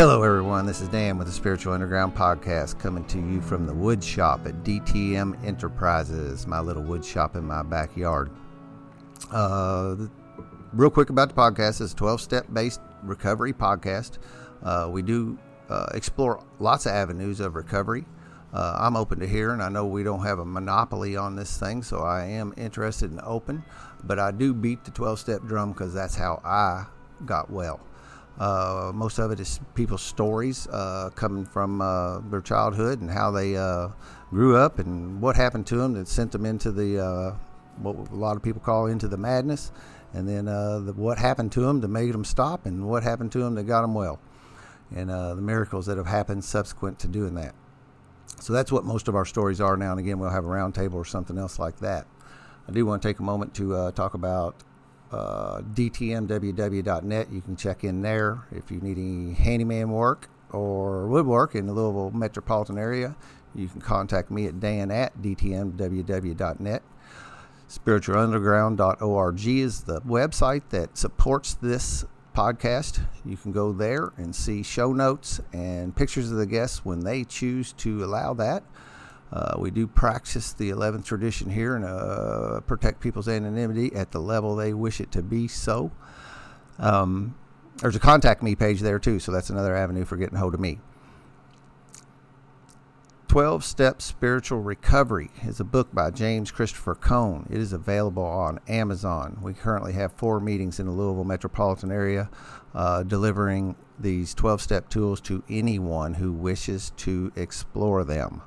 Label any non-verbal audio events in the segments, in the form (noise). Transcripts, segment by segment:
Hello, everyone. This is Dan with the Spiritual Underground Podcast coming to you from the wood shop at DTM Enterprises, my little wood shop in my backyard. Uh, real quick about the podcast it's a 12 step based recovery podcast. Uh, we do uh, explore lots of avenues of recovery. Uh, I'm open to hearing. I know we don't have a monopoly on this thing, so I am interested and open. But I do beat the 12 step drum because that's how I got well. Uh, most of it is people's stories uh, coming from uh, their childhood and how they uh, grew up and what happened to them that sent them into the uh, what a lot of people call into the madness, and then uh, the, what happened to them that made them stop, and what happened to them that got them well, and the miracles that have happened subsequent to doing that. So that's what most of our stories are now and again. We'll have a roundtable or something else like that. I do want to take a moment to talk about uh, dtmww.net. You can check in there if you need any handyman work or woodwork in the Louisville metropolitan area. You can contact me at dan at dtmww.net. Spiritualunderground.org is the website that supports this podcast. You can go there and see show notes and pictures of the guests when they choose to allow that. Uh, we do practice the 11th tradition here and uh, protect people's anonymity at the level they wish it to be so. Um, there's a contact me page there too, so that's another avenue for getting hold of me. 12 Step Spiritual Recovery is a book by James Christopher Cone. It is available on Amazon. We currently have four meetings in the Louisville metropolitan area uh, delivering these 12 step tools to anyone who wishes to explore them.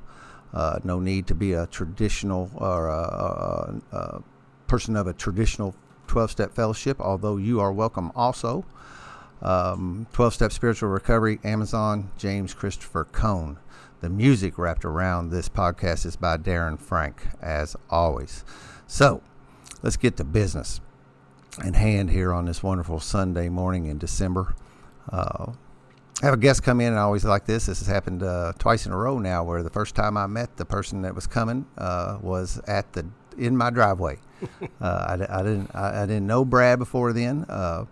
Uh, no need to be a traditional or a, a, a person of a traditional 12 step fellowship, although you are welcome also. Um, 12 Step Spiritual Recovery, Amazon, James Christopher Cone. The music wrapped around this podcast is by Darren Frank, as always. So let's get to business in hand here on this wonderful Sunday morning in December. Uh, I have a guest come in, and I always like this. This has happened uh, twice in a row now, where the first time I met the person that was coming uh, was at the in my driveway. (laughs) uh, I, I, didn't I, I, didn't know Brad before then, uh,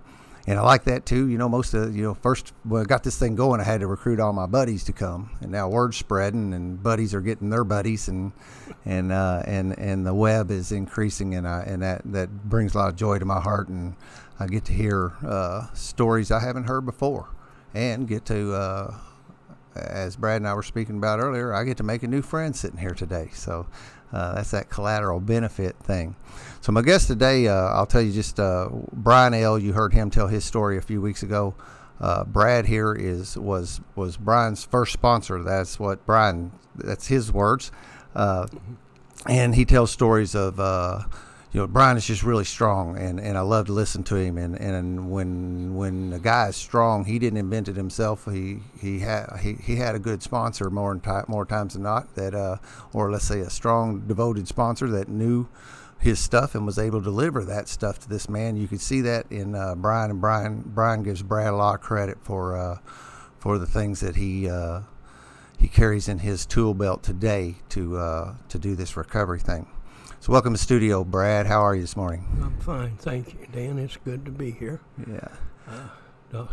and I like that too. You know, most of you know first when I got this thing going, I had to recruit all my buddies to come, and now word's spreading, and buddies are getting their buddies, and and uh, and and the web is increasing, and I, and that that brings a lot of joy to my heart, and I get to hear uh, stories I haven't heard before and get to, uh, as Brad and I were speaking about earlier, I get to make a new friend sitting here today. So uh, that's that collateral benefit thing. So my guest today, uh, I'll tell you just uh, Brian L. You heard him tell his story a few weeks ago. Uh, Brad here is was was Brian's first sponsor. That's what Brian. That's his words, uh, and he tells stories of you know, Brian is just really strong, and, and I love to listen to him. And, and when when a guy is strong, he didn't invent it himself. He he had he, he had a good sponsor more time, more times than not that, uh, or let's say a strong devoted sponsor that knew his stuff and was able to deliver that stuff to this man. You could see that in uh, Brian, and Brian Brian gives Brad a lot of credit for uh, for the things that he uh, he carries in his tool belt today to uh, to do this recovery thing. So, welcome to studio, Brad. How are you this morning? I'm fine, thank you, Dan. It's good to be here. Yeah. Uh,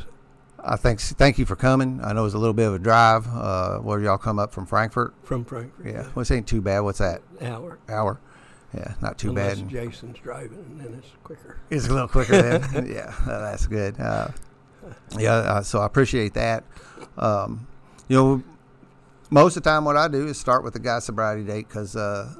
I thank thank you for coming. I know it's a little bit of a drive. Uh, where y'all come up from Frankfort? From Frankfort. Yeah. yeah. Well, it ain't too bad. What's that? Hour. Hour. Yeah, not too Unless bad. Jason's driving, and then it's quicker. It's a little quicker then. (laughs) yeah, that's good. Uh, yeah, uh, so I appreciate that. Um, you know, most of the time, what I do is start with the guy's sobriety date because uh,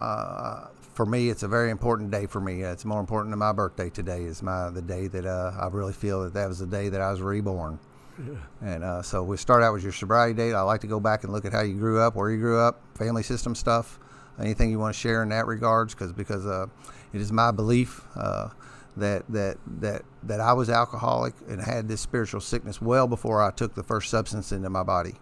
uh, for me, it's a very important day for me. It's more important than my birthday today. Is my the day that uh, I really feel that that was the day that I was reborn. Yeah. And uh, so we start out with your sobriety date. I like to go back and look at how you grew up, where you grew up, family system stuff, anything you want to share in that regards, because because uh, it is my belief uh, that that that that I was alcoholic and had this spiritual sickness well before I took the first substance into my body.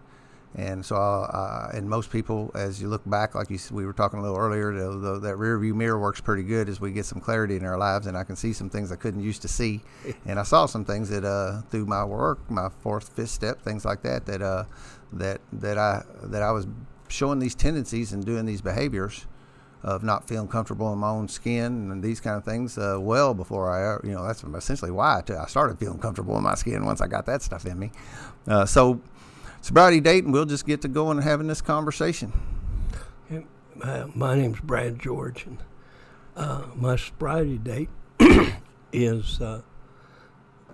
And so, uh, and most people, as you look back, like you, we were talking a little earlier, the, the, that rear view mirror works pretty good as we get some clarity in our lives, and I can see some things I couldn't used to see, (laughs) and I saw some things that uh, through my work, my fourth, fifth step, things like that, that uh, that that I that I was showing these tendencies and doing these behaviors of not feeling comfortable in my own skin and these kind of things uh, well before I, you know, that's essentially why I, t- I started feeling comfortable in my skin once I got that stuff in me. Uh, so, sobriety date, and we'll just get to going and having this conversation. Uh, my name's Brad George, and uh, my sobriety date (coughs) is uh,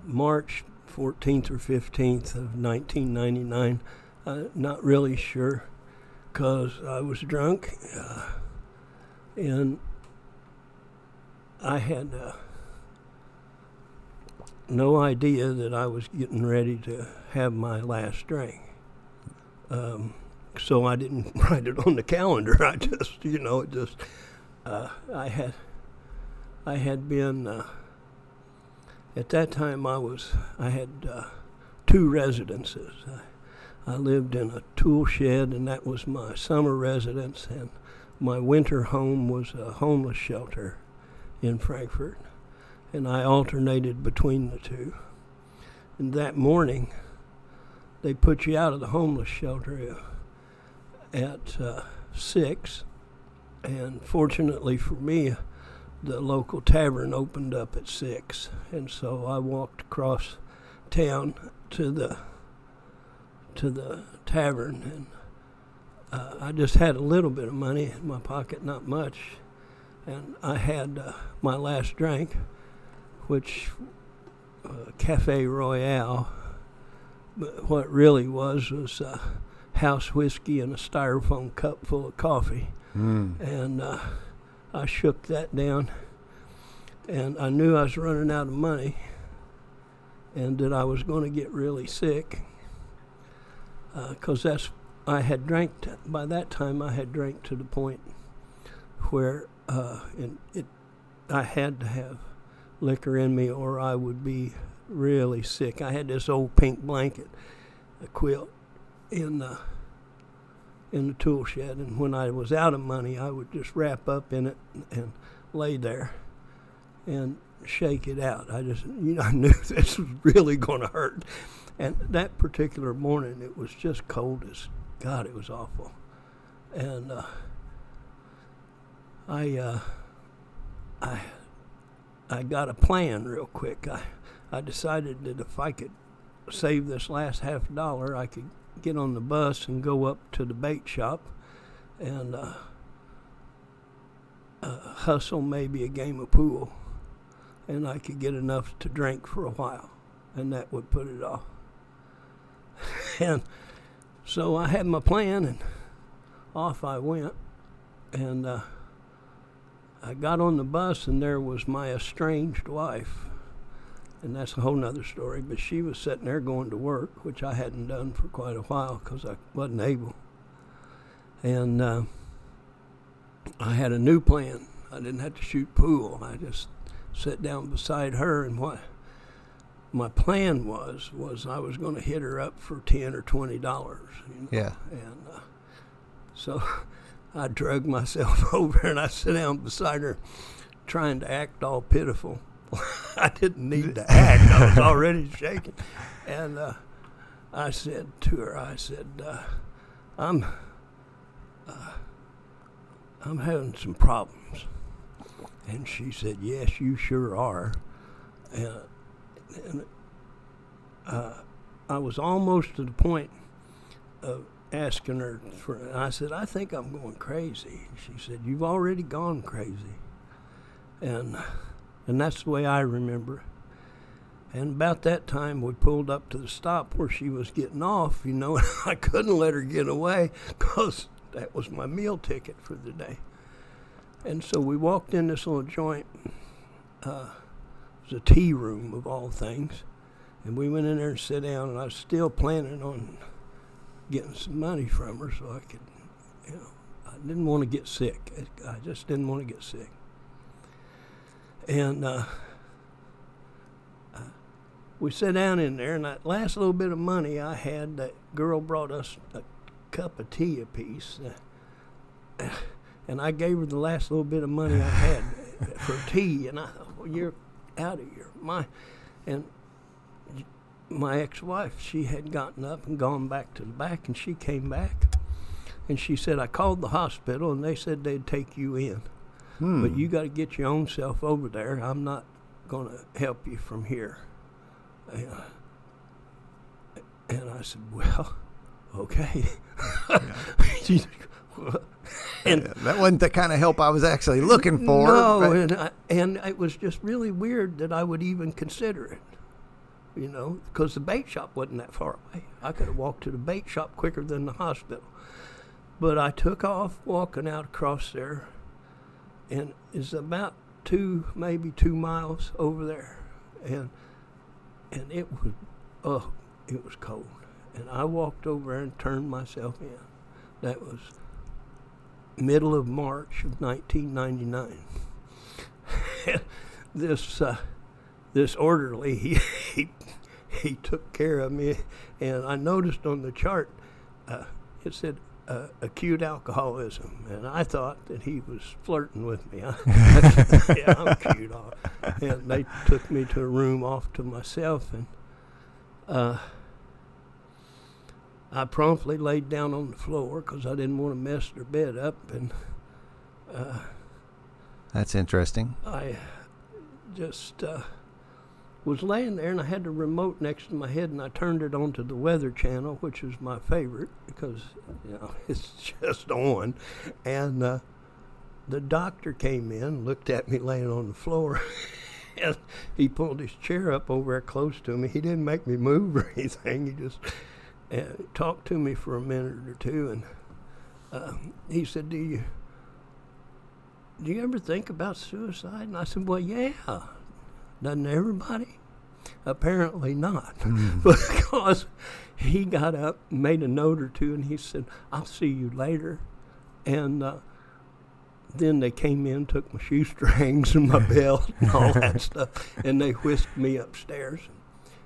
March 14th or 15th of 1999. Uh, not really sure because I was drunk uh, and I had uh, no idea that I was getting ready to have my last drink. Um, so I didn't (laughs) write it on the calendar. I just, you know, it just, uh, I had, I had been, uh, at that time I was, I had uh, two residences. I, I lived in a tool shed, and that was my summer residence, and my winter home was a homeless shelter in Frankfort, and I alternated between the two. And that morning, they put you out of the homeless shelter at uh, six, and fortunately for me, the local tavern opened up at six, and so I walked across town to the to the tavern, and uh, I just had a little bit of money in my pocket, not much, and I had uh, my last drink, which uh, Cafe Royale. But what really was was uh, house whiskey and a styrofoam cup full of coffee, Mm. and uh, I shook that down, and I knew I was running out of money, and that I was going to get really sick, because that's I had drank t- by that time. I had drank to the point where uh, and it I had to have liquor in me, or I would be really sick. I had this old pink blanket, a quilt, in the in the tool shed, and when I was out of money, I would just wrap up in it and lay there and shake it out. I just, you know, (laughs) I knew this was really going to hurt. And that particular morning, it was just cold as God. It was awful, and uh, I, uh, I, I got a plan real quick. I, I decided that if I could save this last half dollar, I could get on the bus and go up to the bait shop and uh, uh, hustle maybe a game of pool, and I could get enough to drink for a while, and that would put it off. (laughs) and so I had my plan, and off I went, and uh, I got on the bus, and there was my estranged wife and that's a whole nother story. But she was sitting there going to work, which I hadn't done for quite a while because I wasn't able. And uh, I had a new plan. I didn't have to shoot pool. I just sat down beside her, and what my plan was was I was going to hit her up for ten or twenty dollars. You know? Yeah. And uh, so (laughs) I drug myself (laughs) over, and I sat down beside her, trying to act all pitiful. (laughs) I didn't need to (laughs) act. I was already shaking. And uh, I said to her, I said, uh, I'm, uh, I'm having some problems. And she said, yes, you sure are. And, and uh, I was almost to the point of asking her for, I said, I think I'm going crazy. She said, you've already gone crazy. And and that's the way I remember. And about that time, we pulled up to the stop where she was getting off, you know, (laughs) and I couldn't let her get away because that was my meal ticket for the day. And so we walked in this little joint. Uh, it was a tea room of all things. And we went in there and sat down, and I was still planning on getting some money from her so I could, you know, I didn't want to get sick. I just didn't want to get sick. And uh, we sat down in there, and that last little bit of money I had, that girl brought us a cup of tea apiece. Uh, and I gave her the last little bit of money I had (laughs) for tea, and I thought, well, you're out of here. mind. And my ex-wife, she had gotten up and gone back to the back, and she came back, And she said, I called the hospital and they said they'd take you in. Hmm. But you got to get your own self over there. I'm not going to help you from here. And, and I said, Well, (laughs) okay. "Well," (laughs) and Yeah, that wasn't the kind of help I was actually looking for. no, but- and, I, and it was just really weird that I would even consider it. You know, because the bait shop wasn't that far away. I could have walked to the bait shop quicker than the hospital. But I took off walking out across there, and it's about two, maybe two miles over there, and and it was, oh, it was cold, and I walked over there and turned myself in. That was middle of March of 1999. (laughs) this uh, this orderly (laughs) he, he he took care of me, and I noticed on the chart uh, it said uh, acute alcoholism, and I thought that he was flirting with me. (laughs) yeah, I'm cute. And they took me to a room off to myself, and uh, I promptly laid down on the floor because I didn't want to mess their bed up, and uh, That's interesting. I just uh, was laying there, and I had the remote next to my head, and I turned it on to the Weather Channel, which is my favorite because you know (laughs) it's just on, and uh, the doctor came in, looked at me laying on the floor. (laughs) And he pulled his chair up over there close to me. He didn't make me move or (laughs) anything. He just uh, talked to me for a minute or two, and uh, he said, "Do you do you ever think about suicide?" And I said, "Well, yeah. Doesn't everybody?" Apparently not, (laughs) because he got up, made a note or two, and he said, "I'll see you later," and. Uh, then they came in, took my (laughs) shoestrings and my belt and all that (laughs) stuff, and they whisked me upstairs.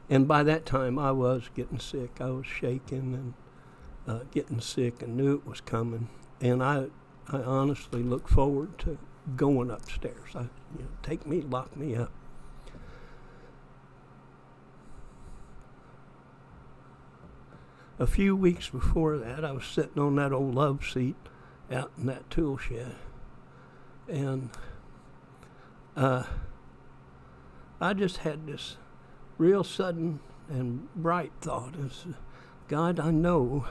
And by that time, I was getting sick. I was shaking and uh, getting sick, and knew it was coming. And I, I honestly look forward to going upstairs. I, you know, take me, lock me up. A few weeks before that, I was sitting on that old love seat out in that tool shed and uh, I just had this real sudden and bright thought: is, God, I know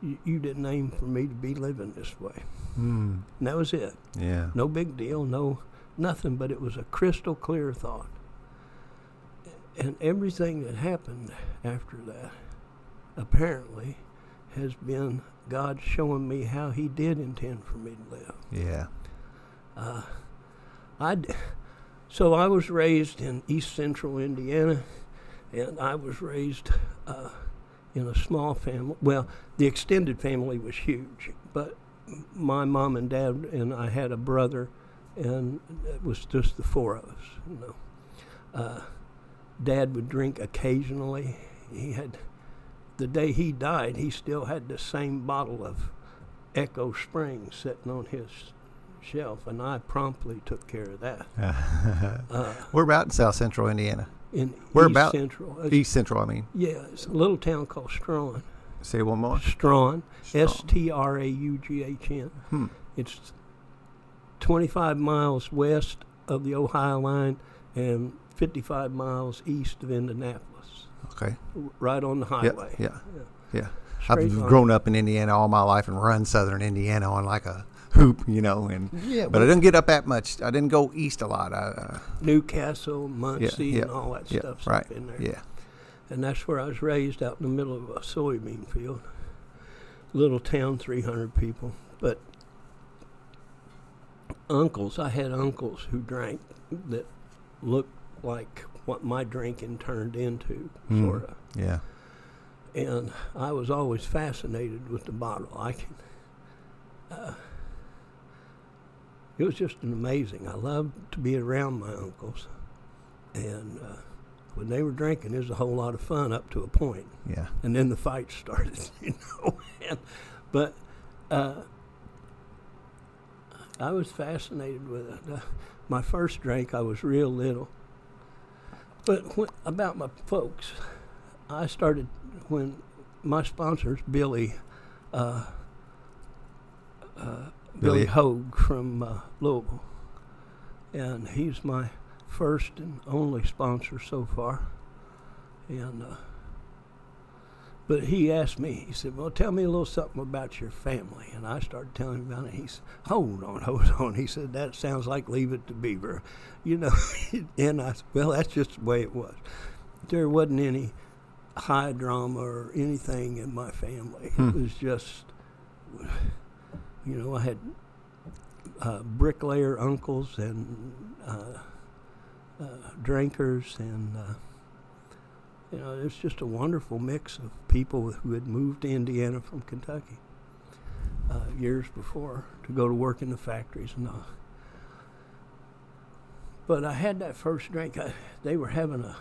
you, you didn't aim for me to be living this way. Hmm. And that was it. Yeah. No big deal, no nothing, but it was a crystal clear thought. And everything that happened after that, apparently, has been God showing me how He did intend for me to live. Yeah. Uh, I so I was raised in East Central Indiana, and I was raised uh, in a small family. Well, the extended family was huge, but my mom and dad and I had a brother, and it was just the four of us. You know, uh, dad would drink occasionally. He had the day he died, he still had the same bottle of Echo Spring sitting on his shelf, and I promptly took care of that. (laughs) Uh, We're about in South Central Indiana. in Where East about? Central, It's- East Central, I mean. yeah, it's a little town called Straughn. Say one more. Straughn, Straughn. S T R A U G H N. Hmm. It's 25 miles west of the Ohio line and 55 miles east of Indianapolis, Okay. right on the Yeah. highway. Yeah. Yeah. Straight I've grown up in Indiana all my life and run Southern Indiana on like a hoop, you know, and Yeah, but I didn't get up that much. I didn't go east a lot. I, uh, Newcastle, Muncie, yeah, and all that yeah, stuff's right. in there. yeah. And that's where I was raised out in the middle of a soybean field. Little town, 300 people. But uncles, I had uncles who drank that looked like what my drinking turned into, Mm. sort of. Yeah. And I was always fascinated with the bottle. I can. Uh, it was just an amazing. I loved to be around my uncles, and uh, when they were drinking, it was a whole lot of fun up to a point Yeah. and then the fight (laughs) started, you know. And, but uh, I was fascinated with it. Uh, my first drink, I was real little. But when, about my folks, I started when my sponsors, Billy, uh, uh, Billy- Billy Hogue from uh, Louisville, and he's my first and only sponsor so far. And uh, but he asked me, he said, "Well, tell me a little something about your family." And I started telling him about it. He said, "Hold on, hold on." He said, "That sounds like Leave It to Beaver," (laughs) you know. (laughs) and I said, "Well, that's just the way it was. There wasn't any high drama or anything in my family. Hmm. It was just, you know, I had uh, bricklayer uncles and uh, uh, drinkers, and uh, you know, just a wonderful mix of people who had moved to Indiana from Kentucky uh, years before to go to work in the factories and. But I had that first drink. I, they were having a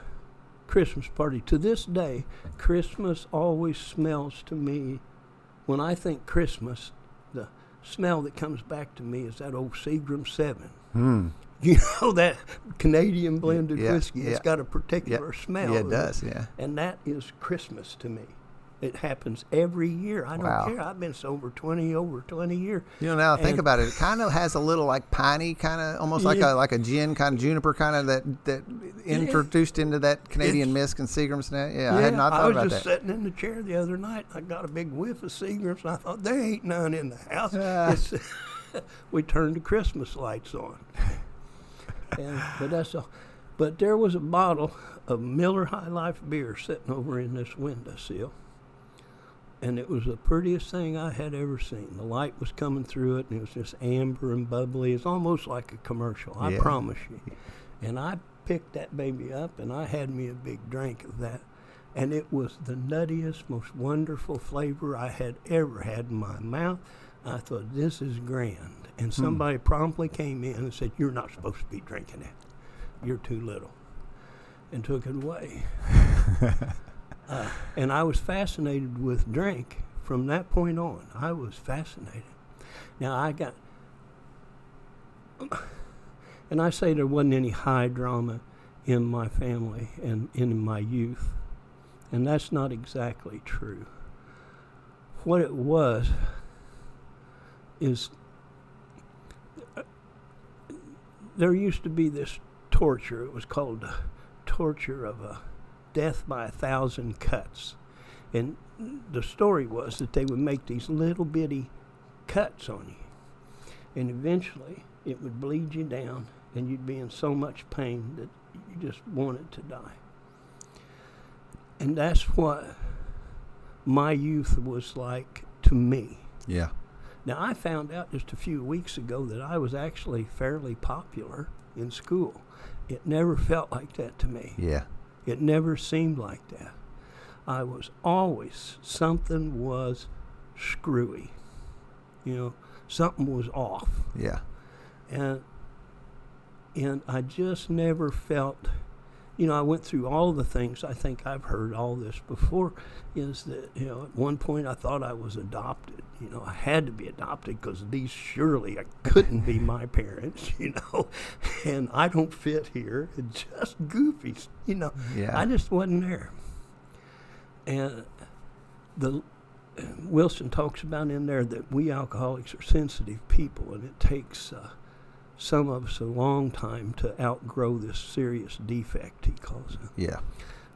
Christmas party. To this day, Christmas always smells to me. When I think Christmas, the smell that comes back to me is that old Seagram Seven. Hmm. (laughs) You know that Canadian blended Yeah, whiskey. yeah. It's got a particular smell. Yeah, it does. Yeah. And that is Christmas to me. It happens every year. I don't Wow. care. I've been sober twenty over twenty years. You know, now I think about it, it kind of has a little like piney, kind of almost like Yeah. a like a gin, kind of juniper, kind of that that introduced into that Canadian mist and Seagram's. Now, yeah, I had not thought about that. I was just that. sitting in the chair the other night. I got a big whiff of Seagrams, and I thought there ain't none in the house. Ah. It's- (laughs) we turned the Christmas lights on, (laughs) and, but that's all. But there was a bottle of Miller High Life beer sitting over in this windowsill, and it was the prettiest thing I had ever seen. The light was coming through it, and it was just amber and bubbly. It's almost like a commercial. I Yeah. promise you. And I picked that baby up, and I had me a big drink of that, and it was the nuttiest, most wonderful flavor I had ever had in my mouth. I thought this is grand, and somebody promptly came in and said, "You're not supposed to be drinking it. You're too little," and took it away. (laughs) Uh, and I was fascinated with drink from that point on. I was fascinated. Now I got, (coughs) and I say there wasn't any high drama in my family and in my youth, and that's not exactly true. What it was is uh, there used to be this torture. It was called torture of a death by a thousand cuts. And the story was that they would make these little bitty cuts on you. And eventually it would bleed you down and you'd be in so much pain that you just wanted to die. And that's what my youth was like to me. Yeah. Now, I found out just a few weeks ago that I was actually fairly popular in school. It never (laughs) felt like that to me. Yeah. It never seemed like that. I was always, something was screwy. You know, something was off. Yeah. And, and I just never felt, you know, I went through all the things. I think I've heard all this before. Is that, you know, at one point I thought I was adopted. You know, I had to be adopted because these surely I couldn't be (laughs) my parents, you know, and I don't fit here. It's just goofies, you know. Yeah. I just wasn't there. And the Wilson talks about in there that we alcoholics are sensitive people, and it takes uh, some of us a long time to outgrow this serious defect. He calls it, Yeah.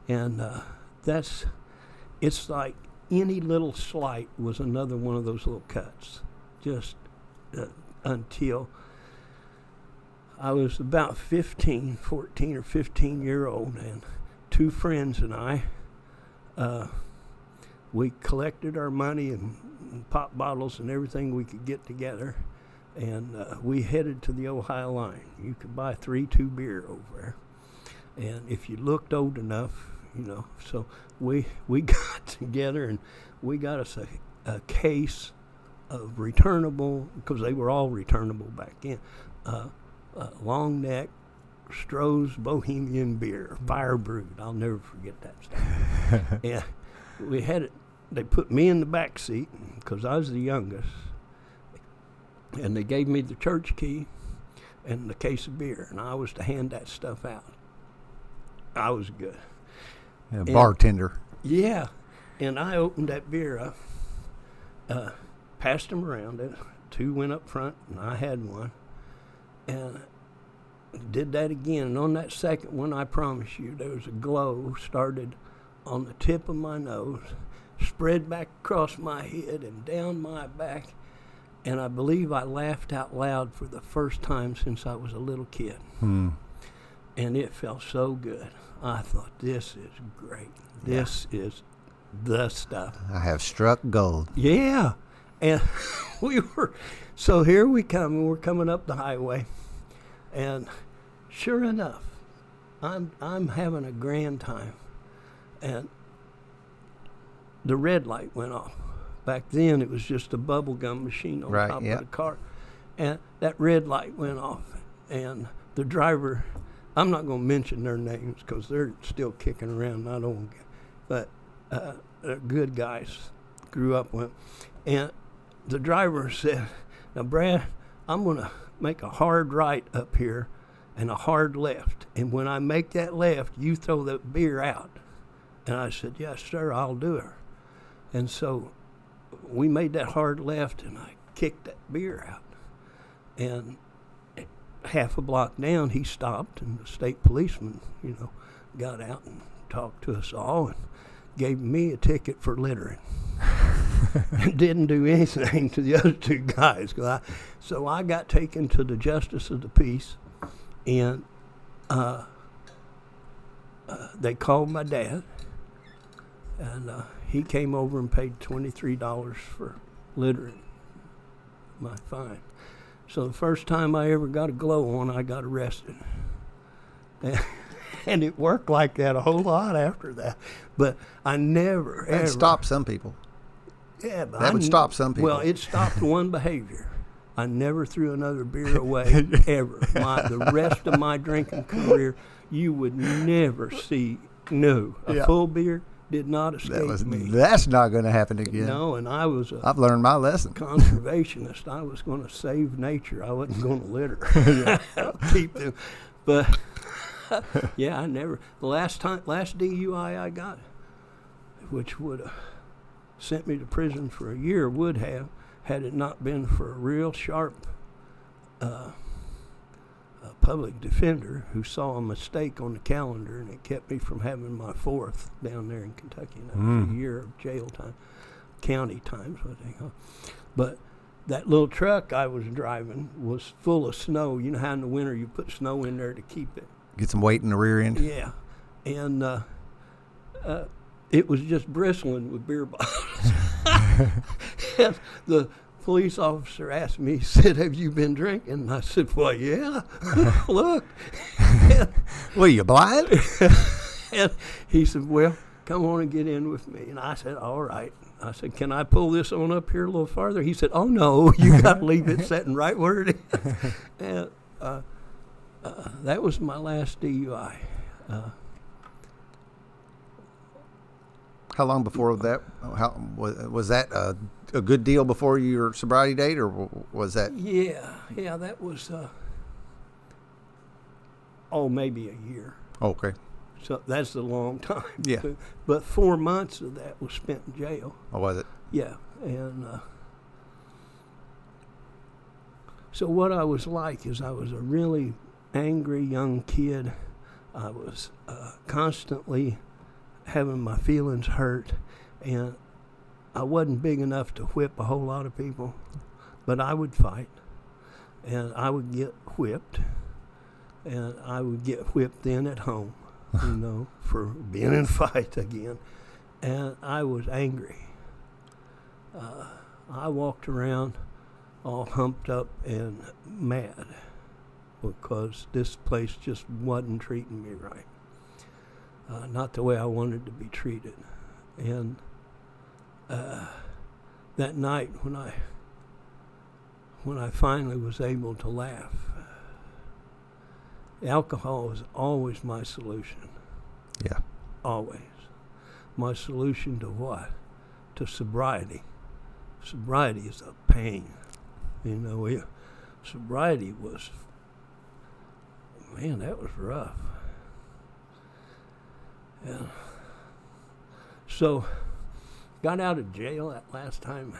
and uh, that's it's like any little slight was another one of those little cuts, just uh, until. I was about 15, 14 or 15 year old, and two friends and I, uh, we collected our money and, and pop bottles and everything we could get together, and uh, we headed to the Ohio line. You could buy three two beer over there, and if you looked old enough, you know. So we (laughs) we got together and we got us a, a case of returnable because they were all returnable back then. Uh, uh, long neck Stroh's Bohemian beer, fire brewed. I'll never forget that stuff. (laughs) and we had it. They put me in the back seat because I was the youngest, and they gave me the church key and the case of beer, and I was to hand that stuff out. I was good. Yeah, bartender. Yeah, and I opened that beer up, uh, passed them around it two went up front, and I had one. And did that again. And on that second one, I promise you, there was a glow started on the tip of my nose, spread back across my head and down my back. And I believe I laughed out loud for the first time since I was a little kid. Hmm. And it felt so good. I thought, this is great. This is the stuff. I have struck gold. Yeah. And (laughs) we were, so here we come, and we're coming up the highway. And sure enough, I'm, I'm having a grand time. And the red light went off. Back then, it was just a bubble gum machine on Right, top yep. of the car. And that red light went off. And the driver, I'm not going to mention their names because they're still kicking around. and I don't but uh, they're good guys. Grew up with. And the driver said, Now, Brad, I'm going to make a hard right up here and a hard left. And when I make that left, you throw the beer out. And I said, Yes, sir, I'll do it. And so we made that hard left, and I kicked that beer out. And half a block down, he stopped, and the state policeman, you know, got out and talked to us all and gave me a ticket for littering. and (laughs) didn't do anything to the other two guys. I, so I got taken to the justice of the peace, and uh, uh, they called my dad, and uh, he came over and paid twenty three dollars for littering my fine. So the first time I ever got a glow on, I got arrested. And, (laughs) and it worked like that a whole lot after that. But I never ever That stopped some people. yeah, but That I would stop some people. Well, it stopped one behavior. I never threw another beer (laughs) away ever. My, the rest of my drinking career, you would never see. No, a Yeah. full beer did not escape That was me. that's not going to happen again. No, and I was a I've learned my lesson. (laughs) conservationist. I was going to save nature. I wasn't going to litter. (laughs) (laughs) Keep them, but yeah, I never. The last time, last DUI I got, which would have sent me to prison for a year, would have had it not been for a real sharp uh, uh, public defender who saw a mistake on the calendar and it kept me from having my fourth down there in Kentucky. And that was a Mm. year of jail time, county times, what they call. But that little truck I was driving was full of snow. You know how in the winter you put snow in there to keep it Get some weight in the rear end. yeah, and uh, uh, it was just bristling with beer bottles. (laughs) and the police officer asked me, he said, "Have you been drinking?" And I said, "Well, yeah. (laughs) Look." (laughs) Well, you blind? (laughs) and he said, "Well, come on and get in with me." And I said, "All right." I said, "Can I pull this on up here a little farther?" He said, "Oh no, you got to leave it sitting right where it is." and uh, uh, that was my last DUI. Uh, How long before that? How was, was that a, good deal before your sobriety date, or was that? Yeah, yeah, that was, uh, oh, maybe a year. Okay. So that's a long (laughs) time. Yeah. But, but four months of that was spent in jail. Or was it? Yeah, and uh, so what I was like is I was a really angry young kid. I was uh, constantly having my feelings hurt, and I wasn't big enough to whip a whole lot of people, but I would fight, and I would get whipped, and I would get whipped then at home, (laughs) you know, for being in a fight again, and I was angry. Uh, I walked around all humped up and mad because this place just wasn't treating me right. Uh, not the way I wanted to be treated. And uh, that night when I when I finally was able to laugh, alcohol was always my solution. Yeah. Always. My solution to what? To sobriety. Sobriety is a pain. You know, it, sobriety was, man, that was rough. Yeah. So, got out of jail that last time.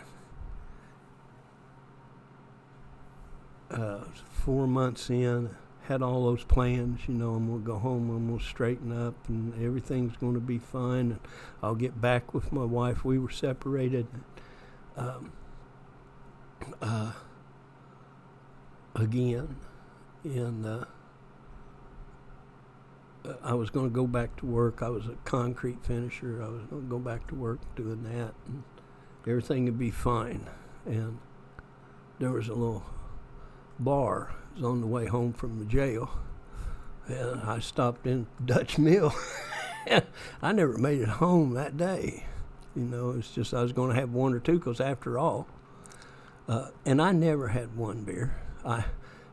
uh, four months in, had all those plans. You know, I'm gonna go home. I'm gonna straighten up, and everything's gonna be fine. And I'll get back with my wife. We were separated. Um, uh, again, and uh, I was going to go back to work. I was a concrete finisher. I was going to go back to work doing that, and everything would be fine. And there was a little bar. It was on the way home from the jail, and I stopped in (laughs) Dutch Mill. (laughs) I never made it home that day. You know, it's just I was going to have one or two because after all, uh, and I never had one beer. I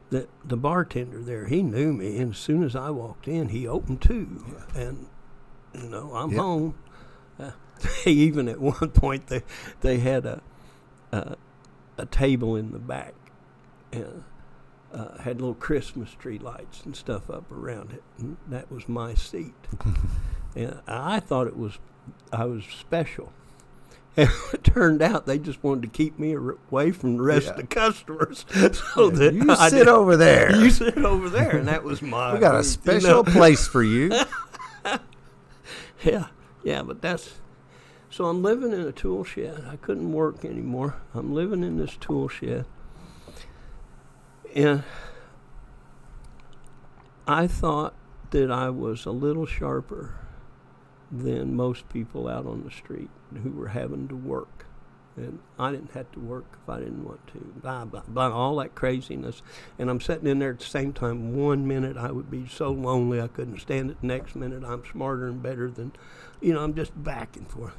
the the bartender there, he knew me, and as soon as I walked in, he opened two, yeah. and you know I'm yep. home. (laughs) Uh, even at one point they they had a a, a table in the back, and uh, had little Christmas tree lights and stuff up around it, and that was my seat. (laughs) and I thought it was I was special. And (laughs) it turned out they just wanted to keep me away from the rest yeah. of the customers. (laughs) So yeah, that you I sit did, over there. (laughs) You sit over there, and that was my. We got a special you know? place for you. yeah, yeah, but that's. So I'm living in a tool shed. I couldn't work anymore. I'm living in this tool shed, and I thought that I was a little sharper than most people out on the street who were having to work. And I didn't have to work if I didn't want to. Blah, blah, blah, all that craziness. And I'm sitting in there at the same time. One minute I would be so lonely I couldn't stand it. The next minute I'm smarter and better than, you know, I'm just back and forth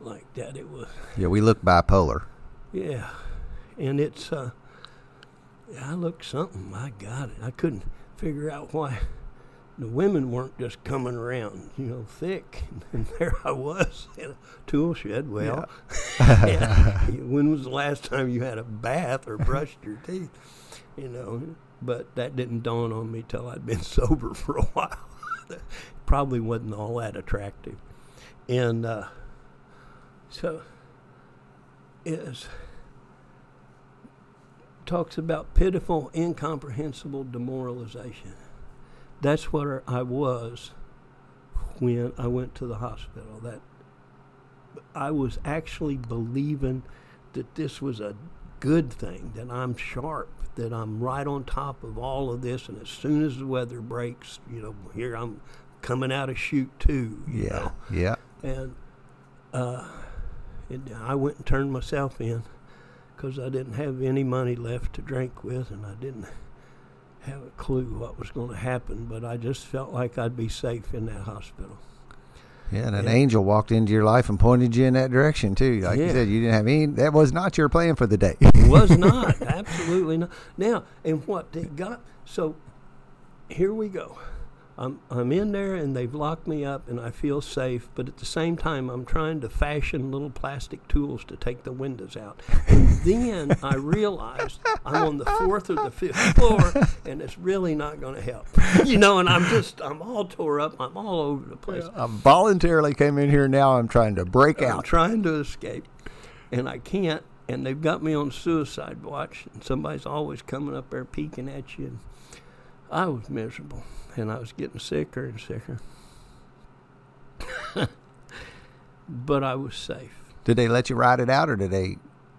like that. It was. Yeah, we look bipolar. Yeah. And it's, uh, yeah, I look something. I got it. I couldn't figure out why the women weren't just coming around, you know, thick. (laughs) And there I was in a tool shed. Well, (laughs) (laughs) yeah. when was the last time you had a bath or brushed your teeth? You know, but that didn't dawn on me till I'd been sober for a while. Probably wasn't all that attractive. And uh, so is talks about pitiful, incomprehensible demoralization that's what I was when I went to the hospital. That I was actually believing that this was a good thing, that I'm sharp, that I'm right on top of all of this, and as soon as the weather breaks, you know, here I'm coming out of shoot two. yeah, know? yeah. And uh, it, I went and turned myself in because I didn't have any money left to drink with, and I didn't have a clue what was going to happen, but I just felt like I'd be safe in that hospital. Yeah, and an and, angel walked into your life and pointed you in that direction too. Like yeah. you said, you didn't have any. That was not your plan for the day. it (laughs) was not, absolutely not. Now, and what they got. So, here we go. I'm, I'm in there and they've locked me up and I feel safe, but at the same time, I'm trying to fashion little plastic tools to take the windows out. And (laughs) then I realized I'm on the fourth or the fifth floor and it's really not going to help. You know, and I'm just, I'm all tore up. I'm all over the place. I voluntarily came in here now. I'm trying to break I'm out. trying to escape. And I can't. And they've got me on suicide watch. And somebody's always coming up there peeking at you. And I was miserable and I was getting sicker and sicker. (laughs) but I was safe. Did they let you ride it out, or did they?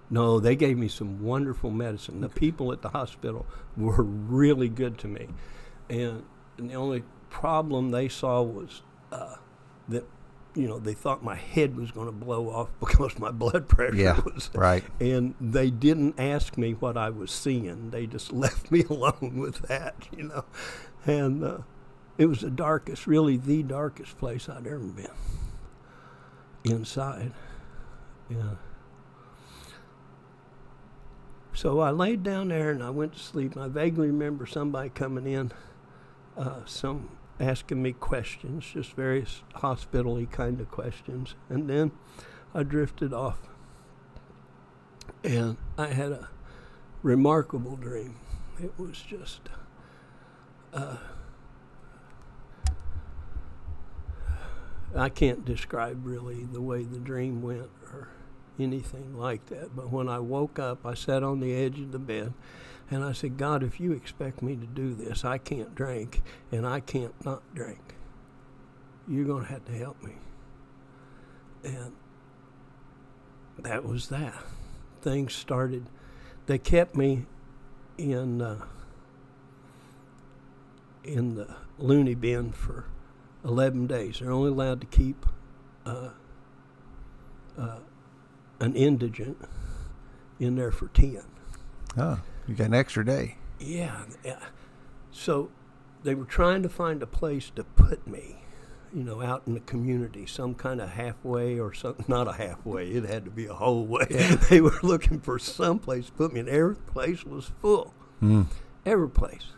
No, they gave me some wonderful medicine. The people at the hospital were really good to me, and, and the only problem they saw was uh, that you know, they thought my head was going to blow off (laughs) because my blood pressure yeah, was (laughs) right. And they didn't ask me what I was seeing. They just left me alone with that, you know. And uh, it was the darkest, really the darkest place I'd ever been. Inside, yeah. So I laid down there and I went to sleep. I vaguely remember somebody coming in, uh, some asking me questions, just various hospital kind of questions. And then I drifted off. And I had a remarkable dream. It was just. Uh, I can't describe really the way the dream went or anything like that. But when I woke up, I sat on the edge of the bed and I said, God, if you expect me to do this, I can't drink and I can't not drink. You're going to have to help me. And that was that. Things started, they kept me in, uh, in the loony bin for 11 days. They're only allowed to keep uh, uh, an indigent in there for 10. Oh, you got an extra day. Yeah. So they were trying to find a place to put me, you know, out in the community, some kind of halfway or something. (laughs) Not a halfway, it had to be a whole way. (laughs) they were looking for some place to put me, and every place was full. Mm. Every place.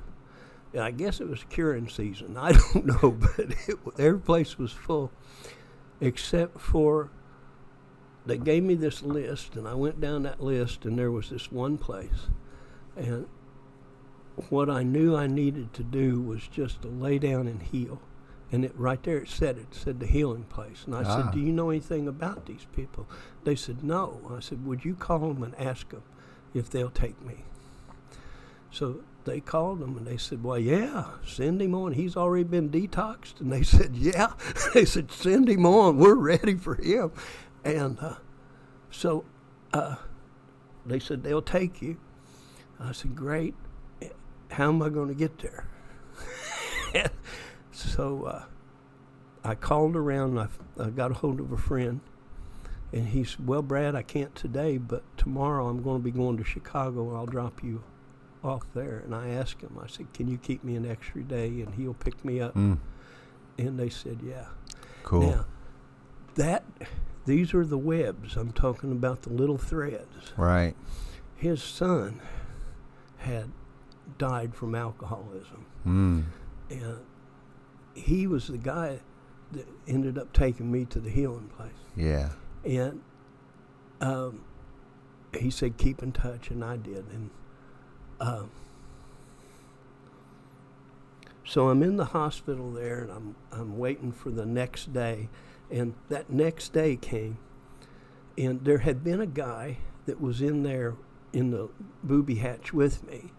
I guess it was curing season. (laughs) I don't know, but it, every place was full except for they gave me this list, and I went down that list, and there was this one place. And what I knew I needed to do was just to lay down and heal. And it right there it said it, said the healing place. And I Ah. said, Do you know anything about these people? They said, No. I said, Would you call them and ask them if they'll take me? So they called them and they said, Well, yeah, send him on. He's already been detoxed. And they (laughs) said, Yeah. (laughs) they said, Send him on. We're ready for him. And uh, so uh, they said, They'll take you. I said, Great. How am I going to get there? (laughs) so uh, I called around. I, I got a hold of a friend. And he said, Well, Brad, I can't today, but tomorrow I'm going to be going to Chicago I'll drop you off there. And I asked him, I said, Can you keep me an extra day and he'll pick me up? Mm. And they said, Yeah. Cool. Now, that, these are the webs. I'm talking about the little threads. Right. His son had died from alcoholism. Mm. And he was the guy that ended up taking me to the healing place. Yeah. And um, he said, keep in touch, and I did. And um, so I'm in the hospital there, and I'm I'm waiting for the next day, and that next day came, and there had been a guy that was in there in the booby hatch with me,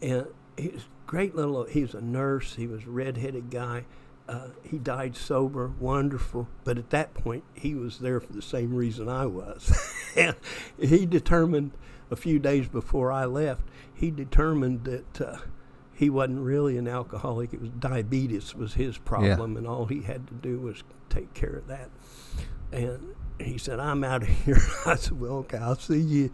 and he's great little. He was a nurse. He was a redheaded guy. Uh, he died sober, wonderful. But at that point, he was there for the same reason I was. (laughs) and he determined a few days before I left, he determined that uh, he wasn't really an alcoholic. It was diabetes was his problem, and all he had to do was take care of that. And he said, "I'm out of (laughs) here." I said, "Well, okay, I'll see you."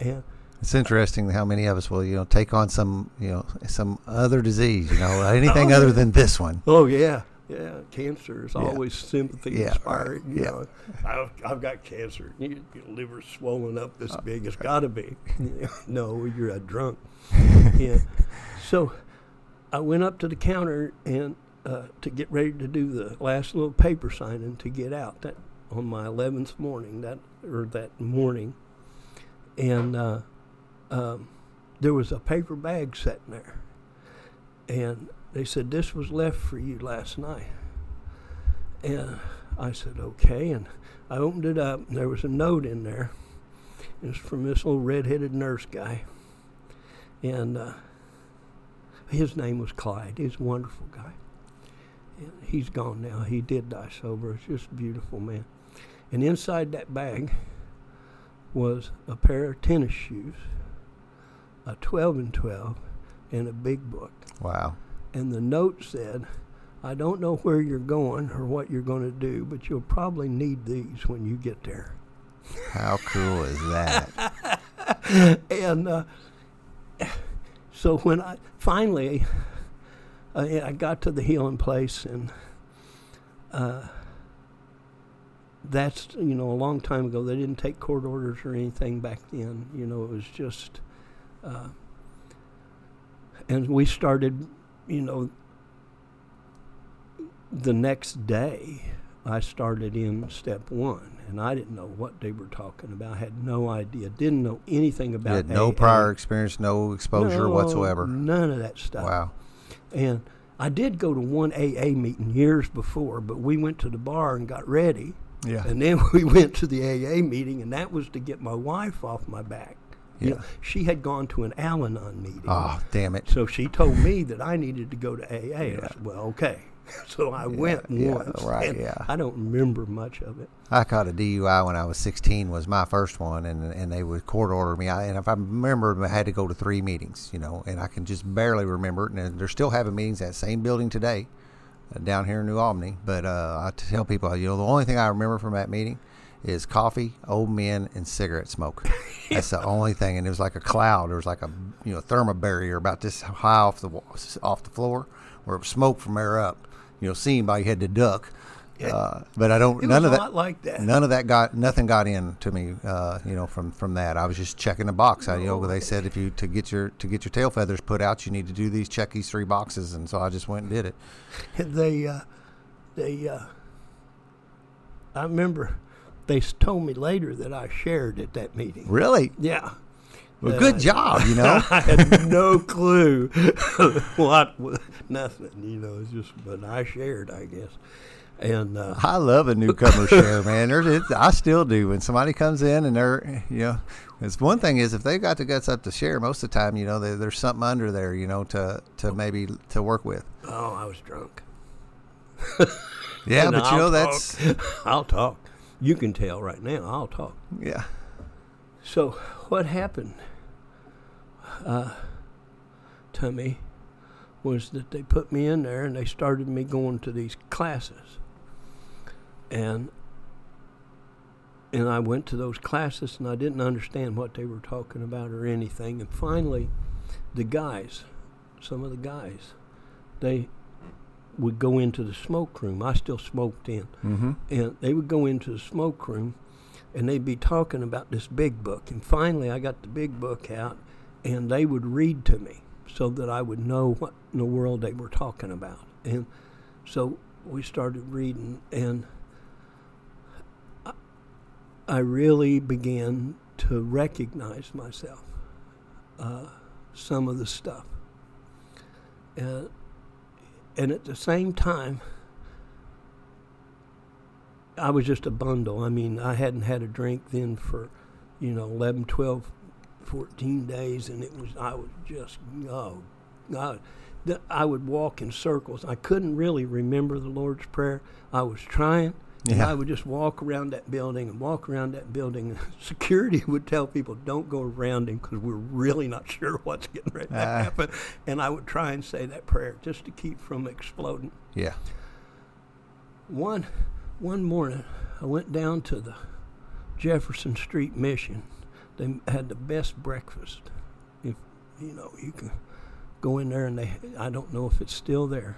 And It's interesting how many of us will, you know, take on some, you know, some other disease, you know, (laughs) anything Oh, other than this one. Oh yeah, yeah. Cancer is Yeah. always sympathy Yeah, inspiring. right, You yeah. know, I've, I've got cancer. Your, your liver's swollen up Uh, this big. It's got to be. (laughs) no, you're a drunk. (laughs) yeah. So I went up to the counter and uh, to get ready to do the last little paper signing to get out. That on my eleventh morning. That or that morning, and uh, um, there was a paper bag sitting there and they said this was left for you last night. And i said okay and i opened it up and there was a note in there. It was from this little red-headed nurse guy. And uh, his name was clyde. He's a wonderful guy. And he's gone now. He did die sober. It's just a beautiful man. And inside that bag was a pair of tennis shoes a 12 and 12 and a big book. Wow. And the note said, I don't know where you're going or what you're going to do, but you'll probably need these when you get there. How cool is that? (laughs) And uh, so when I finally I, I got to the healing place, and uh, that's you know a long time ago. They didn't take court orders or anything back then. You know, it was just, uh, and we started, you know, the next day. I started in step one, and I didn't know what they were talking about. I had no idea. Didn't know anything You about had no AA. prior experience, no exposure No, whatsoever. None of that stuff. Wow. And I did go to one AA meeting years before, but we went to the bar and got ready. Yeah. And then (laughs) we went to the AA meeting, and that was to get my wife off my back. You Yeah. know, she had gone to an Al Anon meeting. Oh, damn it. So she told me that I needed to go to AA. I said, well, okay. (laughs) So I went once. right, yeah. I don't remember much of it. I caught a DUI when I was 16 was my first one, and and they would court order me. I, and if I remember, I had to go to three meetings, you know, and I can just barely remember it. And they're still having meetings at that same building today, uh, down here in New Albany. But uh, I tell people, you know, the only thing I remember from that meeting is coffee, old men, and cigarette smoke. (laughs) That's the only thing. And it was like a cloud. There was like a you know thermal barrier about this high off the off the floor, where it was smoke from air up. You know, seeing by you had to duck. Uh, but I don't. It none of that. like that. None of that got nothing got in to me. Uh, you know, from from that, I was just checking the box. I, you know, they said if you to get your to get your tail feathers put out, you need to do these check these three boxes, and so I just went and did it. (laughs) they uh, they uh, I remember they told me later that I shared at that meeting. Really, Yeah. well, good I- job. You know, (laughs) I had no (laughs) clue (laughs) what nothing, you know, it's just but I shared, I guess. And uh, I love a newcomer share, man. It's, I still do when somebody comes in and they're, you know, it's one thing is if they've got the guts up to share. Most of the time, you know, there there's something under there, you know, to to maybe to work with. oh, I was drunk. Yeah, And but you know I'll that's. I'll talk. You can tell right now. I'll talk. yeah. So what happened uh, to me was that they put me in there and they started me going to these classes, and and I went to those classes and I didn't understand what they were talking about or anything. And finally, the guys, some of the guys, they would go into the smoke room. I still smoked in Mm-hmm. and they would go into the smoke room and they'd be talking about this big book and finally i got the big book out and they would read to me so that i would know what in the world they were talking about and so we started reading and i, I really began to recognize myself uh, some of the stuff and, and at the same time I was just a bundle. I mean, I hadn't had a drink then for, you know, 11, 12, 14 days, and it was, I was just, oh, God. I would walk in circles. I couldn't really remember the Lord's Prayer. I was trying. And Yeah. I would just walk around that building and walk around that building. (laughs) Security would tell people, don't go around him because we're really not sure what's getting ready to Ah. happen. And I would try and say that prayer just to keep from exploding Yeah. one one morning I went down to the Jefferson Street Mission. They had the best breakfast. If you know, you can go in there and they I don't know if it's still there,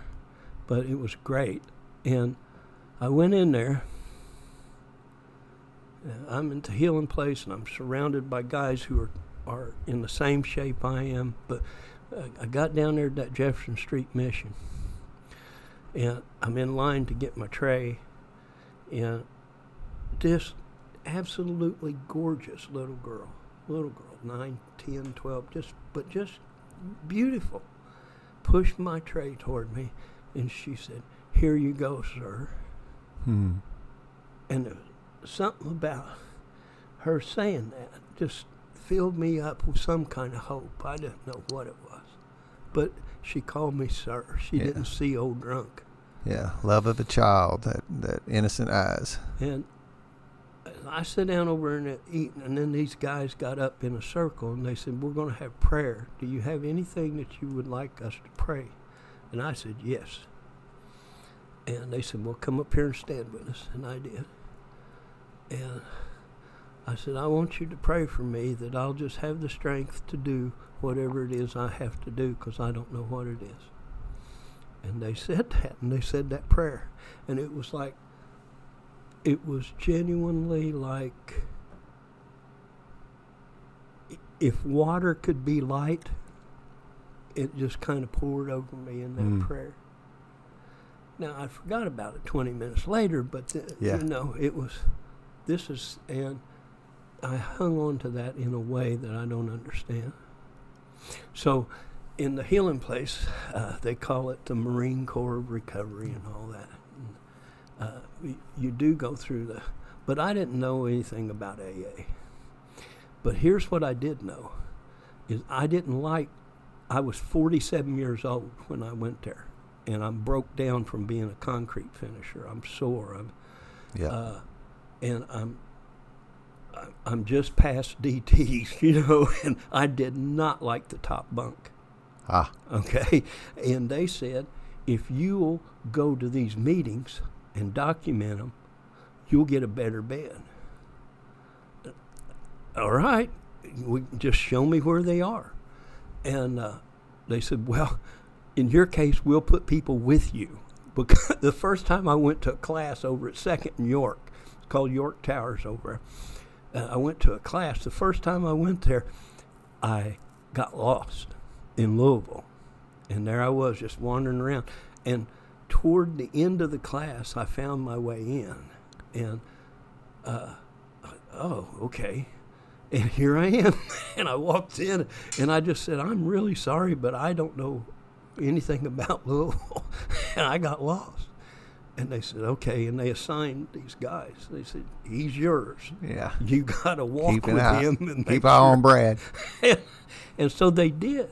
but it was great. And I went in there. I'm in the healing place and I'm surrounded by guys who are are in the same shape I am, but I got down there at that Jefferson Street Mission and I'm in line to get my tray, and this absolutely gorgeous little girl, little girl, 9, 10, 12, just but just beautiful, pushed my tray toward me, and she said, "Here you go, sir." Hmm. And something about her saying that just filled me up with some kind of hope. I didn't know what it was, but she called me sir. She Yeah. didn't see old drunk. Yeah. Love of a child. That that innocent eyes. And I sat down over and eating, and then these guys got up in a circle and they said, "We're going to have prayer. Do you have anything that you would like us to pray?" And I said, "Yes." And they said, "Well, come up here and stand with us," and I did. And I said, "I want you to pray for me that I'll just have the strength to do whatever it is I have to do because I don't know what it is." And they said that, and they said that prayer, and it was like it was genuinely like if water could be light, it just kind of poured over me in that Mm. prayer. Now I forgot about it 20 minutes later, but th- Yeah. you know it was. This is and I hung on to that in a way that I don't understand. So, in the healing place, uh, they call it the Marine Corps of Recovery and all that. And uh, y- you do go through the. But I didn't know anything about AA. But here's what I did know: is I didn't like. I was 47 years old when I went there, and I'm broke down from being a concrete finisher. I'm sore. I'm Yeah. uh, and I'm I'm just past (laughs) DTs, you know, (laughs) and I did not like the top bunk. ah. Okay, and they said if you'll go to these meetings and document them, you'll get a better bed. All right, we just show me where they are, and uh, they said, well, in your case, we'll put people with you. Because (laughs) the first time I went to a class over at Second York, it's called York Towers over. Uh, I went to a class. The first time I went there, I got lost in Louisville. And there I was just wandering around. And toward the end of the class, I found my way in. And, uh, oh, okay. And here I am. (laughs) and I walked in and I just said, I'm really sorry, but I don't know anything about (laughs) Louisville. and I got lost. And they said, okay. And they assigned these guys. They said, he's yours. Yeah. You got to walk Keep with eye- him and Keep eye sure on Brad. and, (laughs) and so they did.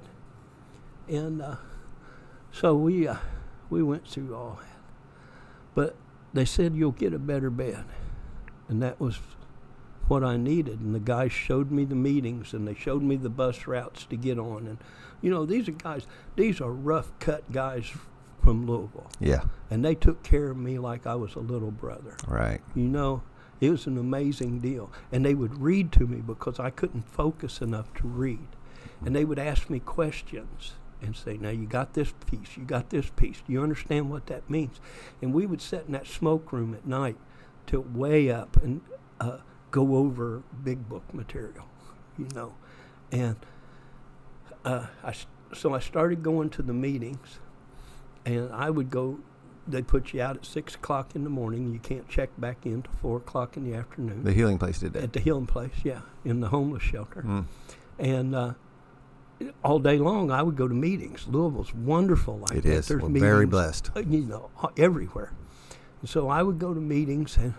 And uh, so we uh, we went through all that. But they said you'll get a better bed, and that was what I needed. And the guys showed me the meetings, and they showed me the bus routes to get on. And you know, these are guys. These are rough cut guys from Louisville, Yeah. and they took care of me like I was a little brother. Right. You know, it was an amazing deal. And they would read to me because I couldn't focus enough to read. And they would ask me questions and say, Now you got this piece, you got this piece. Do you understand what that means? And we would sit in that smoke room at night till way up and uh, go over big book material, you know. And uh, I, so I started going to the meetings, and I would go they put you out at six o'clock in the morning. You can't check back in till four o'clock in the afternoon The healing place did that. at the healing place. Yeah, in the homeless shelter, Mm. and uh, all day long I would go to meetings. Louisville's wonderful like It that. is. There's We're very blessed. uh, You know, everywhere. And so I would go to meetings, and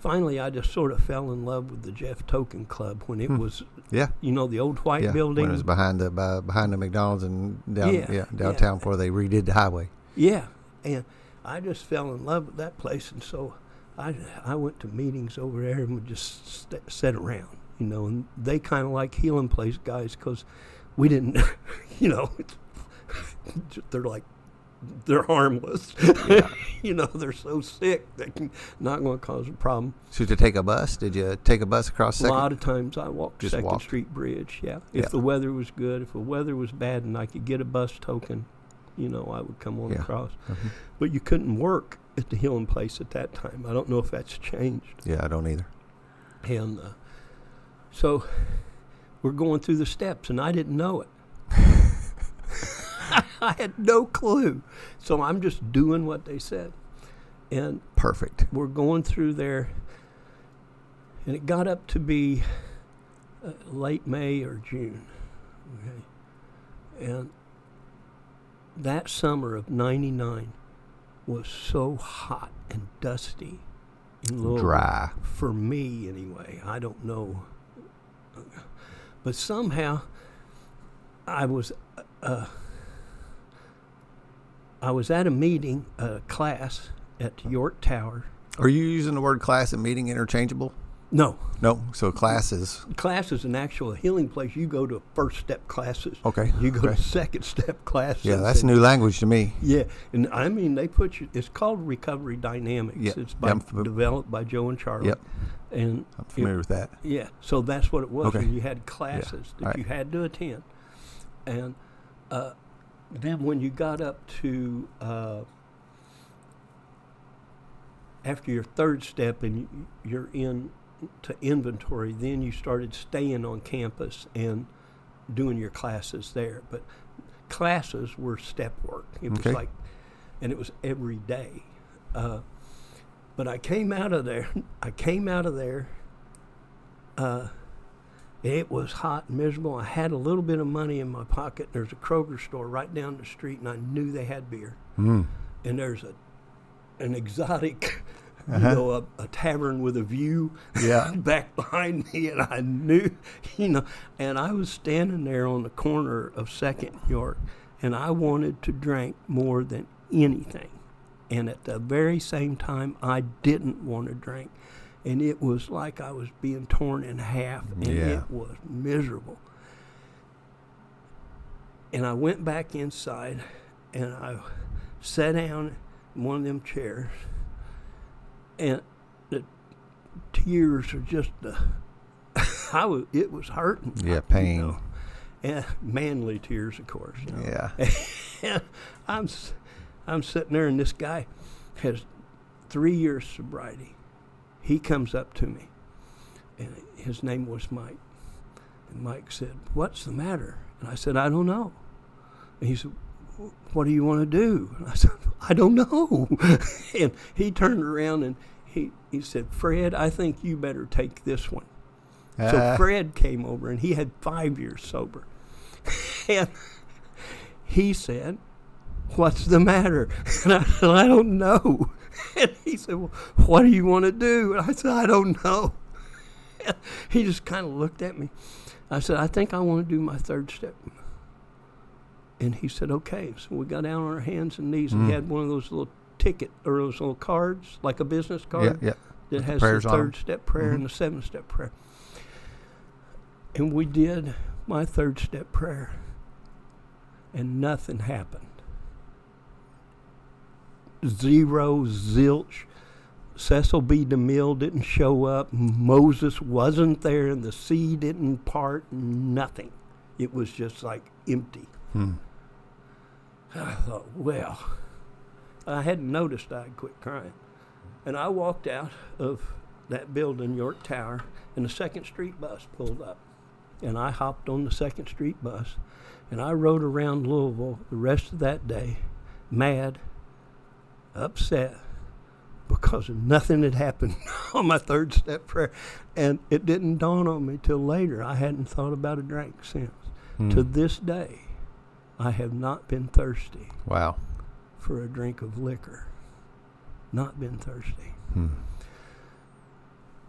finally I just sort of fell in love with the Jeff Token Club when it Hmm. was, Yeah. you know, the old white yeah. building. When it was behind the by, behind the McDonald's and down Yeah, yeah, yeah. downtown before they redid the highway. Yeah, and I just fell in love with that place, and so I I went to meetings over there and would just st- sit around, you know. And they kind of like healing place guys because we didn't, (laughs) you know, (laughs) they're like they're harmless, (laughs) you know. They're so sick they can not going to cause a problem. So to take a bus, did you take a bus across A lot of times I walked Just Second walked. Street Bridge. Yeah, if Yeah. the weather was good, if the weather was bad, and I could get a bus token, you know, I would come on Yeah. across. Mhm. But you couldn't work at the healing place at that time. I don't know if that's changed. Yeah, I don't either. And uh, so we're going through the steps, and I didn't know it. (laughs) I had no clue. So I'm just doing what they said. And Perfect. we're going through there, and it got up to be uh, late May or June. Okay. And that summer of 99 was so hot and dusty Louisville. Dry. For me, anyway. I don't know. But somehow I was. Uh, I was at a meeting, a class at York Tower. Are you using the word class and meeting interchangeable? No, No. So classes. class is an actual healing place. You go to first step classes. okay. You go okay. to second step classes. Yeah, that's new language to me. Yeah, and I mean they put you. It's called Recovery Dynamics. Yeah, It's by, I'm developed by Joe and Charlie. Yep. And I'm familiar with that. yeah, so that's what it was. Okay. And you had classes that All right. you had to attend, and uh, then when you got up to uh, after your third step and you, you're in to inventory, then you started staying on campus and doing your classes there. But classes were step work. It was like, and it was every day. Uh, but I came out of there. (laughs) I came out of there. Uh, it was hot and miserable. I had a little bit of money in my pocket. There's a Kroger store right down the street, and I knew they had beer. Mm. And there's a an exotic you know, a, a tavern with a view Yeah. (laughs) back behind me, and I knew, (laughs) you know, and I was standing there on the corner of Second York, and I wanted to drink more than anything, and at the very same time, I didn't want to drink, and it was like I was being torn in half, and Yeah. it was miserable. And I went back inside, and I sat down in one of them chairs, and the tears are just uh, (laughs) I was it was hurting. Yeah, you pain. know. And manly tears, of course. You know. Yeah. (laughs) and I'm I'm sitting there, and this guy has three years sobriety. He comes up to me, and his name was Mike. And Mike said, "What's the matter?" And I said, "I don't know." And he said, "What do you want to do?" And I (laughs) said, "I don't know." (laughs) and he turned around and he he said, "Fred, I think you better take this one." So Ah. Fred came over and he had five years sober. (laughs) and he said, What's the matter? And I said, I don't know. (laughs) And he said, Well, what do you want to do? And I said, I don't know. (laughs) he just kind of looked at me. I said, I think I want to do my third step. And he said, Okay. So we got down on our hands and knees and he Mm. had one of those little ticket or those little cards, like a business card yeah. that has prayers the third step prayer and the seventh step prayer. And we did my third step prayer, and nothing happened. Zero, zilch. Cecil B. DeMille didn't show up. Moses wasn't there, and the sea didn't part. Nothing. It was just like empty. Hmm. I thought, well, I hadn't noticed I had quit crying. And I walked out of that building, York Tower, and the Second Street bus pulled up. And I hopped on the Second Street bus, and I rode around Louisville the rest of that day, mad, upset, because nothing had happened (laughs) on my third step prayer. And it didn't dawn on me till later. I hadn't thought about a drink since. Hmm. To this day, I have not been thirsty Wow. for a drink of liquor. Not been thirsty. Hmm.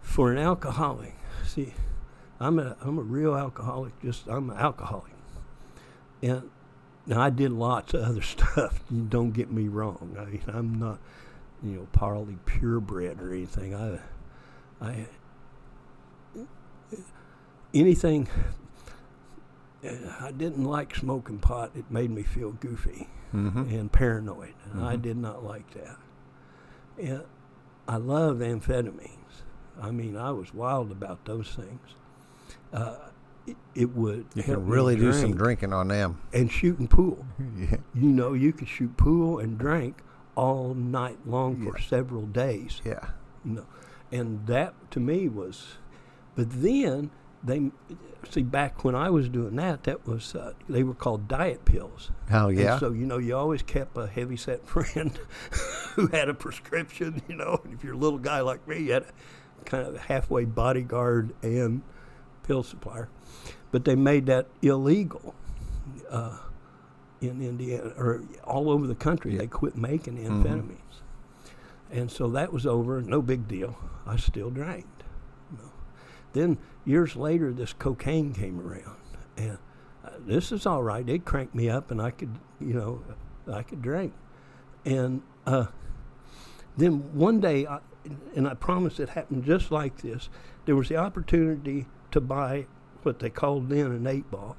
For an alcoholic, see, I'm a I'm a real alcoholic. Just I'm an alcoholic, and now I did lots of other (laughs) stuff. Don't get me wrong. I mean, I'm not, you know, partly purebred or anything. I, I, anything. I didn't like smoking pot. It made me feel goofy hmm and paranoid. And I Mhm. did not like that. And I love amphetamines. I mean, I was wild about those things. Uh, it, it would You can really do some drinking on them. and shooting pool. (laughs) yeah. You know, you could shoot pool and drink all night long for Yeah. several days. Yeah. You know, and that to me was. But then they see back when I was doing that, that was uh, they were called diet pills. Oh And yeah. so you know, you always kept a heavy set (laughs) friend who had a prescription. You know, and if you're a little guy like me, you had a kind of halfway bodyguard and pill supplier. But they made that illegal uh, in Indiana or all over the country. Yeah. They quit making Mhm. amphetamines, and so that was over. No big deal. I still drank. you know. Then years later, this cocaine came around, and uh, this is all right. It cranked me up, and I could, you know, I could drink. And uh, then one day, I, and I promise it happened just like this. There was the opportunity to buy what they called then an eight ball,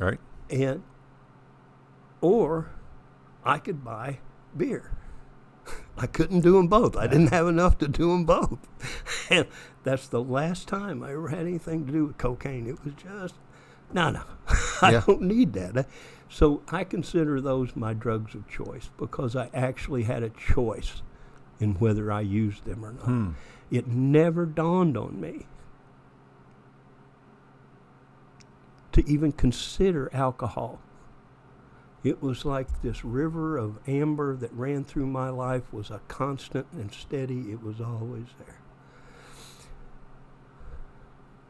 Right. and or I could buy beer. (laughs) I couldn't do them both. I didn't have enough to do them both. (laughs) and that's the last time I ever had anything to do with cocaine. It was just, no, no, (laughs) I Yeah. don't need that. So I consider those my drugs of choice because I actually had a choice in whether I used them or not. Hmm. It never dawned on me to even consider alcohol. It was like this river of amber that ran through my life was a constant and steady. It was always there.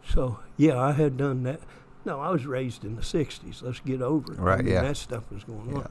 So, yeah, I had done that. No, I was raised in the 60s. Let's get over it. I Right, mean, yeah. That stuff was going Yeah. on.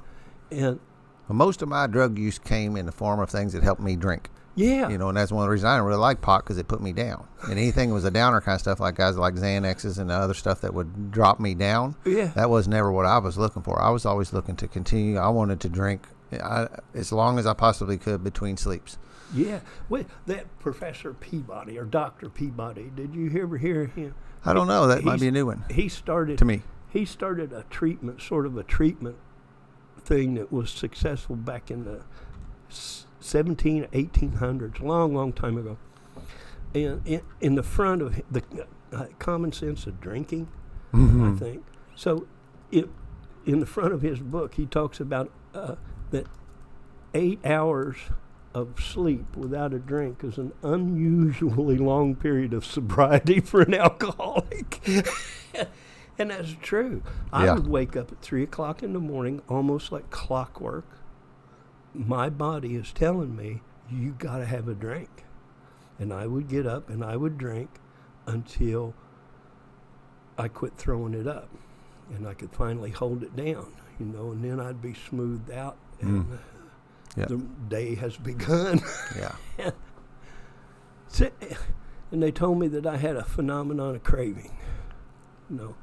And Well, most of my drug use came in the form of things that helped me drink. Yeah. You know, and that's one of the reasons I didn't really like pot because it put me down. And anything that was a downer kind of stuff, like guys like Xanaxes and other stuff that would drop me down, Yeah. that was never what I was looking for. I was always looking to continue. I wanted to drink I, as long as I possibly could between sleeps. Yeah. Well, that Professor Peabody or Doctor Peabody. Did you ever hear him? I don't know. That might be a new one He started to me. he started a treatment, sort of a treatment thing that was successful back in the 17, 1800s, long, long time ago. And in, in the front of the uh, common sense of drinking, I think. So, it, in the front of his book, he talks about uh, that eight hours of sleep without a drink is an unusually long period of sobriety (laughs) for an alcoholic. (laughs) and that's true. I Yeah. would wake up at three o'clock in the morning, almost like clockwork. My body is telling me, you got to have a drink. And I would get up and I would drink until I quit throwing it up and I could finally hold it down, you know, and then I'd be smoothed out and Mm. uh, Yeah. the day has begun. Yeah. (laughs) And they told me that I had a phenomenon of craving, you know,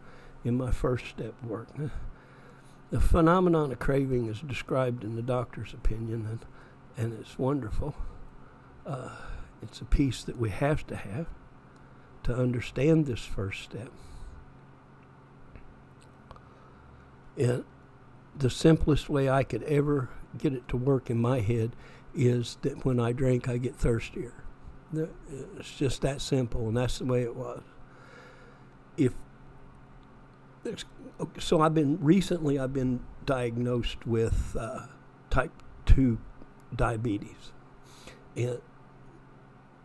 in my first step work. The phenomenon of craving is described in the doctor's opinion, and, and it's wonderful. Uh, it's a piece that we have to have to understand this first step. The simplest way I could ever get it to work in my head is that when I drink, I get thirstier. It's just that simple, and that's the way it was. If so, I've been recently I've been diagnosed with uh, type two diabetes, and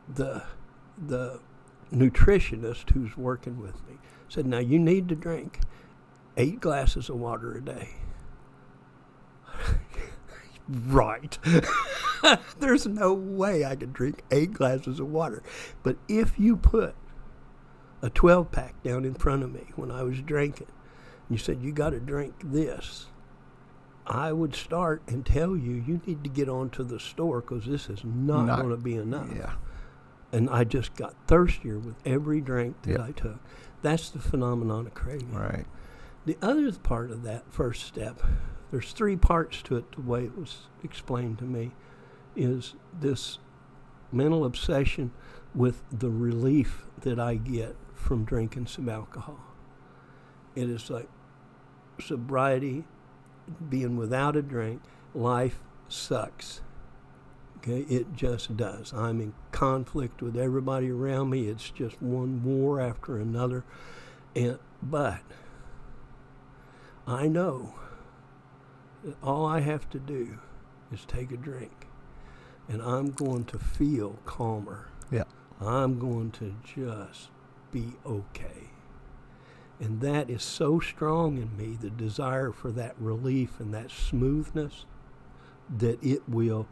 the the nutritionist who's working with me said, "Now you need to drink eight glasses of water a day." (laughs) right. (laughs) There's no way I could drink eight glasses of water. But if you put a 12 pack down in front of me when I was drinking, and you said, You got to drink this, I would start and tell you, You need to get on to the store because this is not, Not- going to be enough. Yeah. And I just got thirstier with every drink that Yep. I took. That's the phenomenon of craving. Right. The other part of that first step, there's three parts to it, the way it was explained to me, is this mental obsession with the relief that I get from drinking some alcohol. It is like sobriety, being without a drink, life sucks. Okay, it just does. I'm in conflict with everybody around me. It's just one war after another. And but I know that all I have to do is take a drink and I'm going to feel calmer. Yeah. I'm going to just be okay. And that is so strong in me, the desire for that relief and that smoothness, that it will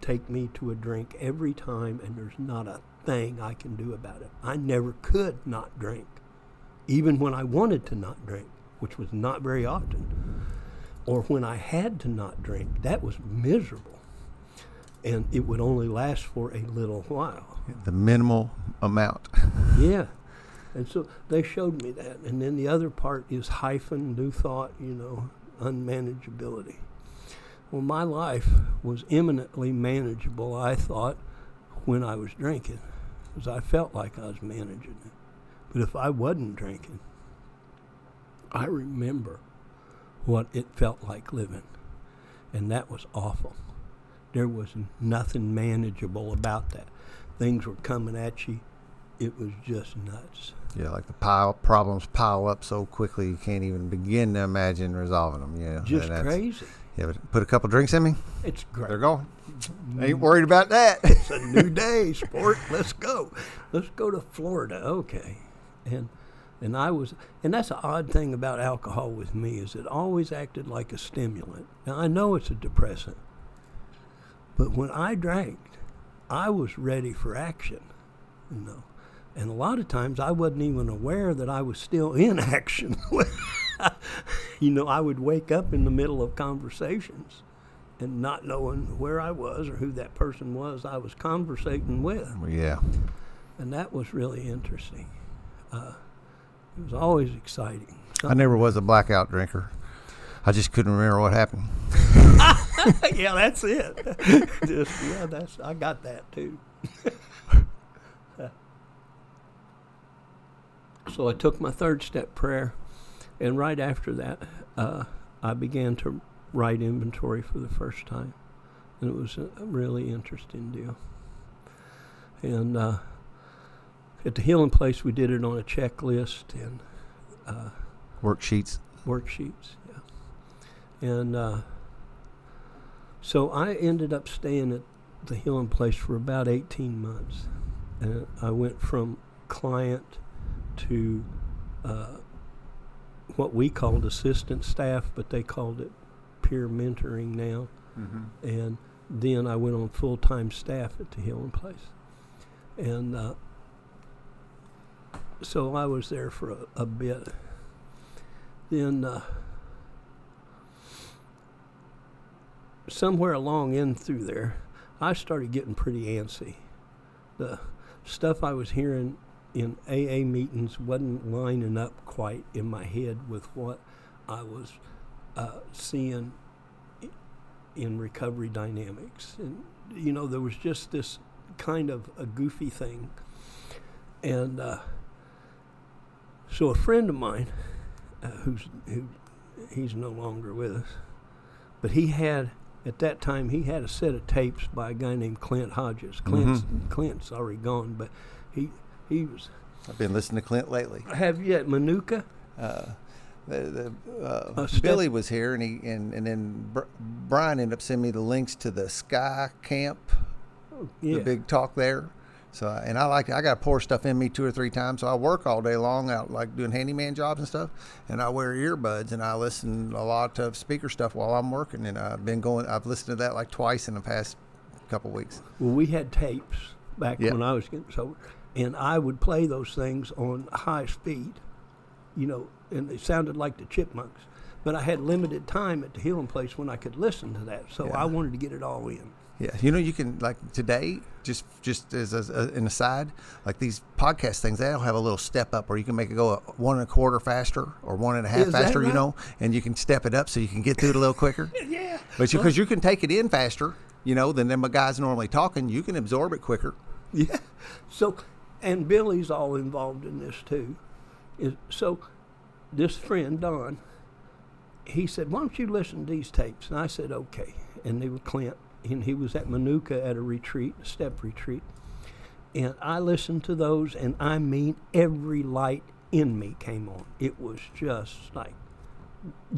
take me to a drink every time, and there's not a thing I can do about it. I never could not drink, even when I wanted to not drink, which was not very often, or when I had to not drink. That was miserable. And it would only last for a little while. The minimal amount. Yeah. And so they showed me that. And then the other part is hyphen, new thought, you know, unmanageability. Well, my life was eminently manageable, I thought, when I was drinking, because I felt like I was managing it. But if I wasn't drinking, I remember what it felt like living. And that was awful. There was nothing manageable about that. Things were coming at you. It was just nuts. Yeah, like the pile problems pile up so quickly you can't even begin to imagine resolving them. Yeah, Just that's- crazy. Yeah, but put a couple drinks in me. It's great. They're gone. Mm-hmm. Ain't worried about that. (laughs) It's a new day, sport. Let's go. Let's go to Florida. Okay. And and I was and that's the odd thing about alcohol with me is it always acted like a stimulant. Now I know it's a depressant. But when I drank, I was ready for action. You know. And a lot of times I wasn't even aware that I was still (laughs) in action. you know, I would wake up in the middle of conversations and not knowing where I was or who that person was I was conversating with. Yeah. And that was really interesting. Uh, it was always exciting. I never was a blackout drinker. I just couldn't remember what happened. (laughs) yeah, that's it. (laughs) Just, yeah, that's I got that too. So I took my third step prayer, and right after that, uh, I began to write inventory for the first time, and it was a really interesting deal. And uh, at the healing place, we did it on a checklist and uh, Worksheets. worksheets. Yeah, and uh, so I ended up staying at the healing place for about 18 months, and I went from client to uh, what we called assistant staff, but they called it peer mentoring now. Mm-hmm. And then I went on full time staff at the Healing Place. And uh, so I was there for a, a bit. Then, uh, somewhere along in through there, I started getting pretty antsy. The stuff I was hearing in AA meetings wasn't lining up quite in my head with what I was uh, seeing in recovery dynamics. And, you know, there was just this kind of a goofy thing. And uh, so a friend of mine, uh, who's, who, he's no longer with us, but he had, at that time, he had a set of tapes by a guy named Clint Hodges. Clint's, Clint's already gone, but he, he was, I've been listening to Clint lately. have you at Manuka? Uh, the, the, uh, Uh, Billy was here, and he and, and then Br- Brian ended up sending me the links to the Sky Camp, Yeah. the big talk there. So and I like I got to pour stuff in me two or three times. So I work all day long out like doing handyman jobs and stuff, and I wear earbuds and I listen a lot of speaker stuff while I'm working. And I've been going. I've listened to that like twice in the past couple weeks. Well, we had tapes back Yeah. when I was getting sober, and I would play those things on high speed, you know, and they sounded like the Chipmunks. But I had limited time at the healing place when I could listen to that, so Yeah. I wanted to get it all in. Yeah, you know, you can like today, just just as, as a, an aside, like these podcast things, they'll have a little step up where you can make it go a one and a quarter faster or one and a half Is faster, you know, and you can step it up so you can get through it a little quicker. (laughs) Yeah. But because you, can take it in faster, you know, than them guys normally talking, you can absorb it quicker. Yeah. So, and Billy's all involved in this too. So, this friend Don, he said, "Why don't you listen to these tapes?" And I said, "Okay." And they were Clint, and he was at Manuka at a retreat, a step retreat, and I listened to those, and I mean, every light in me came on. It was just like,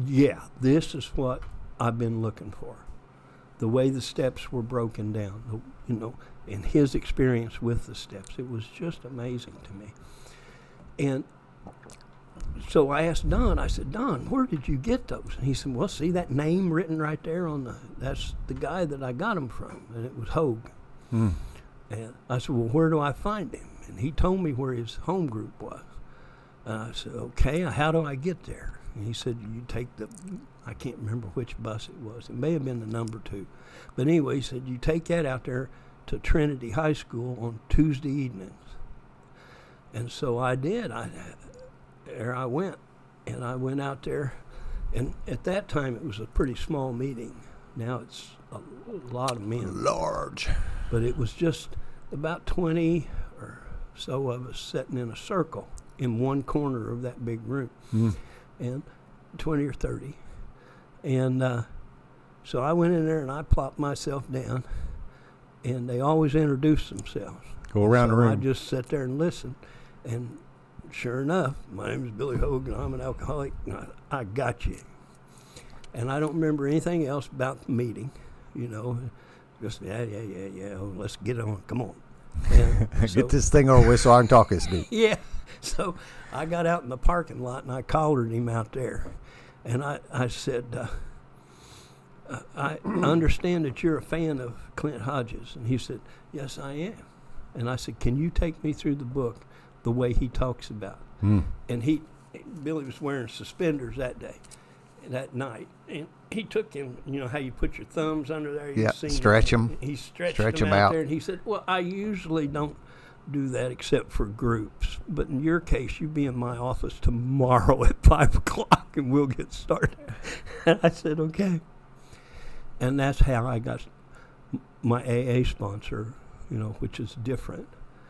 yeah, this is what I've been looking for the way the steps were broken down, you know, and his experience with the steps. It was just amazing to me. And so I asked Don, I said, Don, where did you get those? And he said, Well, see that name written right there on the, that's the guy that I got them from. And it was Hogue. Hmm. And I said, Well, where do I find him? And he told me where his home group was. And I said, Okay, how do I get there? And he said, You take the, I can't remember which bus it was. It may have been the number two. But anyway, he said, You take that out there to Trinity High School on Tuesday evenings. And so I did. I, there I went. And I went out there. And at that time, it was a pretty small meeting. Now it's a lot of men Large. but it was just about 20 or so of us sitting in a circle in one corner of that big room Hmm. and 20 or 30 and uh, so i went in there and i plopped myself down and they always introduce themselves Go around so the room. i just sat there and listened and sure enough my name is billy hogan i'm an alcoholic I, I got you and i don't remember anything else about the meeting you know just yeah yeah yeah yeah oh, let's get on come on (laughs) so- Get this thing over with so I can talk this dude. (laughs) yeah. So I got out in the parking lot and I collared him out there. And I, I said, uh, I understand that you're a fan of Clint Hodges. And he said, Yes, I am. And I said, Can you take me through the book the way he talks about? Hmm. And he, Billy was wearing suspenders that day. that night, and he took him. You know how you put your thumbs under there. You Yeah, stretch 'em. He stretched Stretch them 'em out, out. there, and he said, "Well, I usually don't do that except for groups, but in your case, you be in my office (laughs) tomorrow at five o'clock, and we'll get started." (laughs) and I said, "Okay." And that's how I got my AA sponsor, you know, which is different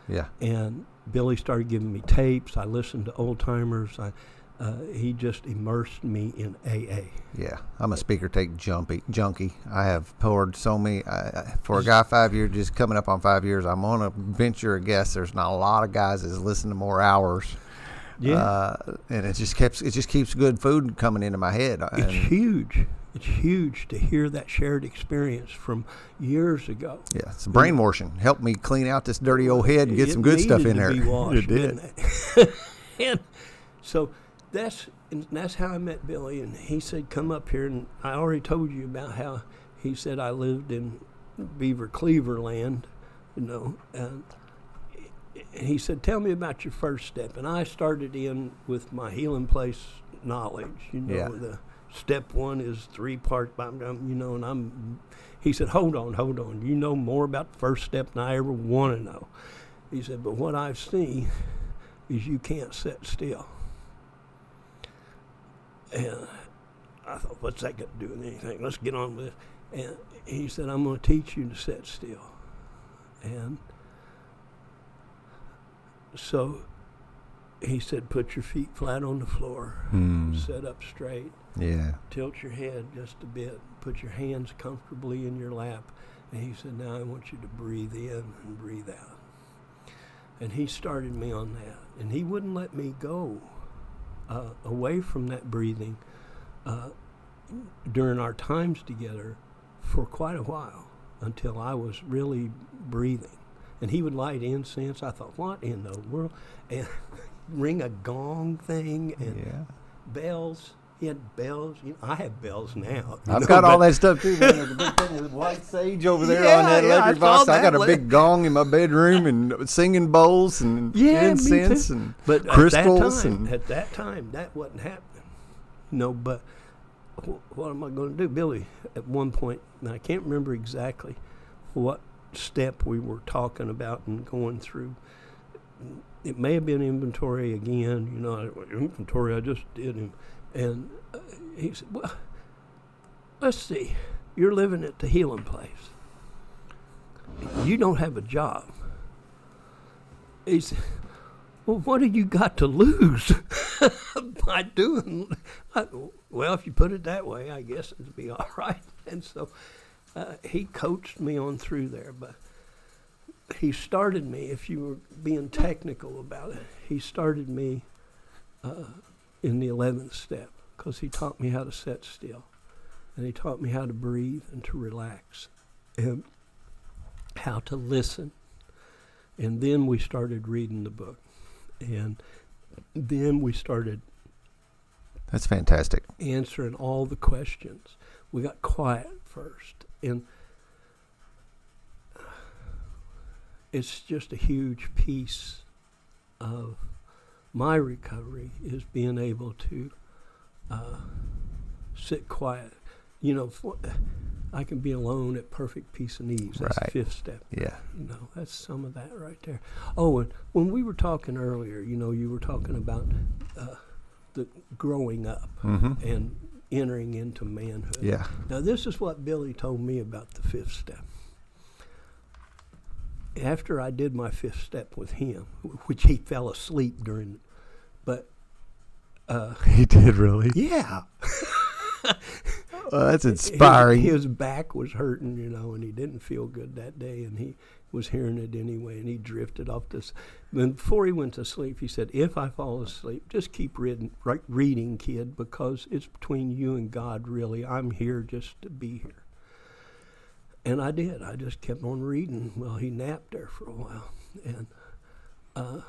Yeah. and Billy started giving me tapes. I listened to old timers. I, uh, he just immersed me in AA. Yeah, I'm a speaker tape jumpy junkie. I have poured so many I, I- for a guy five years, just coming up on five years. I'm on a venture a guess. There's not a lot of guys that listen to more hours. uh, and it just keeps it just keeps good food coming into my head. it's And, huge. It's huge to hear that shared experience from years ago. yeah, it's brainwashing. Helped me clean out this dirty old head and get It some good stuff needed in to there. Be washed, it did. didn't it? (laughs) and so that's and that's how I met Billy. And he said, "Come up here." And I already told you about how he said I lived in Beaver Cleaver land, you know. And he said, "Tell me about your first step." And I started in with my healing place knowledge. You know, Yeah. the step one is three parts. You know, and I'm. He said, "Hold on, hold on. You know more about the first step than I ever want to know." He said, "But what I've seen is you can't sit still." And I thought, "What's that got to do with anything? Let's get on with it." And he said, "I'm going to teach you to sit still." And so he said, "Put your feet flat on the floor, Hmm. sit up straight." Yeah. tilt your head just a bit, put your hands comfortably in your lap. And he said, Now I want you to breathe in and breathe out. And he started me on that. And he wouldn't let me go uh, away from that breathing uh, during our times together for quite a while until I was really breathing. And he would light incense. I thought, What in the world? And (laughs) ring a gong thing and Yeah. bells. He had bells. You know, I have bells now. I've know, got all that stuff too. Man. There's a big thing of white sage over there Yeah, on that yeah, electric box. I got a big gong in my bedroom and singing bowls and Yeah, incense and But crystals at time, and at that time, that wasn't happening. No, but wh- what am I going to do, Billy? At one point, and I can't remember exactly what step we were talking about and going through. It may have been inventory again. You know, inventory. I just did him, and uh, he said, "Well, let's see. You're living at the healing place. You don't have a job." He said, well, what have you got to lose (laughs) by doing? I, well, if you put it that way, I guess it'd be (laughs) all right. And so uh, he coached me on through there, but he started me. If you were being technical about it, he started me uh, in the eleventh step because he taught me how to sit still, and he taught me how to breathe and to relax, and how to listen. And then we started reading the book and then we started that's fantastic. answering all the questions. We got quiet first, and it's just a huge piece of my recovery is being able to uh, sit quiet. You know, for, I can be alone at perfect peace and ease. That's Right. the fifth step. Yeah. You know, that's some of that right there. Oh, and when we were talking earlier, you know, you were talking about uh, the growing up hmm and entering into manhood. Yeah. Now, this is what Billy told me about the fifth step. After I did my fifth step with him, (laughs) which he fell asleep during, but uh, (laughs) He did really. yeah, (laughs) Well, that's inspiring. His, back was hurting, you know, and he didn't feel good that day, and he was hearing it anyway, and he drifted off this. Then before he went to sleep, he said, "If I fall asleep, just keep reading, right, reading, kid, because it's between you and God. Really, I'm here just to be here." And I did. I just kept on reading. Well, he napped there for a while, and uh,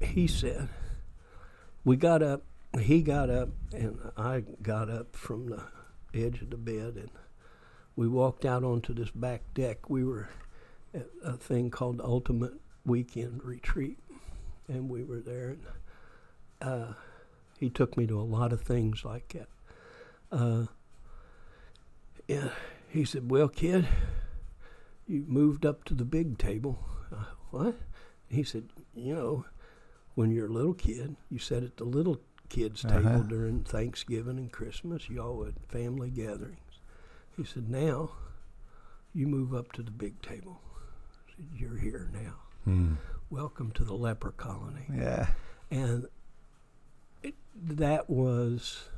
he said, "We got up." He got up, and I got up from the edge of the bed, and we walked out onto this back deck. We were at a thing called Ultimate Weekend Retreat, and we were there. And uh, He took me to a lot of things like that. Uh, yeah, he said, "Well, kid, you moved up to the big table." Uh, what? He said, "You know, when you're a little kid, you sat at the little kids' Uh-huh. table during Thanksgiving and Christmas. Y'all had family gatherings." He said, "Now, you move up to the big table. Said, You're here now. Hmm. Welcome to the leper colony." Yeah. And it, that was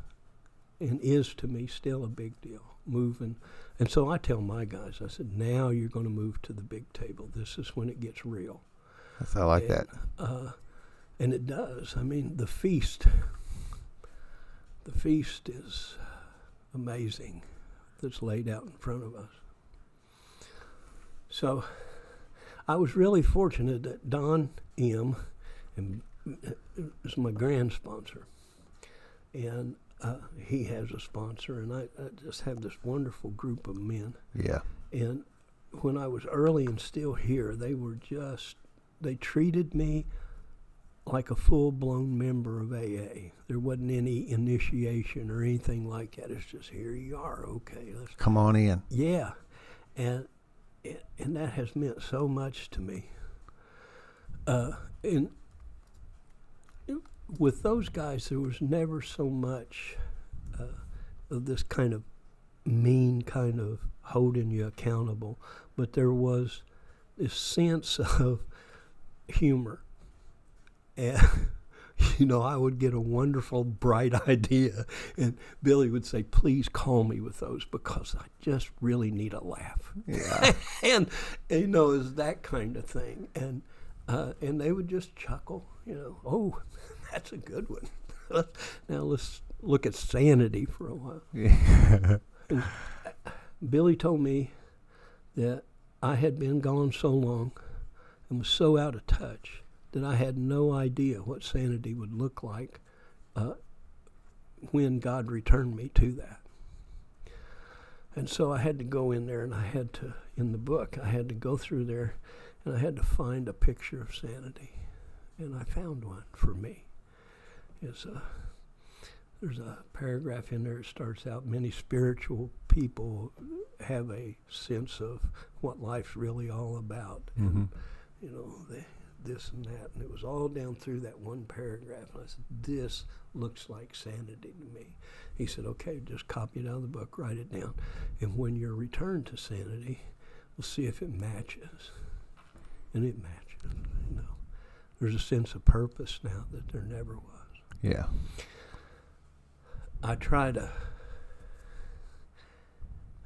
and is to me still a big deal moving. And so I tell my guys, I said, now you're going to move to the big table. This is when it gets real. That's, I like that. Uh, and it does. I mean, the feast, the feast is amazing that's laid out in front of us. So I was really fortunate that Don M. and is my grand sponsor. And uh, he has a sponsor, and I, I just have this wonderful group of men. Yeah. And when I was early and still here, they were just, they treated me like a full blown member of AA. There wasn't any initiation or anything like that. It's just, here you are, okay, let's Come on in. yeah, and and that has meant so much to me. Uh, and with those guys, there was never so much uh, of this kind of mean kind of holding you accountable, but there was this sense (laughs) of humor. And (laughs) you know, I would get a wonderful, bright (laughs) idea, and Billy would say, "Please call me with those because I just really need a laugh." Yeah. and you know, it's that kind of thing, and uh, and they would just chuckle, you know, "Oh, that's a good one." (laughs) now let's look at sanity for a while. (laughs) yeah. Billy told me that I had been gone so long and was so out of touch that I had no idea what sanity would look like uh, when God returned me to that. And so I had to go in there and I had to, in the book, I had to go through there and I had to find a picture of sanity. And I found one for me. It's a, there's a paragraph in there that starts out many spiritual people have a sense of what life's really all about. Mhm. And, you know, they, this and that. And it was all down through that one paragraph. And I said, This looks like sanity to me. He said, Okay, just copy it out of the book, write it down. And when you're returned to sanity, we'll see if it matches. And it matches, you know. There's a sense of purpose now that there never was. Yeah. I try to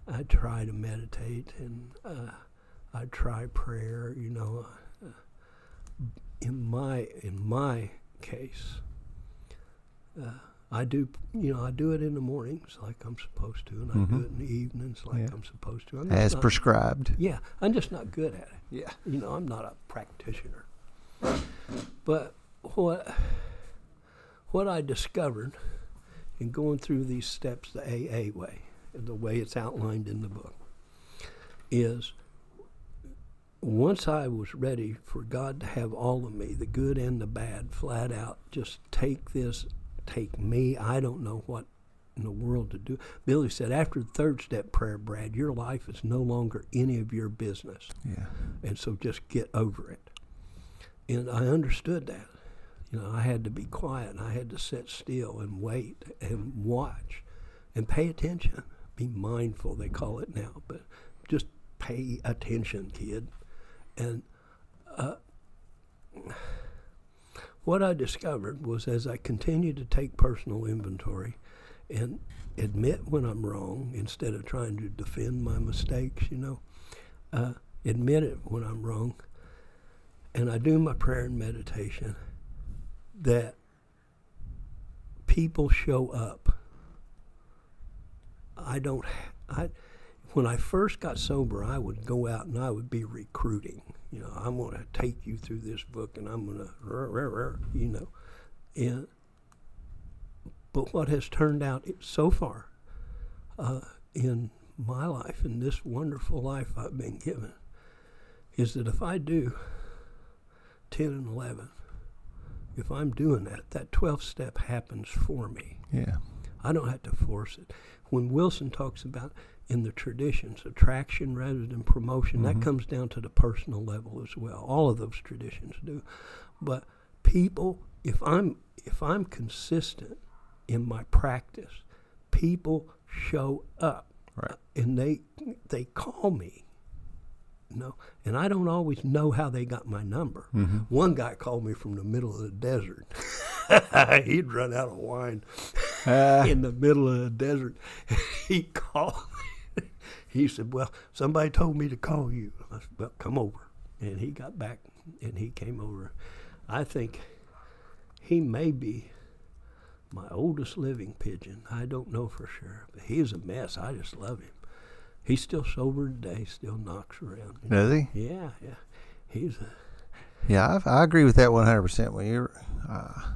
I try to meditate and uh, I try prayer. You know, uh, in my in my case, uh, I do. You know, I do it in the mornings like I'm supposed to, and I do Mhm. it in the evenings like Yeah. I'm supposed to. I'm As not- prescribed. yeah, I'm just not good at it. Yeah. You know, I'm not a practitioner. But what what I discovered in going through these steps the AA way, the way it's outlined in the book, is once I was ready for God to have all of me, the good and the bad, flat out, just take this, take me. I don't know what in the world to do. Billy said, after the third step prayer, Brad, your life is no longer any of your business. Yeah. And so just get over it. And I understood that. You know, I had to be quiet and I had to sit still and wait and watch and pay attention. Be mindful, they call it now, but just pay attention, kid. And uh, what I discovered was as I continued to take personal inventory and admit when I'm wrong instead of trying to defend my mistakes, you know, uh, admit it when I'm wrong, and I do my prayer and meditation, that people show up. I don't, I, when I first got sober, I would go out and I would be recruiting. You know, I'm going to take you through this book and I'm going to, you know, and, but what has turned out so far uh, in my life, in this wonderful life I've been given, is that if I do 10 and 11, if I'm doing that, that 12th step happens for me. Yeah. I don't have to force it. When Wilson talks about in the traditions, attraction rather than promotion, Mhm. that comes down to the personal level as well. All of those traditions do. But people, if I'm if I'm consistent in my practice, people show up Right. and they they call me. Know, and I don't always know how they got my number. Mm-hmm. One guy called me from the middle of the desert. (laughs) He'd run out of wine Uh, in the middle of the desert. (laughs) he called. me. (laughs) he said, "Well, somebody told me to call you." I said, "Well, come over." And he got back, and he came over. I think he may be my oldest living pigeon. I don't know for sure, but he's a mess. I just love him. He's still sober today. Still knocks around. you know. does he? Yeah, yeah. He's a Yeah, I, I agree with that 100%. When you're, uh,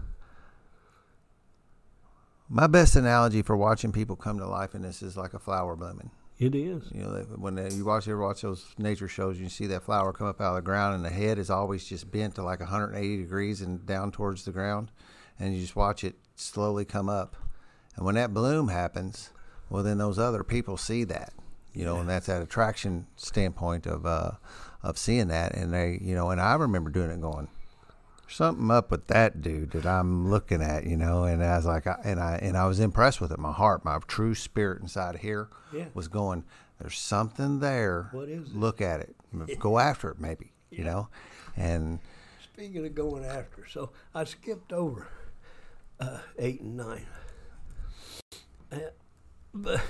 my best analogy for watching people come to life in this is like a flower blooming. It is. You know, when they, you watch, you ever watch those nature shows, you see that flower come up out of the ground, and the head is always just bent to like 180 degrees and down towards the ground, and you just watch it slowly come up. And when that bloom happens, well, then those other people see that, you know, and that's that attraction standpoint of uh, of seeing that, and they, you know, and I remember doing it, going, something up with that dude that I'm looking at, you know, and I was like, I, and I and I was impressed with it. My heart, my true spirit inside here Yeah. was going. There's something there. What is it? Look at it. (laughs) Go after it, maybe. You know, and Speaking of going after, so I skipped over uh, eight and nine. Uh, (laughs) but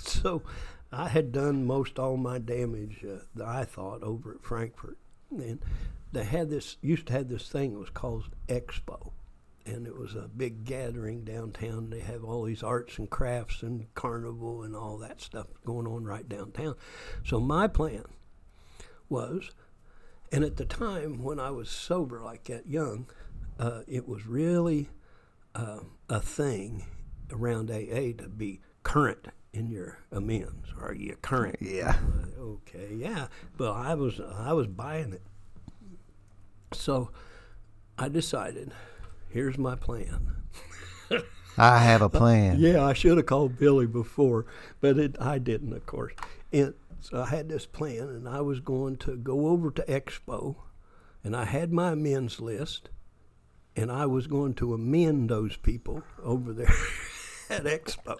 so I had done most all my damage uh, that I thought over at Frankfort, and they had this used to have this thing it was called Expo, and it was a big gathering downtown. They have all these arts and crafts and carnival and all that stuff going on right downtown. So my plan was and at the time when I was sober like that, young, uh, it was really uh, a thing around AA to be current in your amends. Are you current? Yeah. Uh, okay, yeah. But I was I was buying it. So I decided, here's my plan. I have a (laughs) plan. Yeah, I should have called Billy before, but it, I didn't, of course. And so I had this plan, and I was going to go over to Expo, and I had my amends list, and I was going to amend those people over there (laughs) at Expo.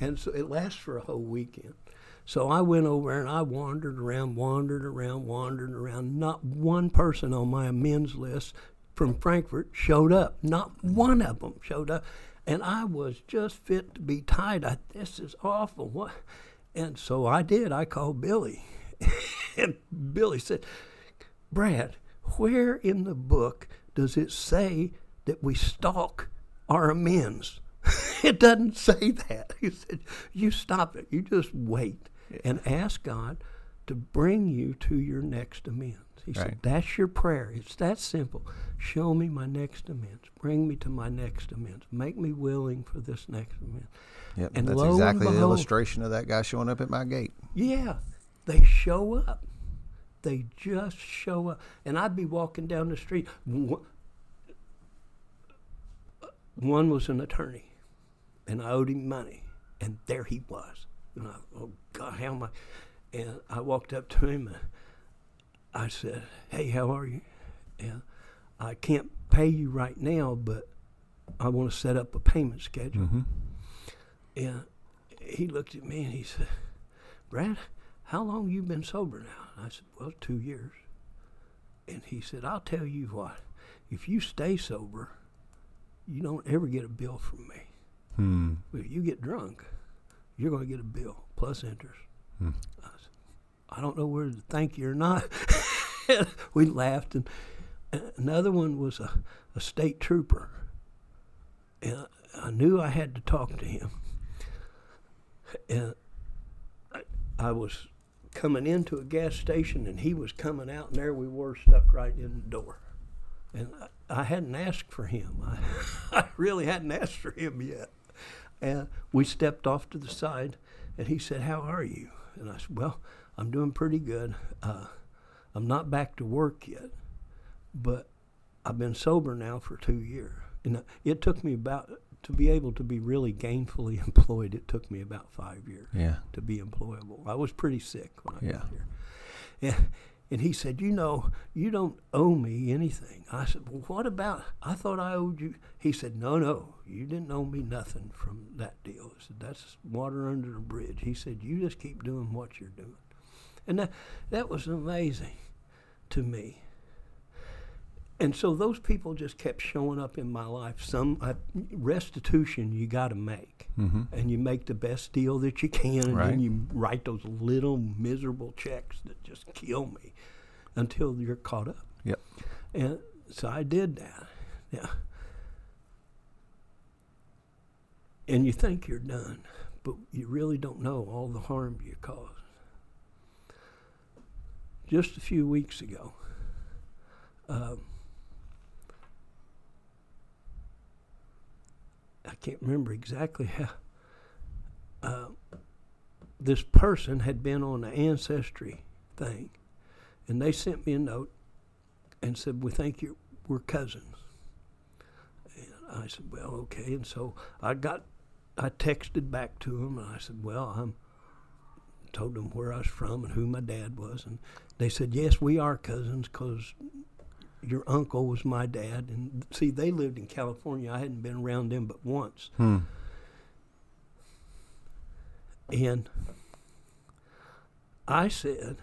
And so it lasts for a whole weekend. So I went over and I wandered around, wandered around, wandered around. Not one person on my amends list from Frankfort showed up. Not one of them showed up. And I was just fit to be tied. I, this is awful. What? And so I did. I called Billy. (laughs) and Billy said, Brad, where in the book does it say that we stalk our amends? (laughs) it doesn't say that. He said, You stop it. You just wait and ask God to bring you to your next amends. He said, That's your prayer. It's that simple. Show me my next amends. Bring me to my next amends. Make me willing for this next amends. Yep. And That's lo and exactly the illustration of that guy showing up at my gate. Yeah, they show up. They just show up. And I'd be walking down the street. One was an attorney, and I owed him money. And there he was. And I, oh, God, how am I? And I walked up to him and I said, Hey, how are you? And I can't pay you right now, but I want to set up a payment schedule. Mm-hmm. And he looked at me and he said, Brad, how long you been sober now? And I said, Well, two years. And he said, I'll tell you what, if you stay sober, you don't ever get a bill from me. Hmm. If you get drunk, you're going to get a bill plus interest. Hmm. I, said, I don't know whether to thank you or not. (laughs) we laughed. And another one was a, a state trooper. And I knew I had to talk to him. And I, I was coming into a gas station and he was coming out, and there we were stuck right in the door. And I, I hadn't asked for him. I, (laughs) I really hadn't asked for him yet. And we stepped off to the side, and he said, How are you? And I said, Well, I'm doing pretty good. Uh, I'm not back to work yet, but I've been sober now for two years, and it took me about to be able to be really gainfully (laughs) employed. It took me about five years Yeah. to be employable. I was pretty sick when I Yeah. got here. And, and he said, You know, you don't owe me anything. I said, Well, what about? I thought I owed you. He said, No, no, you didn't owe me nothing from that deal. I said, That's water under the bridge. He said, You just keep doing what you're doing. And that, that was amazing to me. And so those people just kept showing up in my life. Some uh, restitution you got to make Mm-hmm. and you make the best deal that you can, and Right. then you write those little miserable checks that just kill me until you're caught up. Yep. And so I did that. Yeah. And you think you're done, but you really don't know all the harm you caused. Just a few weeks ago, um, I can't remember exactly how. Uh, this person had been on the ancestry thing, and they sent me a note and said, "We think you we're cousins." And I said, "Well, okay." And so I got, I texted back to them, and I said, "Well, I'm." Told them where I was from and who my dad was, and they said, "Yes, we are cousins because your uncle was my dad." And see, they lived in California. I hadn't been around them but once, Hmm. and I said,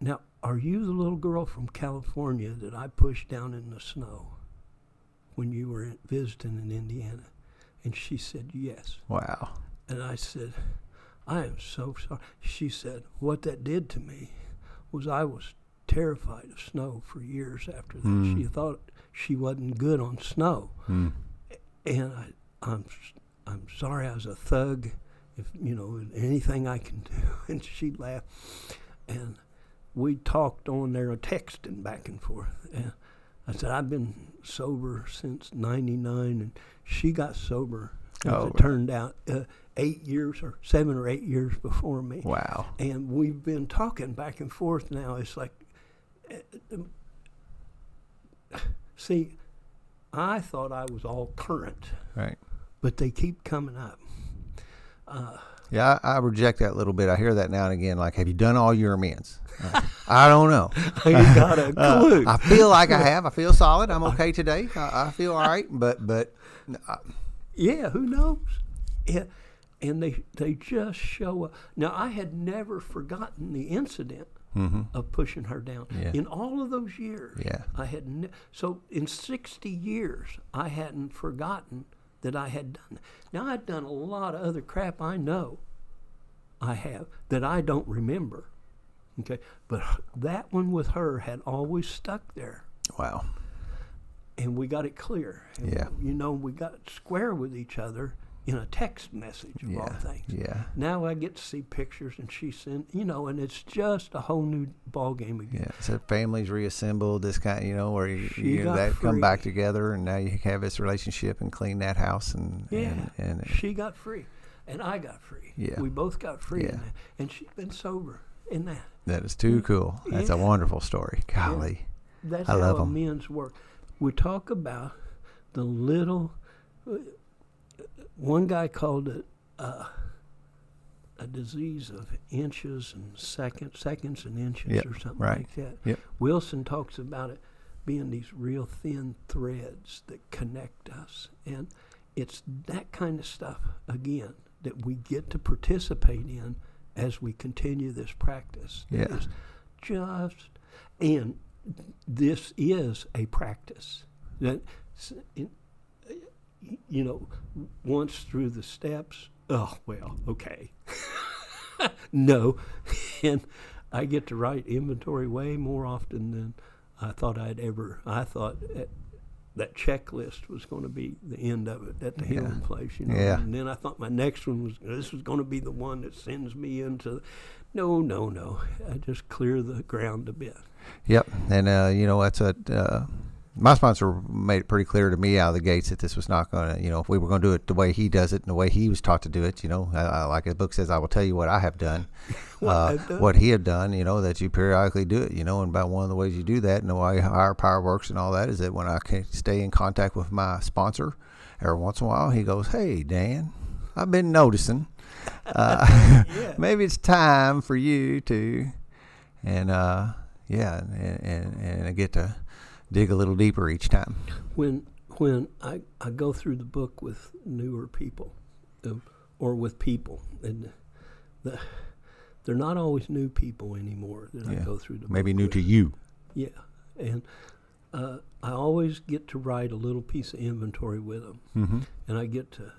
Now, are you the little girl from California that I pushed down in the snow when you were visiting in Indiana? And she said, Yes. Wow. And I said, I am so sorry. She said, What that did to me was I was terrified of snow for years after that. Mm. She thought she wasn't good on snow Hmm. and I, I'm I'm sorry I was a thug. If you know anything I can do, (laughs) and she laughed, and we talked on there, texting back and forth. And I said I've been sober since '99, and she got sober. As Oh. it turned out, uh, eight years or seven or eight years before me Wow. and we've been talking back and forth now. It's like, (laughs) see, I thought I was all current, Right. but they keep coming up. Yeah, I, I reject that a little bit. I hear that now and again. Like, have you done all your amends? Uh, I don't know. (laughs) I ain't got a (laughs) Uh, clue. I feel like I have. I feel solid. I'm okay today. I, I feel all right. But but uh, yeah, who knows? Yeah, and they they just show up. Now I had never forgotten the incident mhm. of pushing her down Yeah. in all of those years. Yeah. I had ne- so in 60 years I hadn't forgotten that I had done. that. Now I'd done a lot of other crap I know I have that I don't remember. Okay, but that one with her had always stuck there, wow. and we got it clear. And, Yeah. you know, we got square with each other in a text message of all Yeah. things. Yeah. Now I get to see pictures, and she sent, you know, and it's just a whole new ball game again. Yeah. So families reassembled. This kind, you know, where you, you come back together, and now you have this relationship and clean that house, and Yeah, and, and she got free, and I got free. Yeah. we both got free, Yeah. that. and she's been sober in that. that is too mm, cool. That's a wonderful story. Golly. That's I love how 'em. amends work. We talk about the little. One guy called it uh, a disease of inches and seconds, seconds and inches, Yep, or something right. like that. Yep. Wilson talks about it being these real thin threads that connect us. And it's that kind of stuff, again, that we get to participate in as we continue this practice. Yeah. is just, and this is a practice. That, you know, once through the steps, oh, well, okay. (laughs) no. (laughs) And I get to write inventory way more often than I thought I'd ever. I thought that, that checklist was going to be the end of it at the Yeah. healing place, you know. Yeah. And then I thought my next one was this was going to be the one that sends me into. No, no, no. I just clear the ground a bit. Yep, and uh, you know that's a uh, my sponsor made it pretty clear to me out of the gates that this was not going to, you know, if we were going to do it the way he does it and the way he was taught to do it, you know, I, I, like the book says, I will tell you what I have done, (laughs) What uh, done. what he had done, you know, that you periodically do it, you know, and by one of the ways you do that and the way higher power works and all that is that when I can stay in contact with my sponsor every once in a while, he goes, Hey, Dan, I've been noticing, (laughs) uh, Yeah. (laughs) maybe it's time for you to, and, uh, yeah, and, and, and I get to dig a little deeper each time. when when I, I go through the book with newer people uh, or with people and the, they're not always new people anymore that I go through the Maybe new with. to you. yeah and uh, I always get to write a little piece of inventory with them Mm-hmm. and I get to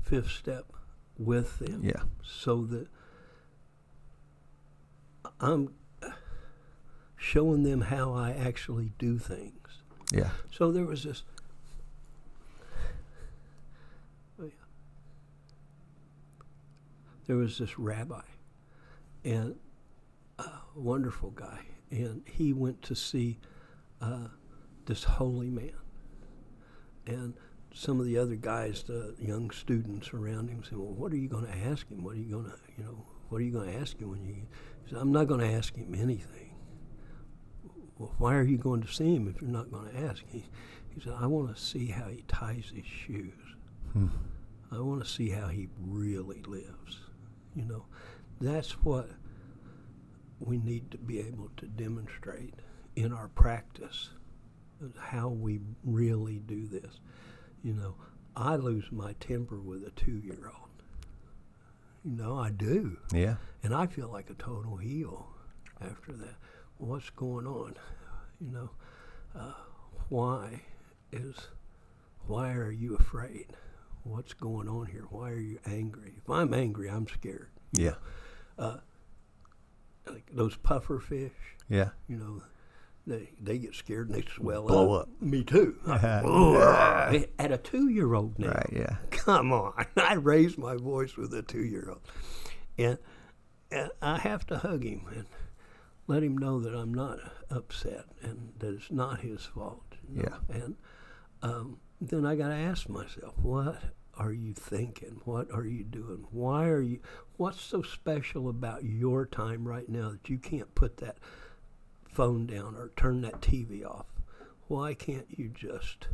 fifth step with them Yeah. so that I'm showing them how I actually do things Yeah. so there was this. oh, yeah. There was this rabbi, and a wonderful guy, and he went to see uh, this holy man, and some of the other guys, the young students around him, said, "Well, what are you going to ask him? What are you going to, you know, what are you going to ask him when you?" He said, "I'm not going to ask him anything." Well, why are you going to see him if you're not going to ask? He, he said, I want to see how he ties his shoes. Hmm. I want to see how he really lives. You know, that's what we need to be able to demonstrate in our practice, how we really do this. You know, I lose my temper with a two-year-old. You know, I do. Yeah. And I feel like a total heel after that. What's going on? You know, uh, why is, why are you afraid? What's going on here? Why are you angry? If I'm angry, I'm scared. Yeah. Like those puffer fish, Yeah. you know, they they get scared and they swell Blow up. up. Me too. (laughs) Ugh. At a two-year-old now. Right. Yeah. Come on. (laughs) I raised my voice with a two year old. And, and I have to hug him and let him know that I'm not upset and that it's not his fault. you know. And um, then I got to ask myself, what are you thinking? What are you doing? Why are you, what's so special about your time right now that you can't put that phone down or turn that TV off? Why can't you just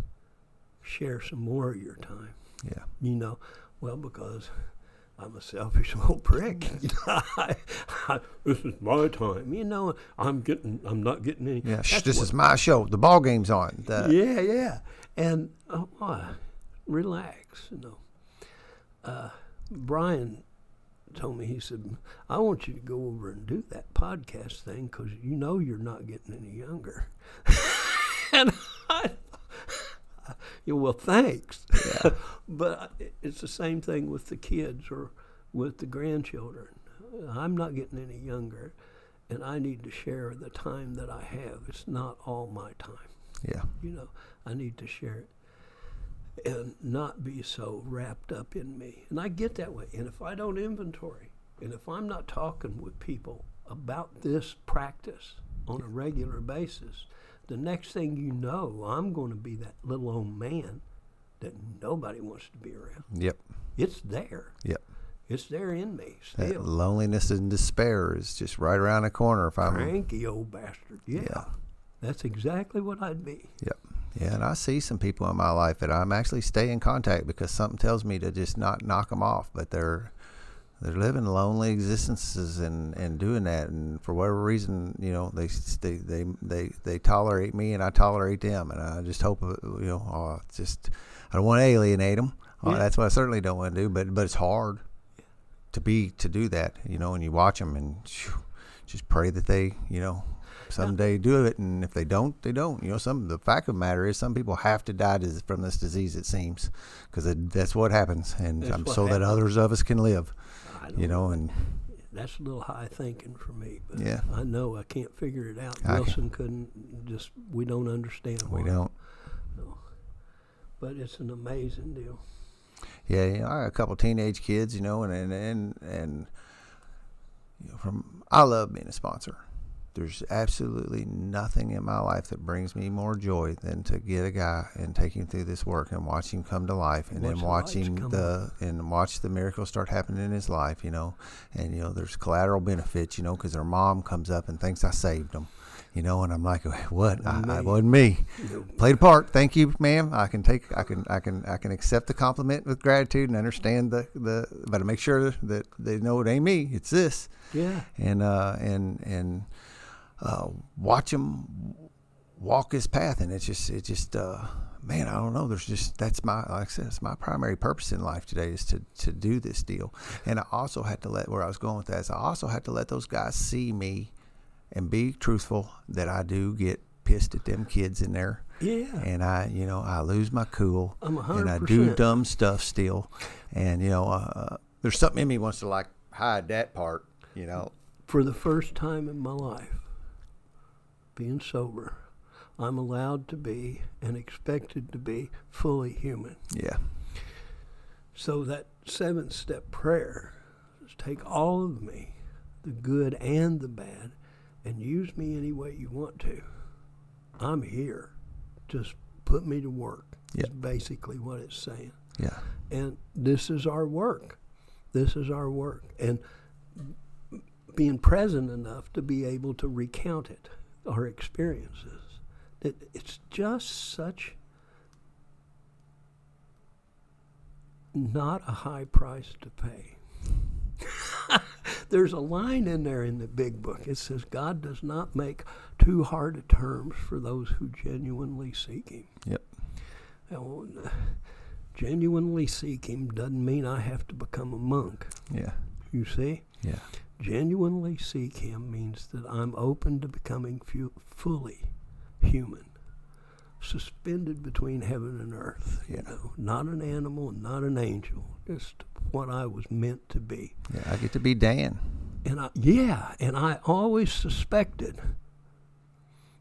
share some more of your time? Yeah. You know, well, because I'm a selfish (laughs) little prick. You know, I, I, this is my time. You know, I'm getting, I'm not getting any. Yeah. That's this what- is my show. The ball game's on. The, yeah, yeah. And oh, why? relax. You know, uh, Brian told me he said, "I want you to go over and do that podcast thing because you know you're not getting any younger." (laughs) and I, yeah, well, thanks. Yeah. (laughs) but it's the same thing with the kids or with the grandchildren. I'm not getting any younger, and I need to share the time that I have. It's not all my time. Yeah. You know, I need to share it and not be so wrapped up in me. And I get that way. And if I don't inventory, and if I'm not talking with people about this practice on a regular basis, the next thing you know, I'm going to be that little old man that nobody wants to be around. Yep. It's there. Yep. It's there in me That loneliness and despair is just right around the corner. If I'm. Cranky old bastard. Yeah. Yeah. That's exactly what I'd be. Yep. Yeah, and I see some people in my life that I'm actually stay in contact because something tells me to just not knock them off, but they're they're living lonely existences and, and doing that, and for whatever reason, you know, they they they they, they tolerate me and I tolerate them, and I just hope, uh, you know, oh, just I don't want to alienate them. Oh, that's what I certainly don't want to do, but but it's hard to be to do that, you know, and you watch them and phew, just pray that they, you know, someday do it, and if they don't, they don't. You know, some the fact of the matter is some people have to die dis- from this disease. It seems because that's what happens, and um, what so that others of us can live. You know, and that's a little high thinking for me. But Yeah. I know I can't figure it out. I can- Wilson couldn't. Just we don't understand. we why. don't. No. But it's an amazing deal. Yeah, you know, I got a couple teenage kids, you know, and and and, and you know, from I love being a sponsor. There's absolutely nothing in my life that brings me more joy than to get a guy and take him through this work and watch him come to life and Watch then the watch him the and watch the miracles start happening in his life you know. And you know there's collateral benefits you know because their mom comes up and thinks i saved them you know and i'm like what? I, I wasn't me. Played a part. Thank you ma'am. I can take i can i can i can accept the compliment with gratitude and understand the the but to make sure that they know it ain't me it's this. Yeah. and uh, and and uh, watch him walk his path, and it's just it just uh, man, I don't know. There's just that's my like I said, it's my primary purpose in life today is to to do this deal, and I also had to let where I was going with that is I also had to let those guys see me and be truthful that I do get pissed at them kids in there. Yeah. And I, you know, I lose my cool, and I do dumb stuff still, and you know, uh, there's something in me wants to like hide that part, you know, For the first time in my life, being sober, I'm allowed to be and expected to be fully human. Yeah. So that seventh step prayer is take all of me, the good and the bad, and use me any way you want to. I'm here. Just put me to work. Is basically what it's saying. Yeah. And this is our work. This is our work. And being present enough to be able to recount it, our experiences. It, it's just such not a high price to pay. (laughs) There's a line in there in the big book. It says, God does not make too hard a terms for those who genuinely seek Him. Yep. Now, genuinely seek Him doesn't mean I have to become a monk. Yeah. You see? Yeah. Genuinely seek Him means that I'm open to becoming fu- fully human, suspended between heaven and earth. You know, not an animal, not an angel, just what I was meant to be. Yeah. I get to be Dan. And I, yeah, and I always suspected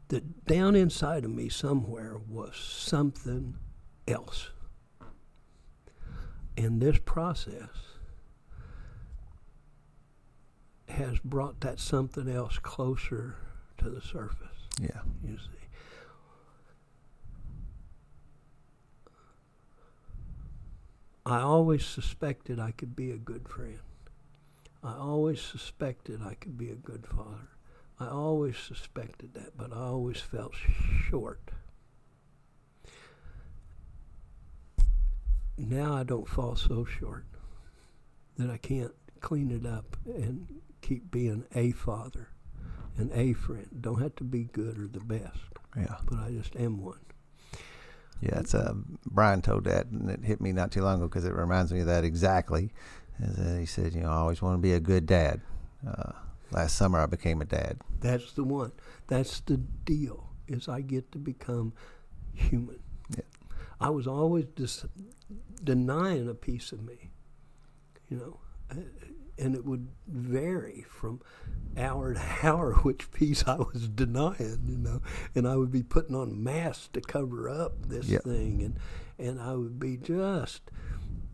that down inside of me somewhere was something else. And this process has brought that something else closer to the surface, Yeah. you see. I always suspected I could be a good friend. I always suspected I could be a good father. I always suspected that, but I always felt short. Now I don't fall so short that I can't clean it up and keep being a father and a friend. Don't have to be good or the best, Yeah. but I just am one. Yeah. It's uh, Brian told that, and it hit me not too long ago because it reminds me of that exactly. That he said, you know, I always want to be a good dad. Uh, last summer, I became a dad. That's the one. That's the deal. Is I get to become human. Yeah. I was always dis- denying a piece of me, you know, uh, and it would vary from hour to (laughs) hour which piece I was denying, you know, and I would be putting on masks to cover up this Yeah. thing, and and I would be just,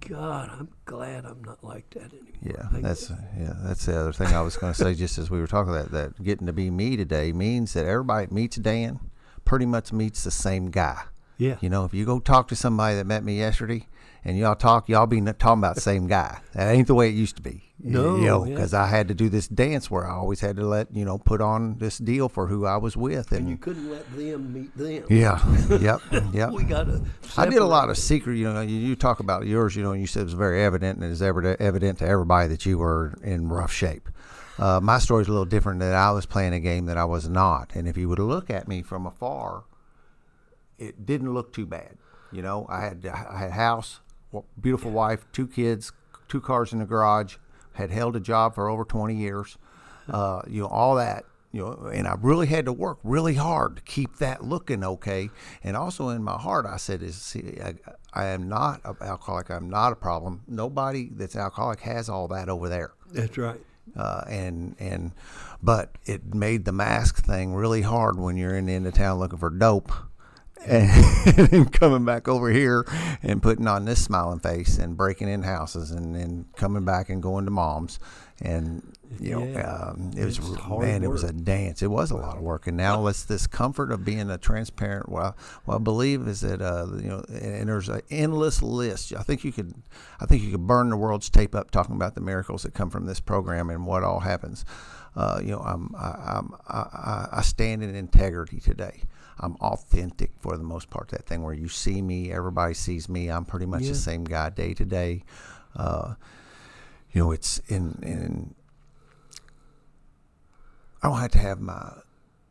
God, I'm glad I'm not like that anymore. Yeah, I- that's yeah, that's the other thing I was going to say. Just as we were talking that that getting to be me today means that everybody that meets Dan pretty much meets the same guy. yeah. You know, if you go talk to somebody that met me yesterday, and y'all talk, y'all be talking about the same guy. That ain't the way it used to be. No, you know, yeah. because I had to do this dance where I always had to let you know put on this deal for who I was with, and, and you couldn't let them meet them. yeah, (laughs) yep, yep. We got to. I did a lot of secret. You know, you, you talk about yours. You know, and you said it was very evident, and it's ever evident to everybody that you were in rough shape. Uh, my story's a little different. That I was playing a game that I was not, and if you would look at me from afar, it didn't look too bad. You know, I had I had a house, beautiful wife, two kids, two cars in the garage. Had held a job for over twenty years. Uh, you know, all that. You know, and I really had to work really hard to keep that looking okay. And also in my heart, I said, "Is see, I, I am not an alcoholic. I'm not a problem. Nobody that's alcoholic has all that over there." That's right. uh, and and but it made the mask thing really hard when you're in the end of town looking for dope (laughs) and, and then coming back over here and putting on this smiling face and breaking in houses and then coming back and going to mom's. And you know Yeah. um, it was man it was a dance. It was a lot of work. And now it's this comfort of being a transparent. Well, well i believe is that uh, you know and there's an endless list. I think you could i think you could burn the world's tape up talking about the miracles that come from this program and what all happens. Uh, you know i'm I, i'm I, I- I stand in integrity today i'm authentic for the most part that thing where you see me everybody sees me i'm pretty much Yeah. the same guy day to day uh, you know it's in in I don't have to have my.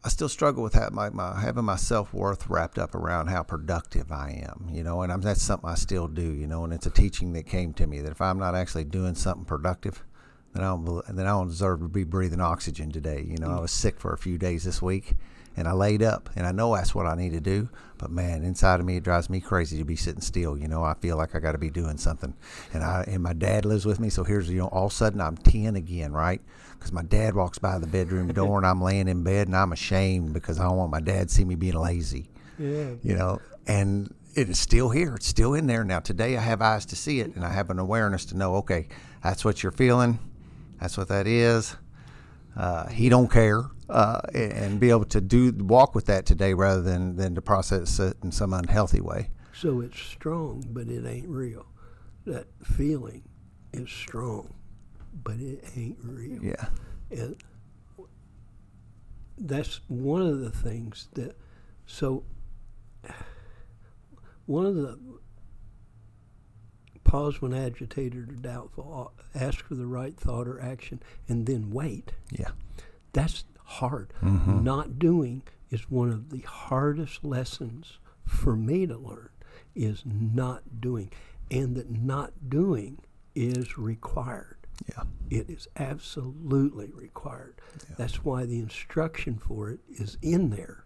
I still struggle with my, my having my self worth wrapped up around how productive I am, you know, and I'm, that's something I still do, you know, and it's a teaching that came to me that if I'm not actually doing something productive, then I don't then I don't deserve to be breathing oxygen today. You know, I was sick for a few days this week, and I laid up, and I know that's what I need to do, but man, inside of me it drives me crazy to be sitting still. You know, I feel like I got to be doing something, and I and my dad lives with me, so here's you know, all of a sudden I'm ten again, right? Because my dad walks by the bedroom (laughs) door, and I'm laying in bed, and I'm ashamed because I don't want my dad to see me being lazy Yeah. you know, and it is still here. It's still in there. Now, today I have eyes to see it and I have an awareness to know, okay, that's what you're feeling. That's what that is. Uh, he don't care. Uh, and be able to do walk with that today rather than, than to process it in some unhealthy way. So it's strong, but it ain't real. That feeling is strong, but it ain't real. Yeah. And that's one of the things that, so one of the pause when agitated or doubtful, ask for the right thought or action, and then wait. Yeah. That's hard. Mhm. Not doing is one of the hardest lessons for me to learn is not doing. And that not doing is required. Yeah. It is absolutely required. That's why the instruction for it is in there.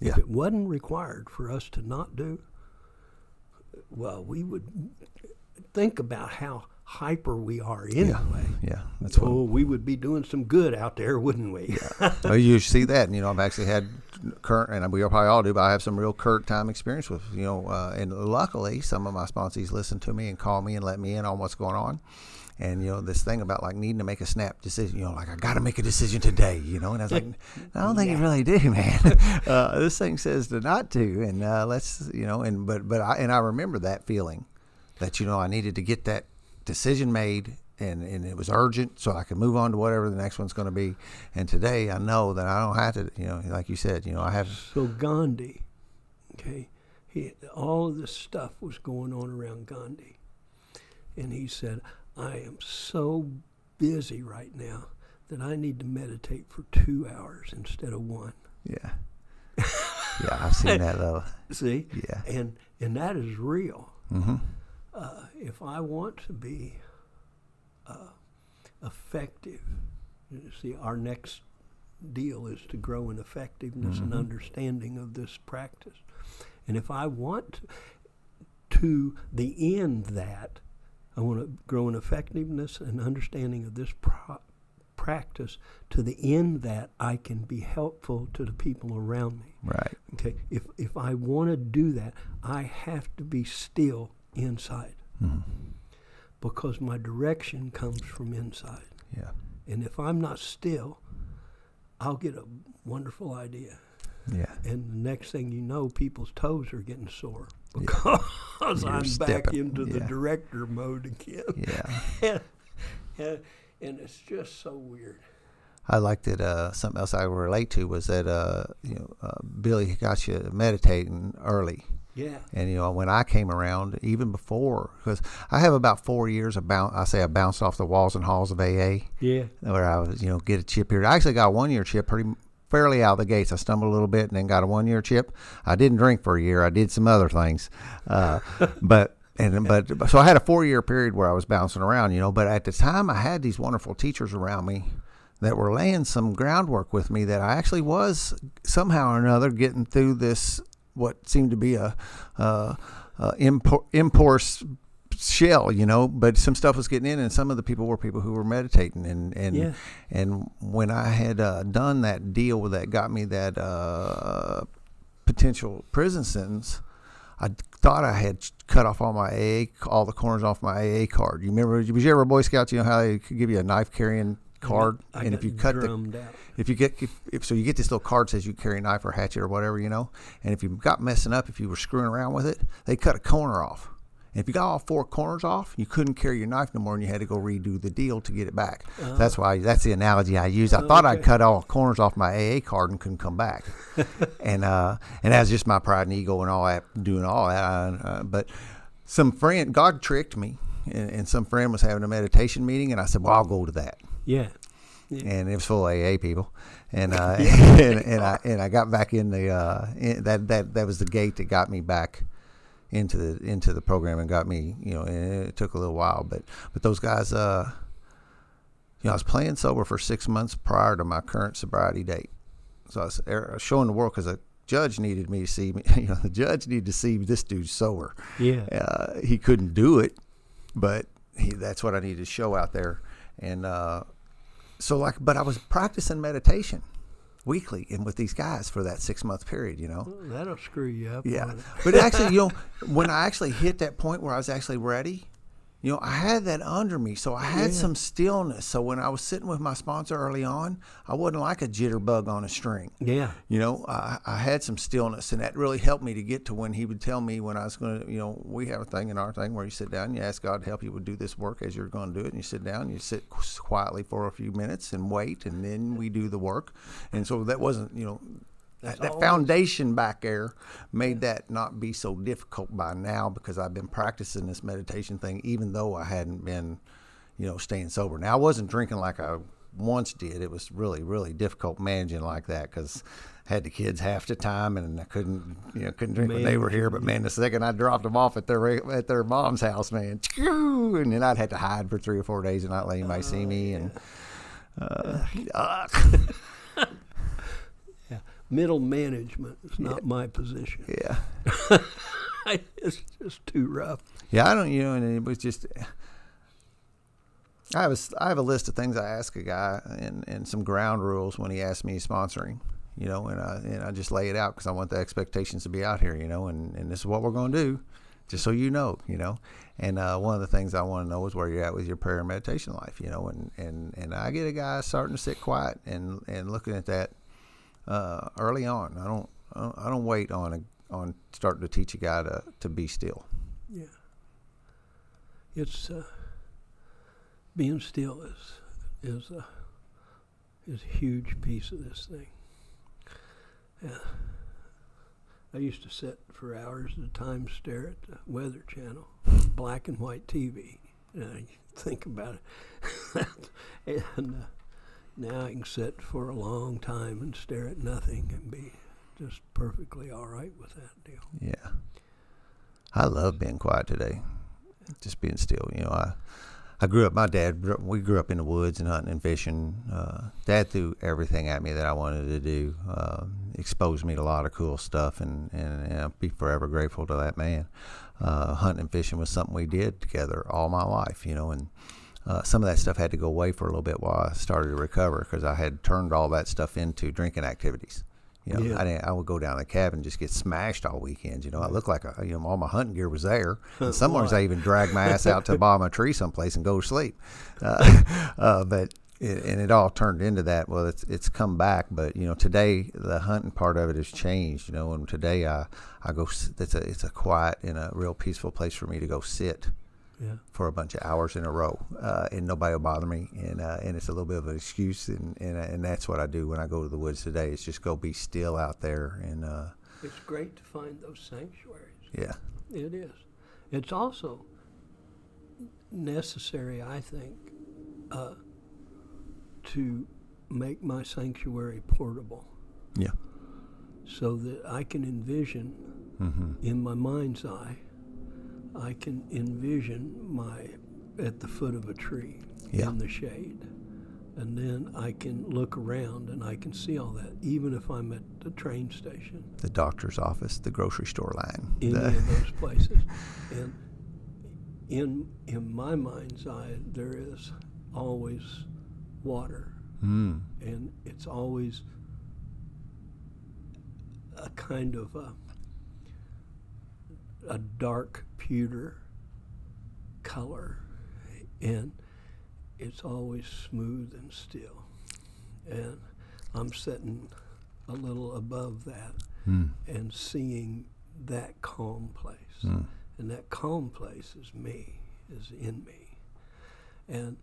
Yeah. If it wasn't required for us to not do, well, we would think about how hyper we are anyway. Yeah. That's what. Oh, we would be doing some good out there, wouldn't we? yeah. (laughs) oh, you see that, and you know, I've actually had current, and we probably all do, but I have some real current time experience with, you know, uh, and luckily some of my sponsees listen to me and call me and let me in on what's going on. And you know this thing about like needing to make a snap decision, you know, like I got to make a decision today, you know. And I was like, I don't think you really do, (laughs) man. (laughs) uh, this thing says to not to, and uh, let's, you know, and but but I and I remember that feeling that you know I needed to get that decision made and, and it was urgent so I could move on to whatever the next one's going to be. And today I know that I don't have to, you know, like you said, you know, I have, So Gandhi, okay, he, all of this stuff was going on around Gandhi, and he said, "I am so busy right now that I need to meditate for two hours instead of one." yeah, yeah, I've seen that though. (laughs) See, Yeah. and and that is real. hmm Uh, if I want to be uh, effective, you see, our next deal is to grow in effectiveness and understanding of this practice. And if I want to the end that, I want to grow in effectiveness and understanding of this pro- practice to the end that I can be helpful to the people around me. Right. Okay, if if I want to do that, I have to be still inside Mhm. because my direction comes from inside. Yeah. And if I'm not still, I'll get a wonderful idea. Yeah. And the next thing you know, people's toes are getting sore because You're I'm back stepping, into the director mode again. Yeah. and, (laughs) and it's just so weird. I liked it. Uh, something else I relate to was that uh, you know uh, Billy got you meditating early, Yeah. and you know when I came around, even before, because I have about four years of bounce. I say I bounced off the walls and halls of AA, Yeah. where I was you know get a chip here. I actually got a one year chip pretty fairly out of the gates. I stumbled a little bit and then got a one year chip. I didn't drink for a year. I did some other things, uh, (laughs) but. And but so I had a four year period where I was bouncing around, you know. But at the time, I had these wonderful teachers around me that were laying some groundwork with me that I actually was somehow or another getting through this what seemed to be a uh, uh, impor- shell, you know. But some stuff was getting in, and some of the people were people who were meditating, and and Yeah. and when I had uh, done that deal that got me that uh, potential prison sentence, I thought I had cut off all my AA, all the corners off my AA card. You remember? Was you ever a Boy Scout? You know how they could give you a knife carrying card, I got, and if you cut the out. If you get if, if so you get this little card says you carry a knife or hatchet or whatever you know and if you got messing up if you were screwing around with it they cut a corner off. And if you got all four corners off you couldn't carry your knife no more and you had to go redo the deal to get it back. That's why that's the analogy i use. I thought i'd cut all corners off my aa card and couldn't come back. (laughs) And uh and that's just my pride and ego and all that doing all that. Uh, but some friend god tricked me and, and some friend was having a meditation meeting and i said well i'll go to that. Yeah. And it was full of AA people, and uh, (laughs) and, and I and I got back in the uh, in, that that that was the gate that got me back into the into the program and got me you know it took a little while but but those guys uh you know I was playing sober for six months prior to my current sobriety date. So I was, er, showing the world because a judge needed me to see me (laughs) you know the judge needed to see this dude sober. Yeah. uh, he couldn't do it, but he, that's what I needed to show out there. And uh, so, like, but I was practicing meditation weekly and with these guys for that six month period, you know. Well, that'll screw you up. Yeah, but actually, you (laughs) know, when I actually hit that point where I was actually ready, you know, I had that under me, so I had Yeah. some stillness. So when I was sitting with my sponsor early on, I wasn't like a jitterbug on a string. Yeah. You know, I, I had some stillness, and that really helped me to get to when he would tell me when I was going to, you know, we have a thing in our thing where you sit down you ask God to help you to do this work as you're going to do it, and you sit down, and you sit quietly for a few minutes and wait, and then we do the work. And so that wasn't, you know, that, that foundation back there made that not be so difficult by now because I've been practicing this meditation thing, even though I hadn't been, you know, staying sober. Now I wasn't drinking like I once did. It was really, really difficult managing like that because I had the kids half the time and I couldn't, you know, couldn't drink when they were here. But man, the second I dropped them off at their at their mom's house, man, and then I'd have to hide for three or four days and not let anybody see me. And uh. Yeah. (laughs) Middle management is not my position. yeah. (laughs) (laughs) it's just too rough. Yeah, I don't, you know, and it was just. I have a, I have a list of things I ask a guy and, and some ground rules when he asks me sponsoring, you know, and I, and I just lay it out because I want the expectations to be out here, you know, and, and this is what we're going to do, just so you know, you know. And uh, one of the things I want to know is where you're at with your prayer and meditation life, you know, and, and, and I get a guy starting to sit quiet and, and looking at that uh, early on. I don't I don't, wait on a, on starting to teach a guy to, to be still. Yeah. It's uh, being still is is a is a huge piece of this thing. Yeah. I used to sit for hours at a time, stare at the Weather Channel, black and white TV. And I think about it, (laughs) and uh, now I can sit for a long time and stare at nothing and be just perfectly all right with that deal. Yeah. I love being quiet today. Just being still. You know, I I grew up. My dad. We grew up in the woods and hunting and fishing. Uh, dad threw everything at me that I wanted to do. Uh, exposed me to a lot of cool stuff, and and, and I'll be forever grateful to that man. Uh, hunting and fishing was something we did together all my life. You know, and uh, some of that stuff had to go away for a little bit while I started to recover because I had turned all that stuff into drinking activities. You know, Yeah. I didn't. I would go down the cabin and just get smashed all weekend. You know, I looked like a, you know all my hunting gear was there. (laughs) And some mornings I even dragged my ass out to (laughs) the bottom of a tree someplace and go to sleep. Uh, (laughs) uh, but it, and it all turned into that. Well, it's it's come back, but you know today the hunting part of it has changed. You know, and today I I go. It's a it's a quiet and a real peaceful place for me to go sit Yeah. for a bunch of hours in a row, uh, and nobody will bother me, and uh, and it's a little bit of an excuse, and, and and that's what I do when I go to the woods today. Is just go be still out there, and uh, It's great to find those sanctuaries. yeah, It is. It's also necessary, I think, uh, to make my sanctuary portable yeah, so that I can envision hmm in my mind's eye, I can envision my at the foot of a tree Yeah. in the shade. And then I can look around and I can see all that, even if I'm at the train station. the doctor's office, the grocery store line, any the- of those (laughs) places. And in in my mind's eye, there is always water, Mm, and it's always a kind of a, a dark pewter color, and it's always smooth and still. And I'm sitting a little above that Mm. and seeing that calm place. Mm. And that calm place is me, is in me. And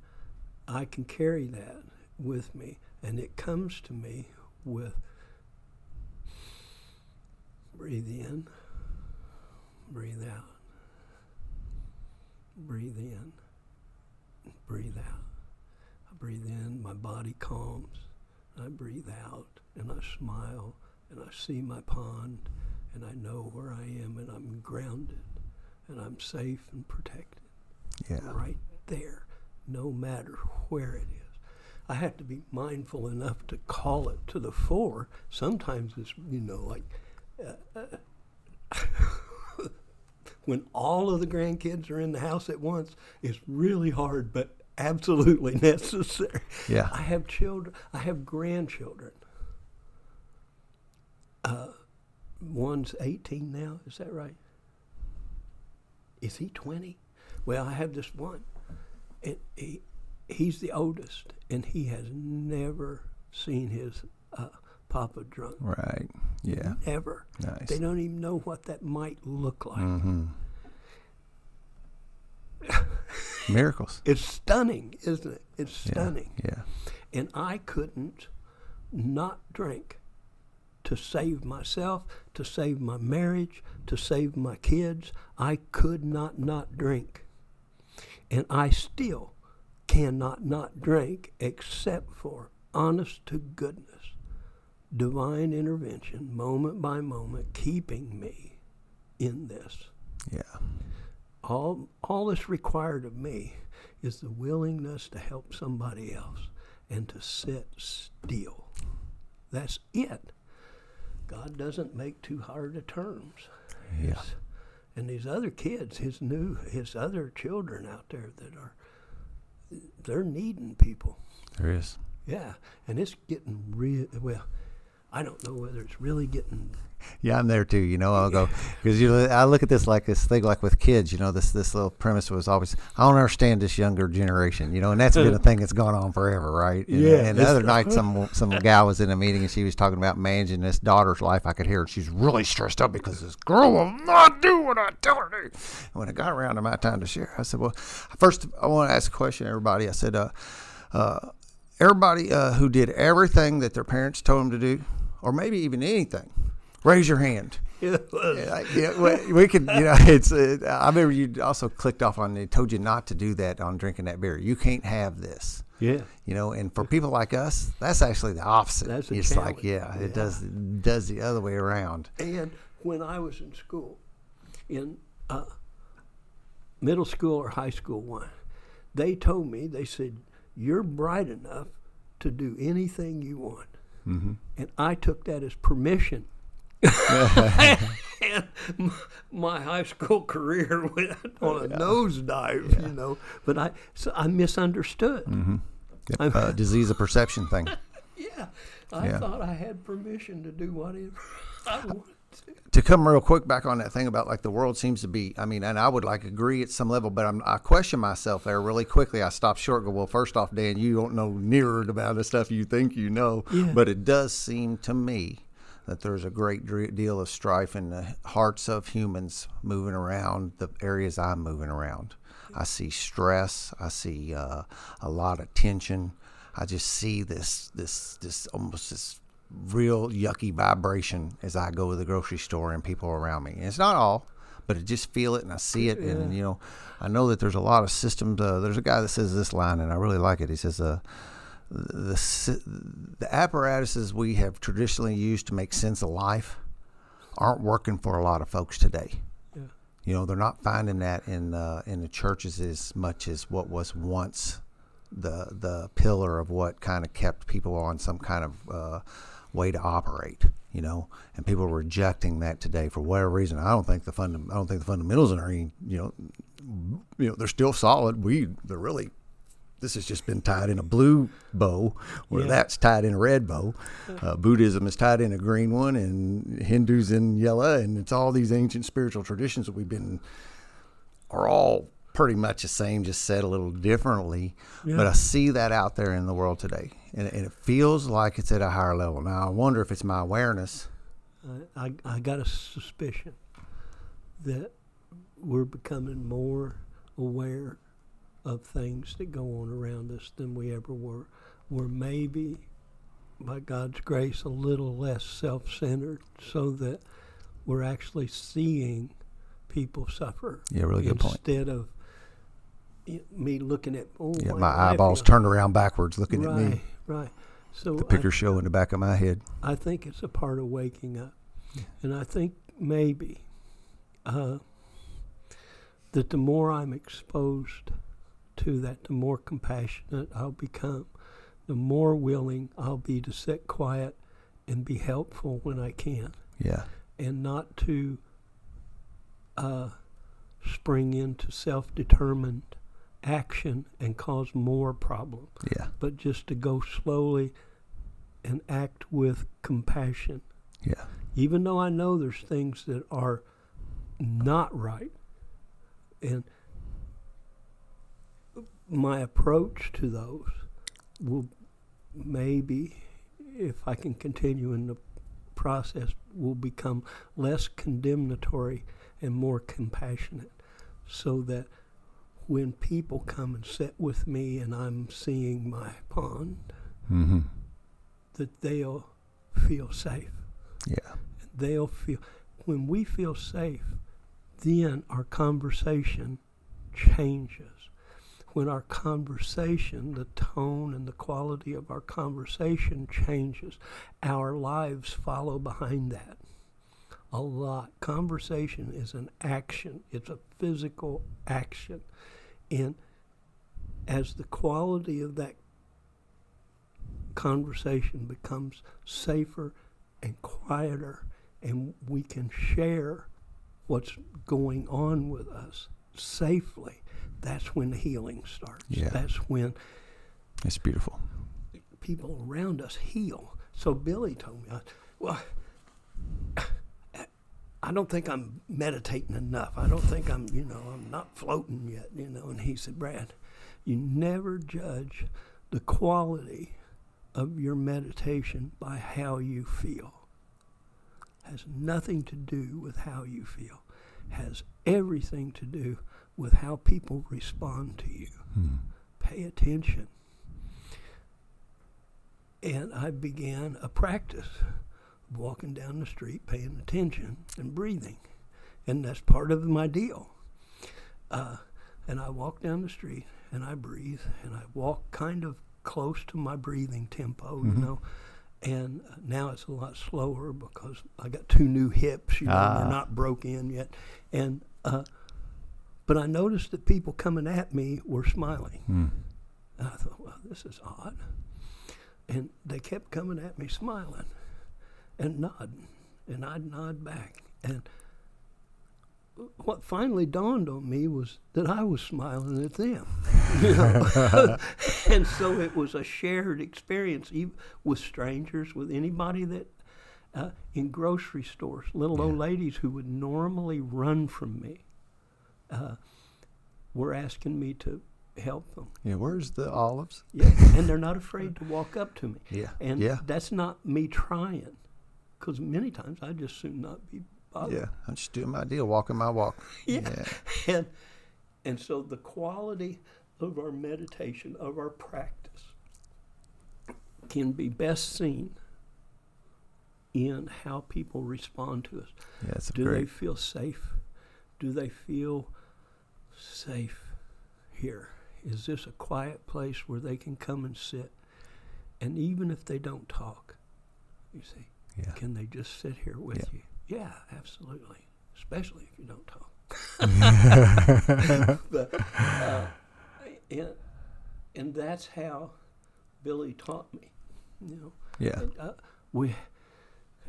I can carry that with me. And it comes to me with breathe in, breathe out, breathe in, breathe out. I breathe in, my body calms. I breathe out and I smile and I see my pond and I know where I am and I'm grounded and I'm safe and protected Yeah. right there, no matter where it is. I have to be mindful enough to call it to the fore. Sometimes it's, you know, like uh, uh, (laughs) when all of the grandkids are in the house at once, it's really hard, but absolutely (laughs) necessary. Yeah. I have children, I have grandchildren. Uh, one's 18 now, is that right? Is he 20? Well, I have this one. And he, he's the oldest, and he has never seen his uh, papa drunk. Right. Yeah. Ever. Nice. They don't even know what that might look like. Mm-hmm. (laughs) Miracles. It's stunning, isn't it? It's Yeah. stunning. Yeah. And I couldn't not drink to save myself, to save my marriage, to save my kids. I could not not drink. And I still cannot not drink except for honest to goodness, divine intervention, moment by moment, keeping me in this. Yeah. All, all that's required of me is the willingness to help somebody else and to sit still. That's it. God doesn't make too hard of terms. Yeah. And these other kids, his new, his other children out there that are, they're needing people. There is. Yeah, and it's getting real. Well, I don't know whether it's really getting. Yeah, I'm there too. You know, I'll go (laughs) because you. I look at this like this thing, like with kids. You know, this this little premise was always. I don't understand this younger generation. You know, and that's been a thing that's gone on forever, right? And, Yeah, And the other night, some some gal was in a meeting and she was talking about managing this daughter's life. I could hear her. She's really stressed out because this girl will not do what I tell her to. And when it got around to my time to share, I said, "Well, first I want to ask a question, everybody." I said, uh, uh, everybody uh, who did everything that their parents told them to do, or maybe even anything, raise your hand. (laughs) It was, Yeah, yeah, we, we could, you know, (laughs) it's. Uh, I remember you also clicked off on. They told you not to do that on drinking that beer. You can't have this. yeah. You know, and for people like us, that's actually the opposite. That's it's like, challenge. yeah, it does it does the other way around. And when I was in school, in uh, middle school or high school one, they told me, they said, you're bright enough to do anything you want. Mm-hmm. And I took that as permission. (laughs) (laughs) and my high school career (laughs) went on a nosedive, you know. But I, so I misunderstood. Mm-hmm. I'm- Uh, disease of perception thing. Yeah, I Yeah. thought I had permission to do whatever I wanted to. come real quick back on that thing about like the world seems to be i mean and i would like agree at some level but I'm, i question myself there really quickly i stopped short go well first off dan you don't know nearer about the stuff you think you know Yeah. but it does seem to me that there's a great deal of strife in the hearts of humans moving around the areas i'm moving around i see stress i see uh, a lot of tension i just see this this this almost this real yucky vibration as I go to the grocery store and people around me. And it's not all, but I just feel it and I see it. And, you know, I know that there's a lot of systems. Uh, there's a guy that says this line, and I really like it. He says, uh, the, the apparatuses we have traditionally used to make sense of life aren't working for a lot of folks today. Yeah. You know, they're not finding that in uh, in the churches as much as what was once the the pillar of what kind of kept people on some kind of uh, way to operate. You know, and people are rejecting that today for whatever reason. I don't think the funda- I don't think the fundamentals are any. You know, you know they're still solid. We they're really this has just been tied in a blue bow, or Yeah. that's tied in a red bow. Uh, Buddhism is tied in a green one, and Hindus in yellow, and it's all these ancient spiritual traditions that we've been are all pretty much the same, just said a little differently. But I see that out there in the world today, and, and it feels like it's at a higher level. Now I wonder if it's my awareness. I, I, I got a suspicion that we're becoming more aware of things that go on around us than we ever were. We're maybe, by God's grace, a little less self centered so that we're actually seeing people suffer Yeah, really good point. instead of me looking at oh Yeah, my, eyeballs turned around backwards, looking right, at me. Right, So The picture show in the back of my head. I think it's a part of waking up. And I think maybe uh, that the more I'm exposed to that, the more compassionate I'll become, the more willing I'll be to sit quiet and be helpful when I can, Yeah, and not to uh, spring into self determined action and cause more problems yeah, but just to go slowly and act with compassion. yeah, Even though I know there's things that are not right. And my approach to those will maybe, if I can continue in the process, will become less condemnatory and more compassionate so that when people come and sit with me and I'm seeing my pond, mm-hmm. that they'll feel safe. yeah, They'll feel, when we feel safe, then our conversation changes. When our conversation, the tone and the quality of our conversation changes, our lives follow behind that. A lot. Conversation is an action, it's a physical action. And as the quality of that conversation becomes safer and quieter, and we can share what's going on with us safely, that's when the healing starts. Yeah. That's when it's beautiful. people around us heal. So Billy told me, well, I don't think I'm meditating enough. I don't think I'm, you know, I'm not floating yet, you know. And he said, Brad, you never judge the quality of your meditation by how you feel. Has nothing to do with how you feel. Has everything to do with how people respond to you. Hmm. Pay attention. And I began a practice walking down the street, paying attention and breathing. And that's part of my deal. Uh, and I walk down the street and I breathe and I walk kind of close to my breathing tempo, you Mhm. know. And now it's a lot slower because I got two new hips, you know, Ah. they're not broke in yet. And uh, but I noticed that people coming at me were smiling. Hmm. And I thought, well, this is odd. And they kept coming at me smiling and nod. And I'd nod back. And what finally dawned on me was that I was smiling at them. (laughs) You know? (laughs) and so it was a shared experience with strangers, with anybody that uh, in grocery stores, little old ladies who would normally run from me uh, were asking me to help them. Yeah, where's the olives? Yeah, and they're not afraid (laughs) to walk up to me. Yeah, And yeah, that's not me trying, because many times I just soon not be bothered. yeah. I'm just doing my deal, walking my walk. (laughs) Yeah. And and so the quality of our meditation, of our practice, can be best seen in how people respond to us. yeah. Do they feel safe? Do they feel safe here? Is this a quiet place where they can come and sit? And even if they don't talk, you see, Yeah, can they just sit here with Yeah. you? Yeah, absolutely. Especially if you don't talk. (laughs) but, uh, and, and that's how Billy taught me. You know, yeah, And, uh, we.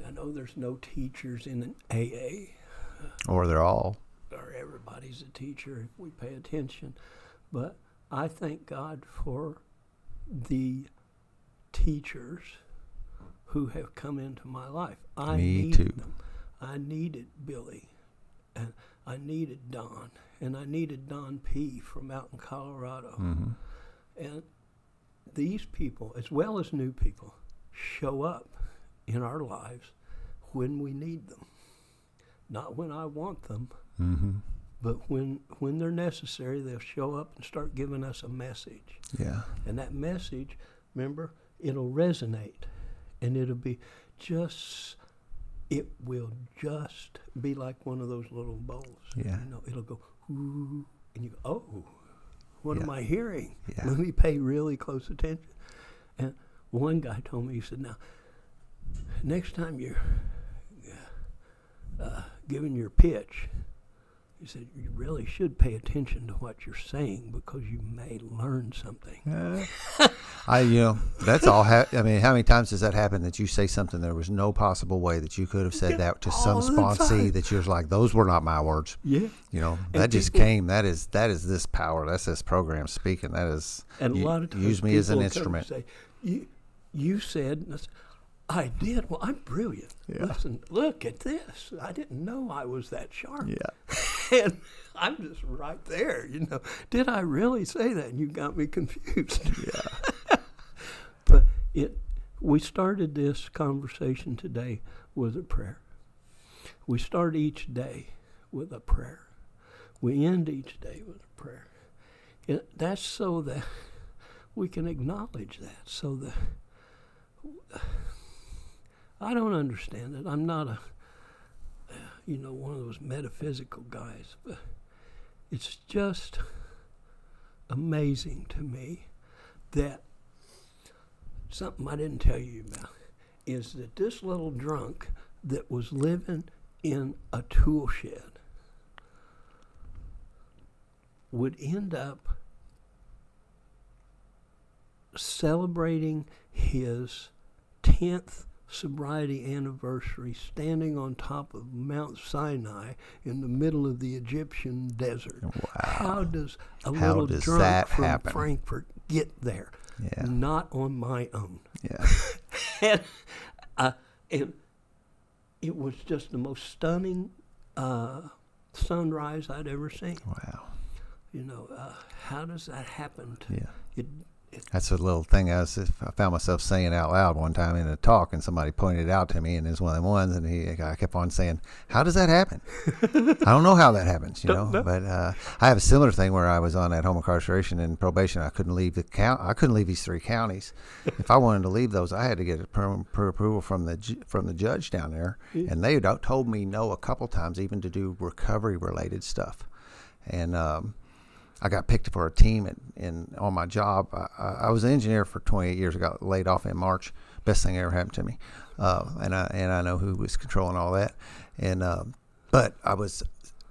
I know there's no teachers in an AA or they're all. or everybody's a teacher if we pay attention. But I thank God for the teachers who have come into my life. I Me needed too. them. I needed Billy, and I needed Don, and I needed Don P. from out in Colorado. hmm And these people, as well as new people, show up in our lives when we need them. Not when I want them, hmm but when when they're necessary, they'll show up and start giving us a message. Yeah. And that message, remember, it'll resonate and it'll be just it will just be like one of those little bowls. Yeah. You know, it'll go ooh and you go, Oh, what am I hearing? Yeah. Let me pay really close attention. And one guy told me, he said, Now, next time you're uh, giving your pitch, he said, You really should pay attention to what you're saying because you may learn something. Uh, I, you know, that's all. Ha- I mean, how many times does that happen that you say something there was no possible way that you could have said that to some sponsee that you're like, those were not my words. Yeah. You know, And that just people- came. That is that is this power. That's this program speaking. That is. And you- a lot of times use me as an people come and instrument. Say, you, you said, I did. Well, I'm brilliant. Yeah. Listen, look at this. I didn't know I was that sharp. Yeah. (laughs) And I'm just right there. You know, did I really say that? And you got me (laughs) confused. Yeah. (laughs) but it. We started this conversation today with a prayer. We start each day with a prayer. We end each day with a prayer. It, that's so that we can acknowledge that. So that I don't understand it. I'm not a, you know, one of those metaphysical guys, but it's just amazing to me that something I didn't tell you about is that this little drunk that was living in a tool shed would end up celebrating his 10th sobriety anniversary standing on top of Mount Sinai in the middle of the Egyptian desert. Wow. How does a How little does drunk from happen? Frankfort get there? Yeah. Not on my own. Yeah. (laughs) and, uh, and it was just the most stunning uh, sunrise I'd ever seen. Wow. You know, uh, how does that happen? To Yeah. it, That's a little thing I was I found myself saying out loud one time in a talk, and somebody pointed it out to me, and it's one of the ones, and he I kept on saying, "How does that happen? (laughs) I don't know how that happens, you know." Don't. But uh, I have a similar thing where I was on at home incarceration and probation. I couldn't leave the count. I couldn't leave these three counties. if I wanted to leave those, I had to get a per, per approval from the from the judge down there, and they told me no a couple times, even to do recovery related stuff, and. Um, I got picked for a team at, in on my job. I, I was an engineer for 28 years. I got laid off in March. Best thing ever happened to me. Uh, and I and I know who was controlling all that. And um, but I was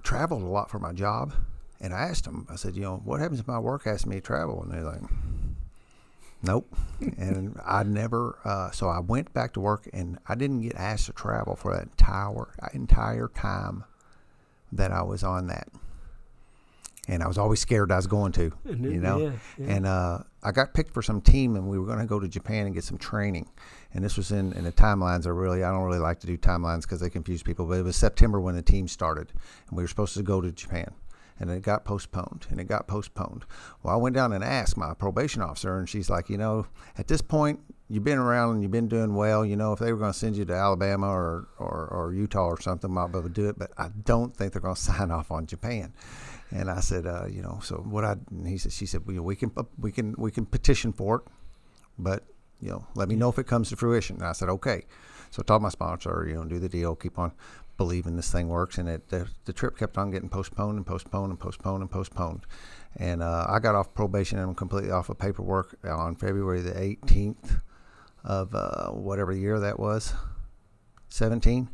traveled a lot for my job. And I asked them. I said, you know, what happens if my work asks me to travel? And they're like, nope. (laughs) and I never. Uh, so I went back to work, and I didn't get asked to travel for that entire entire time that I was on that and I was always scared I was going to, you know. yeah, yeah. And uh, I got picked for some team, and we were going to go to Japan and get some training. And this was in, in the timelines. Are really I don't really like to do timelines because they confuse people. But it was September when the team started, and we were supposed to go to Japan, and it got postponed, and it got postponed. Well, I went down and asked my probation officer, and she's like, you know, at this point. You've been around and you've been doing well. You know, if they were going to send you to Alabama or, or, or Utah or something, I might be able to do it. But I don't think they're going (laughs) to sign off on Japan. And I said, uh, you know, so what I, and he said, she said, well, we can, we can, we can petition for it, but, you know, let me know if it comes to fruition. And I said, okay. So I told my sponsor, you know, do the deal, keep on believing this thing works. And it, the, the trip kept on getting postponed and postponed and postponed and postponed. And uh, I got off probation and I'm completely off of paperwork on February the 18th of uh, whatever year that was, 17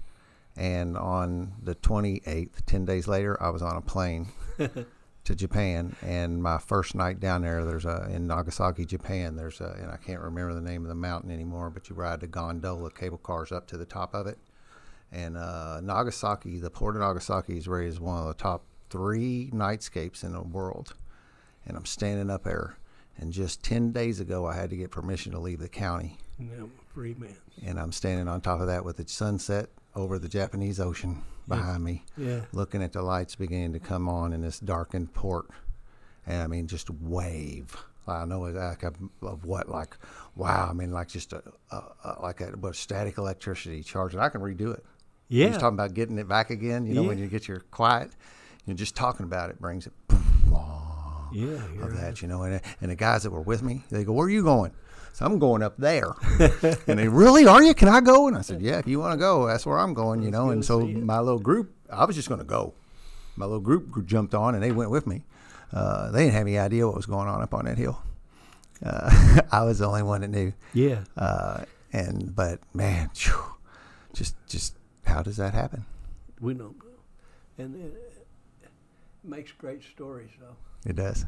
and on the 28th 10 days later i was on a plane (laughs) to japan and my first night down there there's a in nagasaki japan there's a and i can't remember the name of the mountain anymore but you ride the gondola cable cars up to the top of it and uh, nagasaki the port of nagasaki is rated as one of the top three nightscapes in the world and I'm standing up there. And just 10 days ago, I had to get permission to leave the county. Yeah, free man. And I'm standing on top of that with the sunset over the Japanese Ocean behind me, Yeah. looking at the lights beginning to come on in this darkened port. And I mean, just wave. I know it's like a, of what, like, wow. I mean, like just a, a, a like a what, static electricity charge. And I can redo it. Yeah. He's talking about getting it back again. You know, when you get your quiet, you're just talking about it brings it yeah. of You're right. that, you know. And, and the guys that were with me, they go, "Where are you going?" So I'm going up there. (laughs) and they really are you? Can I go? And I said, "Yeah, if you want to go, that's where I'm going." You know. And so my little group, I was just going to go. My little group jumped on and they went with me. Uh, they didn't have any idea what was going on up on that hill. Uh, (laughs) I was the only one that knew. Yeah. Uh, and but man, phew, just just how does that happen? We don't know. And it, it makes great stories, though. It does.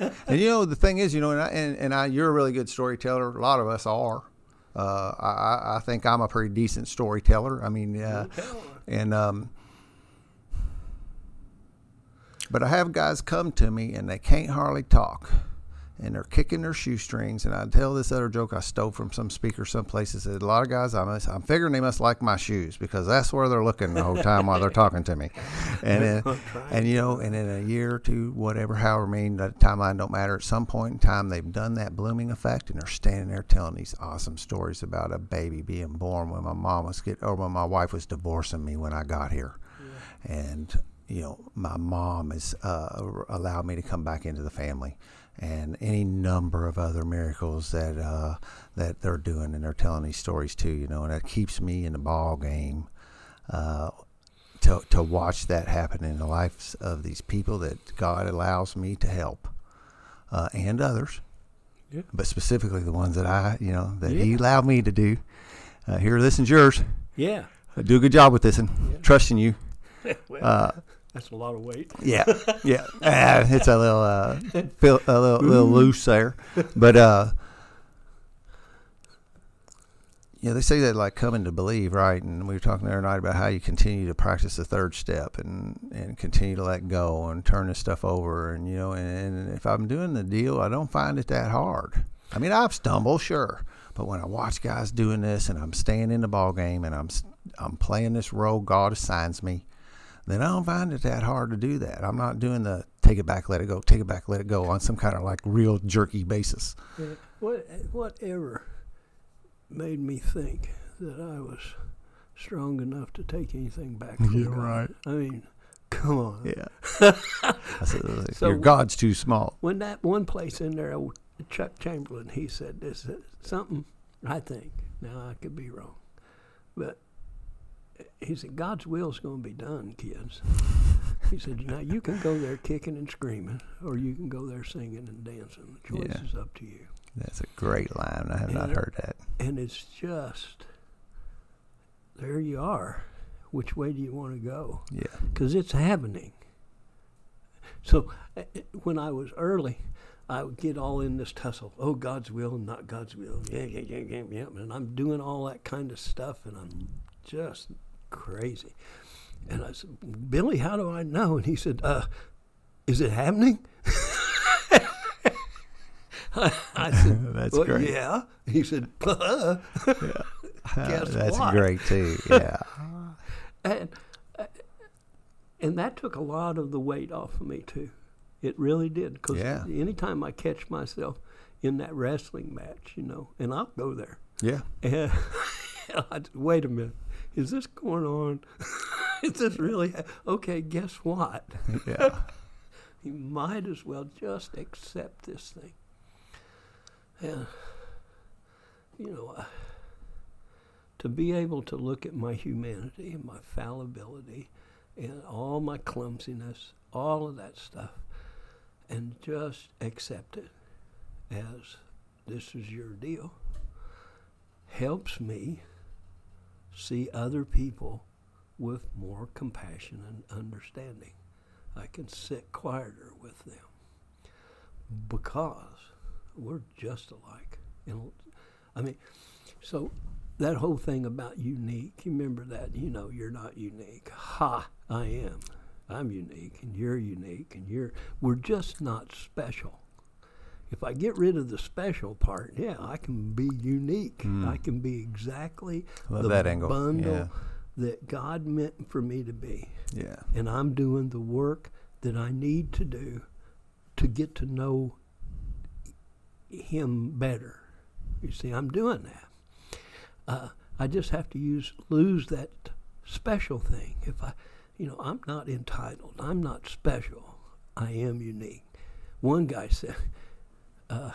And you know the thing is, you know, and I, and, and I, you're a really good storyteller. A lot of us are. Uh, I, I- I think I'm a pretty decent storyteller. I mean, uh, and um, but I have guys come to me and they can't hardly talk, and they're kicking their shoestrings. And I tell this other joke I stole from some speaker some places. That a lot of guys, I must, I'm figuring they must like my shoes because that's where they're looking the whole time while they're talking to me. And uh, and you know, and in a year or two, whatever, however many, that timeline don't matter. At some point in time, they've done that blooming effect, and they're standing there telling these awesome stories about a baby being born when my mom was get, or when my wife was divorcing me when I got here, and you know, my mom has uh, allowed me to come back into the family, and any number of other miracles that uh, that they're doing, and they're telling these stories too. You know, and that keeps me in the ball game. Uh, to, to watch that happen in the lives of these people that God allows me to help, uh, and others, Yeah. but specifically the ones that I, you know, that He allowed me to do. Uh, here, this is yours. Yeah. Do a good job with this and Yeah. trusting you. (laughs) well, Uh, that's a lot of weight. yeah, (laughs) yeah. Ah, it's a little, uh, feel, a little, little loose there, but uh, yeah, they say that like coming to believe, right? And we were talking the other night about how you continue to practice the third step and and continue to let go and turn this stuff over, and you know, and, and if I'm doing the deal, I don't find it that hard. I mean, I've stumbled, sure, but when I watch guys doing this and I'm staying in the ball game and I'm I'm playing this role God assigns me, then I don't find it that hard to do that. I'm not doing the take it back, let it go, take it back, let it go on some kind of like real jerky basis. Yeah. What whatever made me think that I was strong enough to take anything back from Yeah, God? right. I mean, come on. Yeah. (laughs) So- Your God's too small. When that one place in there, old Chuck Chamberlain, he said this something. I think now I could be wrong, but he said God's will's going to be done, kids. He said, now you can go there kicking and screaming, or you can go there singing and dancing. The choice Yeah. is up to you. That's a great line. I have not Yeah. heard that. and it's just there you are which way do you want to go Yeah. because it's happening so uh, uh, when i was early i would get all in this tussle oh god's will and not god's will yeah yeah yeah yeah yeah and i'm doing all that kind of stuff and i'm just crazy and i said billy how do i know and he said uh is it happening (laughs) I said, (laughs) That's well, great. Yeah. He said, "Uh." (laughs) Guess That's what? great too. Yeah. and uh, and that took a lot of the weight off of me too. It really did because Yeah. anytime I catch myself in that wrestling match, you know, and I'll go there. yeah. And I, wait a minute, is this going on? (laughs) is this really ha- okay? Guess what? Yeah. (laughs) You might as well just accept this thing. And, you know, uh, to be able to look at my humanity and my fallibility and all my clumsiness, all of that stuff, and just accept it as this is your deal, helps me see other people with more compassion and understanding. I can sit quieter with them because we're just alike. I mean, so that whole thing about unique, you remember that, you know, you're not unique. Ha, I am. I'm unique, and you're unique, and you're. We're just not special. If I get rid of the special part, yeah, I can be unique. I can be exactly Love the that angle. bundle Yeah. that God meant for me to be Yeah. and I'm doing the work that I need to do to get to know Him better. You see, I'm doing that. Uh, I just have to use lose that special thing. If I, you know, I'm not entitled. I'm not special. I am unique. One guy (laughs) said, uh,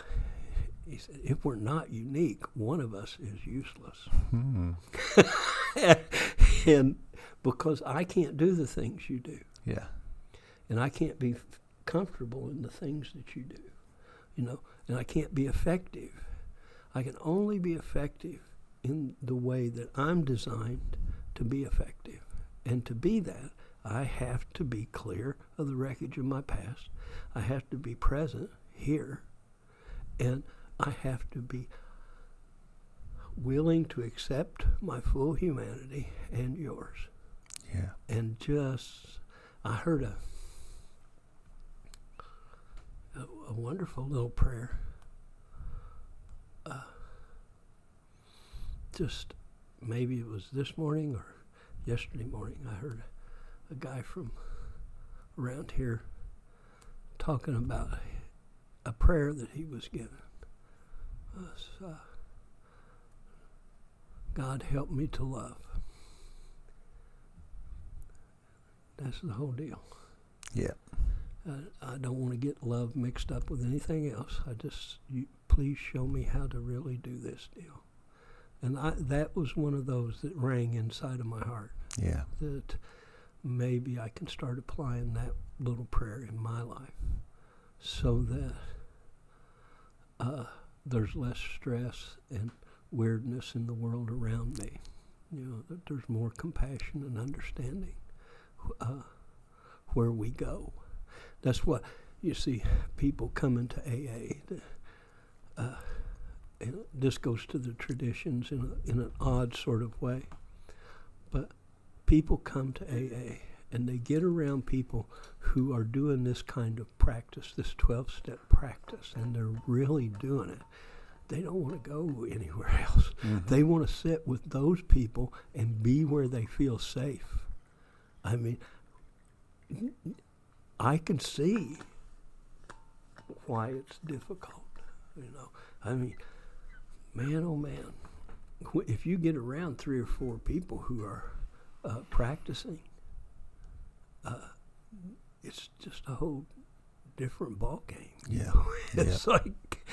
he said, if we're not unique, one of us is useless. (laughs) and because I can't do the things you do Yeah. and I can't be f- comfortable in the things that you do, you know, and I can't be effective. I can only be effective in the way that I'm designed to be effective. And to be that, I have to be clear of the wreckage of my past. I have to be present here. And I have to be willing to accept my full humanity and yours Yeah. and just I heard a a, a wonderful little prayer. Uh, just maybe it was this morning or yesterday morning. I heard a, a guy from around here talking about a prayer that he was given. Was, uh, God help me to love. That's the whole deal. Yeah. Uh, I don't want to get love mixed up with anything else. I just, you, please show me how to really do this deal. And I, that was one of those that rang inside of my heart. Yeah. That maybe I can start applying that little prayer in my life, so that uh, there's less stress and weirdness in the world around me. You know, that there's more compassion and understanding uh, where we go. That's what you see people coming to AA. Uh, this goes to the traditions in, a, in an odd sort of way. But people come to AA and they get around people who are doing this kind of practice, this 12 step practice, and they're really doing it. They don't want to go anywhere (laughs) else. They want to sit with those people and be where they feel safe. I mean, I can see why it's difficult. You know, I mean, man, oh man, if you get around three or four people who are uh, practicing, uh, it's just a whole different ball game. Yeah. (laughs) it's like,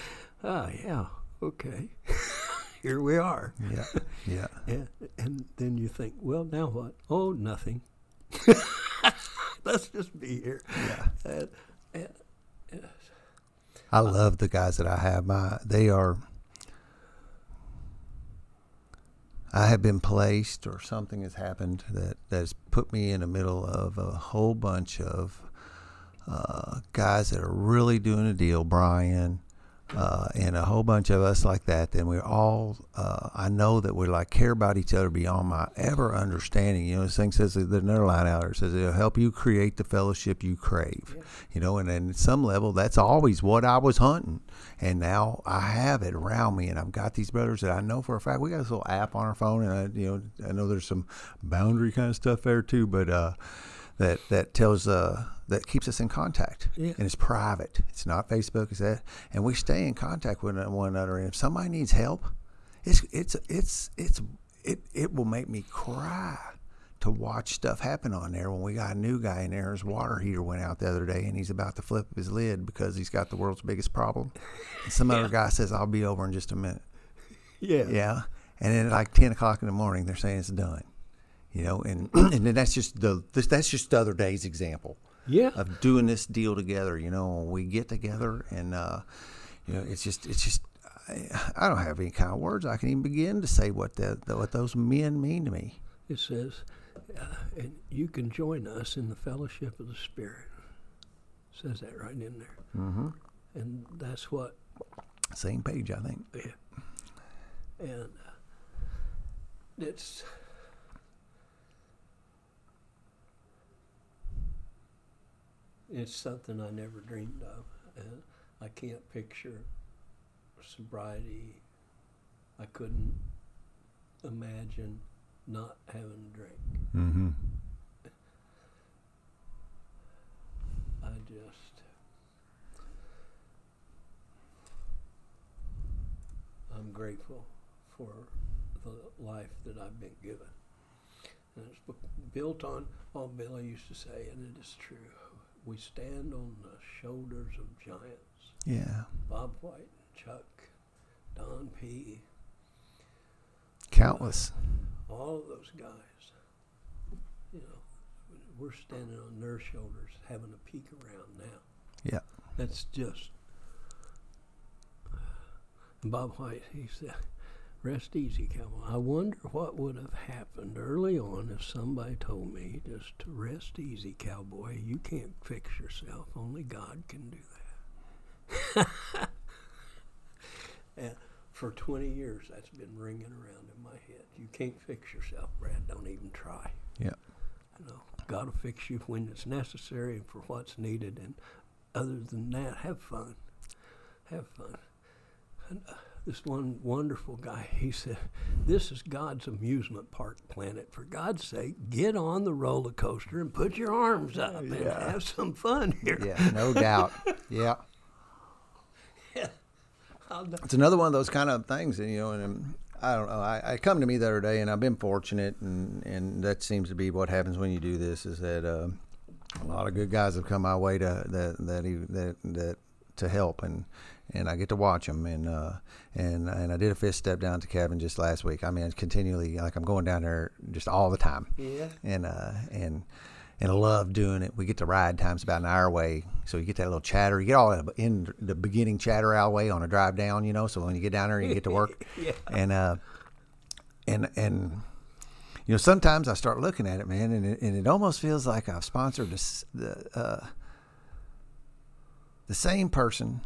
ah, yeah, okay, (laughs) here we are. Yeah. Yeah. (laughs) And, and then you think, well, now what? Oh, nothing. Let's just be here. Yeah. And, and, I love the guys that I have. My they are. I have been placed, or something has happened that that has put me in the middle of a whole bunch of uh, guys that are really doing a deal. Brian, uh, and a whole bunch of us like that. Then we're all. Uh, I know that we like care about each other beyond my ever understanding. You know, this thing says there's another line out there says it'll help you create the fellowship you crave. You know, and then at some level, that's always what I was hunting, and now I have it around me, and I've got these brothers that I know for a fact. We got this little app on our phone, and I, you know, I know there's some boundary kind of stuff there too, but. uh that that tells uh that keeps us in contact. Yeah. and it's private. It's not facebook. It's that. And we stay in contact with one another. And if somebody needs help it's it's it's it's it, it will make me cry to watch stuff happen on there. When we got a new guy in there his water heater went out the other day and he's about to flip his lid because he's got the world's biggest problem. And some other (laughs) guy says i'll be over in just a minute. Yeah. yeah. And then at like ten o'clock in the morning, they're saying it's done. You know, and (clears throat) and then that's just the this, that's just the other day's example Yeah. of doing this deal together. You know, we get together and uh, you know, it's just it's just I, I don't have any kind of words I can even begin to say what the, the what those men mean to me. It says, uh, and you can join us in the fellowship of the Spirit. says that right in there. Mm-hmm. And that's what, Same page, I think. yeah. And uh, it's, it's something I never dreamed of. And I can't picture sobriety. I couldn't imagine not having a drink. Mm-hmm. I just. I'm grateful for the life that I've been given. And it's built on all Billy used to say, and it is true. We stand on the shoulders of giants. Yeah. Bob White, Chuck, Don P., Countless. all of those guys. You know, we're standing on their shoulders having a peek around now. Yeah. That's just. Bob White, he said, rest easy, cowboy. I wonder what would have happened early on if somebody told me just to rest easy, cowboy. You can't fix yourself. Only God can do that. (laughs) and for 20 years, that's been ringing around in my head. You can't fix yourself, Brad. Don't even try. Yeah. You know, God will fix you when it's necessary and for what's needed. And other than that, have fun. Have fun. And, uh, this one wonderful guy, he said, This is God's amusement park planet. For God's sake, get on the roller coaster and put your arms up and have some fun here. Yeah. No doubt. (laughs) Yeah. I'll It's another one of those kind of things, and you know, and um, I don't know. I, I come to me the other day, and I've been fortunate, and and that seems to be what happens when you do this. Is that uh, a lot of good guys have come my way to that that that that to help, and and I get to watch them, and uh, and and I did a fifth step down to cabin just last week. I mean, it's continually like I'm going down there just all the time Yeah. and uh, and and I love doing it. We get to ride times about an hour away, so you get that little chatter. You get all in the beginning chatter our way on a drive down, you know. So when you get down there, you get to work, (laughs) Yeah. and uh, and and you know sometimes I start looking at it, man, and it, and it almost feels like I've sponsored this, the uh, the same person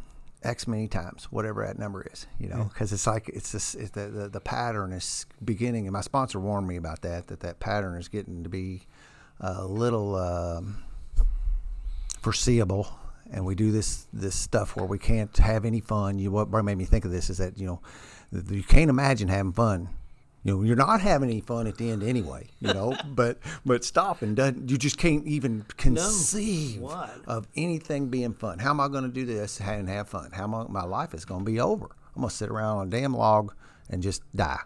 X many times, whatever that number is, you know, because it's like it's this it's the, the the pattern is beginning, and my sponsor warned me about that that that pattern is getting to be a little um, foreseeable, and we do this this stuff where we can't have any fun. You what made me think of this is that you know you can't imagine having fun. You know, you're not having any fun at the end anyway. You know, (laughs) but but stopping doesn't. You just can't even conceive What? of anything being fun. How am I going to do this and have fun? How am I, my life is going to be over? I'm going to sit around on a damn log and just die.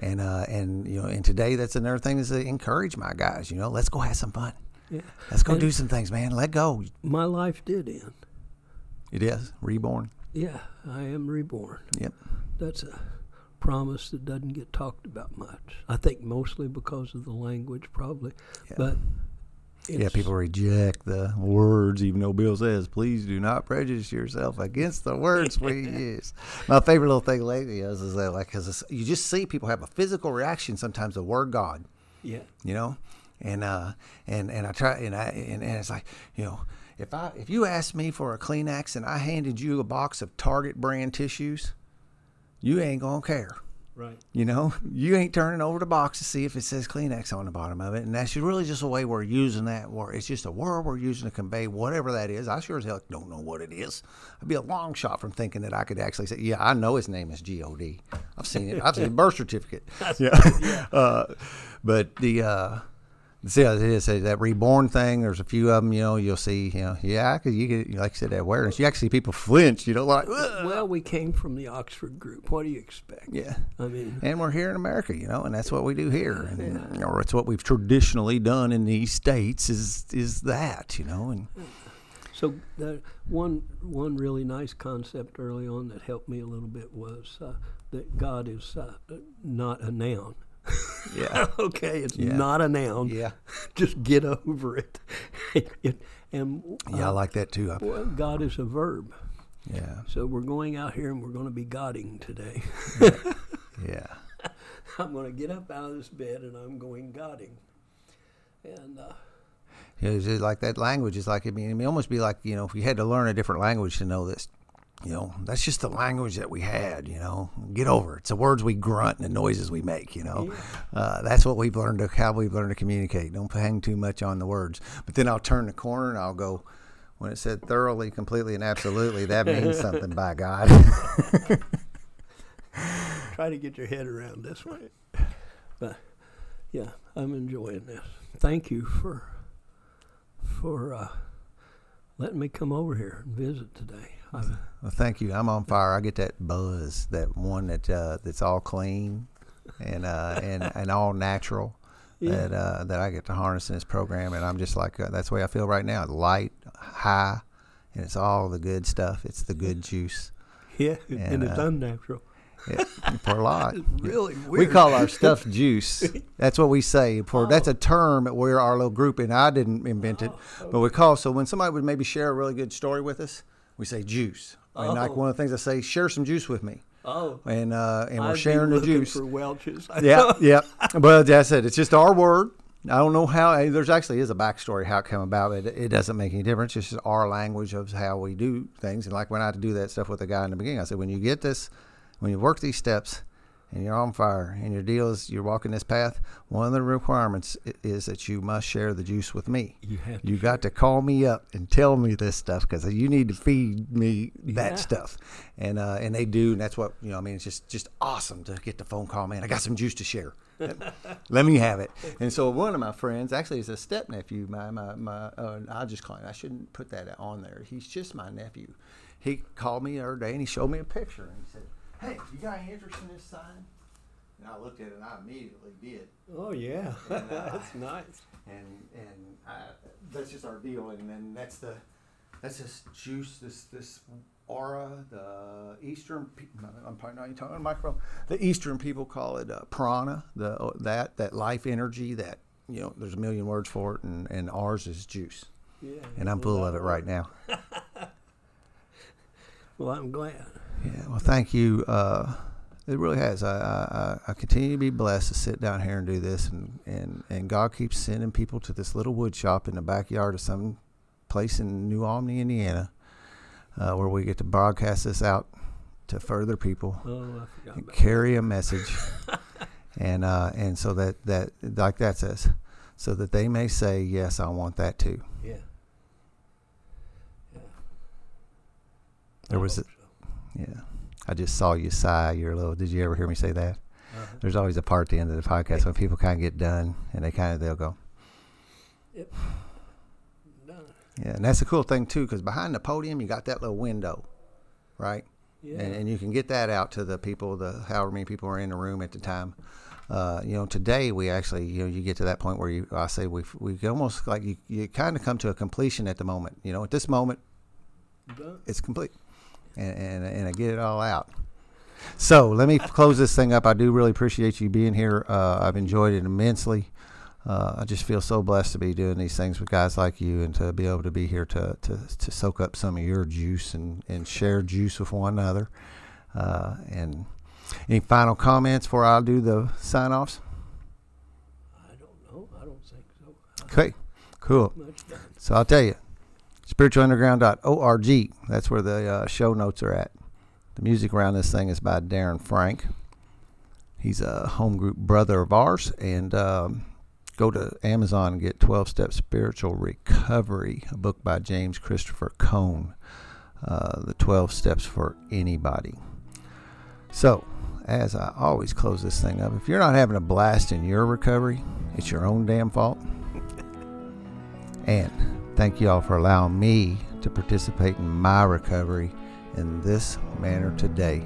And uh, and you know, and today that's another thing is to encourage my guys. You know, let's go have some fun. Yeah. Let's go And do some things, man. Let go. My life did end. It is reborn. Yeah, I am reborn. Yep. That's a promise that doesn't get talked about much. I think mostly because of the language, probably. Yeah. But Yeah, people reject the words, even though Bill says, "Please do not prejudice yourself against the words we (laughs) use." My favorite little thing lately is, is that like, because you just see people have a physical reaction sometimes to the word God. Yeah, you know and uh and and i try and i and, and it's like you know if i if you asked me for a kleenex and i handed you a box of target brand tissues you ain't gonna care. Right. you know you ain't turning over the box to see if it says kleenex on the bottom of it. And that's really just a way we're using that word it's just a word we're using to convey whatever that is. I sure as hell don't know what it is. I'd be a long shot from thinking that i could actually say yeah i know his name is god i've seen it. I've seen (laughs) a birth certificate. Yeah, (laughs) Uh, but the uh See, it is that reborn thing. There's a few of them, you know. You'll see, you know, yeah, because you get, like I said, that awareness. You actually see people flinch, you know, like, "Ugh." Well, we came from the Oxford group. What do you expect? yeah. I mean, And we're here in America, you know, and that's what we do here, and, or it's what we've traditionally done in these states. Is is that, you know, and so the one one really nice concept early on that helped me a little bit was uh, that God is uh, not a noun. (laughs) yeah, (laughs) okay, it's Yeah. not a noun. yeah, (laughs) Just get over it. it and yeah. I uh, like that too. Well, God is a verb. Yeah, So we're going out here and we're going to be godding today. yeah, I'm going to get up out of this bed and I'm going godding. And uh, yeah. It's like that language is like I mean, it may almost be like you know, if you had to learn a different language to know this. You know, that's just the language that we had. You know, get over it. It's the words we grunt and the noises we make. You know, uh, that's what we've learned to how we've learned to communicate. Don't hang too much on the words. But then I'll turn the corner and I'll go, when it said thoroughly, completely, and absolutely, that means something by God. (laughs) Try to get your head around this way. But yeah, I'm enjoying this. Thank you for for uh, letting me come over here and visit today. Well, thank you. I'm on fire. I get that buzz, that one that uh, that's all clean and uh, and and all natural. Yeah. That uh, that I get to harness in this program, and I'm just like uh, that's the way I feel right now. Light, high, and it's all the good stuff. It's the good juice yeah, and, And, it's uh, unnatural. Yeah, for a lot. (laughs) Really We call our stuff (laughs) juice. That's what we say. For that's a term that we're our little group, and I didn't invent it, but we call. So when somebody would maybe share a really good story with us, we say juice. And like Oh. one of the things I say, share some juice with me, oh, and uh, and we're I'd sharing the juice. for Welch's. (laughs) yeah, yeah. But that's it. It's just our word. I don't know how. There's actually is a backstory how it came about. It, it doesn't make any difference. It's just our language of how we do things. And like when I had to do that stuff with the guy in the beginning, I said, when you get this, when you work these steps, and you're on fire, and your deal is you're walking this path, one of the requirements is that you must share the juice with me. You have to You got to call me up and tell me this stuff because you need to feed me that Yeah. stuff, and uh, and they do, and that's what you know. I mean, it's just just awesome to get the phone call, man. I got some juice to share. Let me (laughs) have it. And so one of my friends, actually, is a step nephew. My my my. Uh, I just call him. I shouldn't put that on there. He's just my nephew. He called me the other day and he showed me a picture and he said, "Hey, you got any interest in this sign?" And I looked at it and I immediately did Oh yeah, And, uh, (laughs) that's nice. and and I, that's just our deal. And then that's the that's this juice, this this aura. The Eastern, pe- I'm probably not even talking on the microphone. The Eastern people call it uh, prana. The uh, that that life energy. That you know, there's a million words for it, and and ours is juice. Yeah, And I'm full of it right now. (laughs) Well, I'm glad. Yeah. Well, thank you. Uh, it really has. I, I, I- I continue to be blessed to sit down here and do this, and, and, and God keeps sending people to this little wood shop in the backyard of some place in New Albany, Indiana, uh, where we get to broadcast this out to further people Oh, I and carry a message, (laughs) and uh, and so that that like that says, so that they may say, yes, I want that too. Yeah. Yeah. There was Yeah. I just saw you sigh. You're a little. Did you ever hear me say that? Uh-huh. There's always a part at the end of the podcast when people kind of get done and they kind of they'll go, Yep. Done. yeah. And that's the cool thing too, because behind the podium you got that little window, right? Yeah. And, and you can get that out to the people, the however many people are in the room at the time. Uh, you know, today we actually, you know, you get to that point where you, I say we we almost like you, you kind of come to a completion at the moment. You know, at this moment Done. it's complete, and and, and I get it all out. So let me close this thing up. I do really appreciate you being here. Uh, I've enjoyed it immensely. Uh, I just feel so blessed to be doing these things with guys like you and to be able to be here to, to, to soak up some of your juice and, and share juice with one another. Uh, and any final comments before I do the sign offs? I don't know. I don't think so. Okay, cool. So I'll tell you, spiritualunderground.org. That's where the uh, show notes are at. The music around this thing is by Darren Frank. He's a home group brother of ours. And um, go to Amazon and get 12 Step Spiritual Recovery, a book by James Christopher Cone. Uh, the 12 Steps for Anybody. So, as I always close this thing up, if you're not having a blast in your recovery, it's your own damn fault. And thank you all for allowing me to participate in my recovery in this manner today.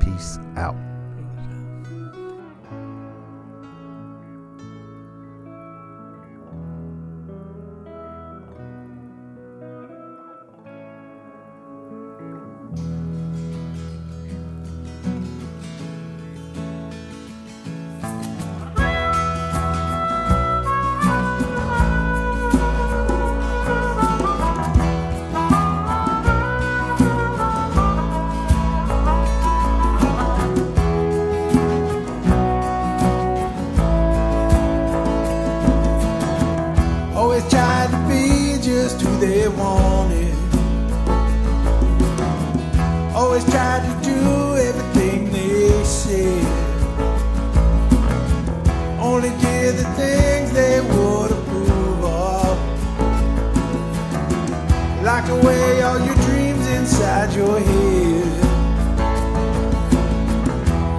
Peace out. they wanted. Always tried to do everything they said. Only did the things they would approve of. Lock away all your dreams inside your head.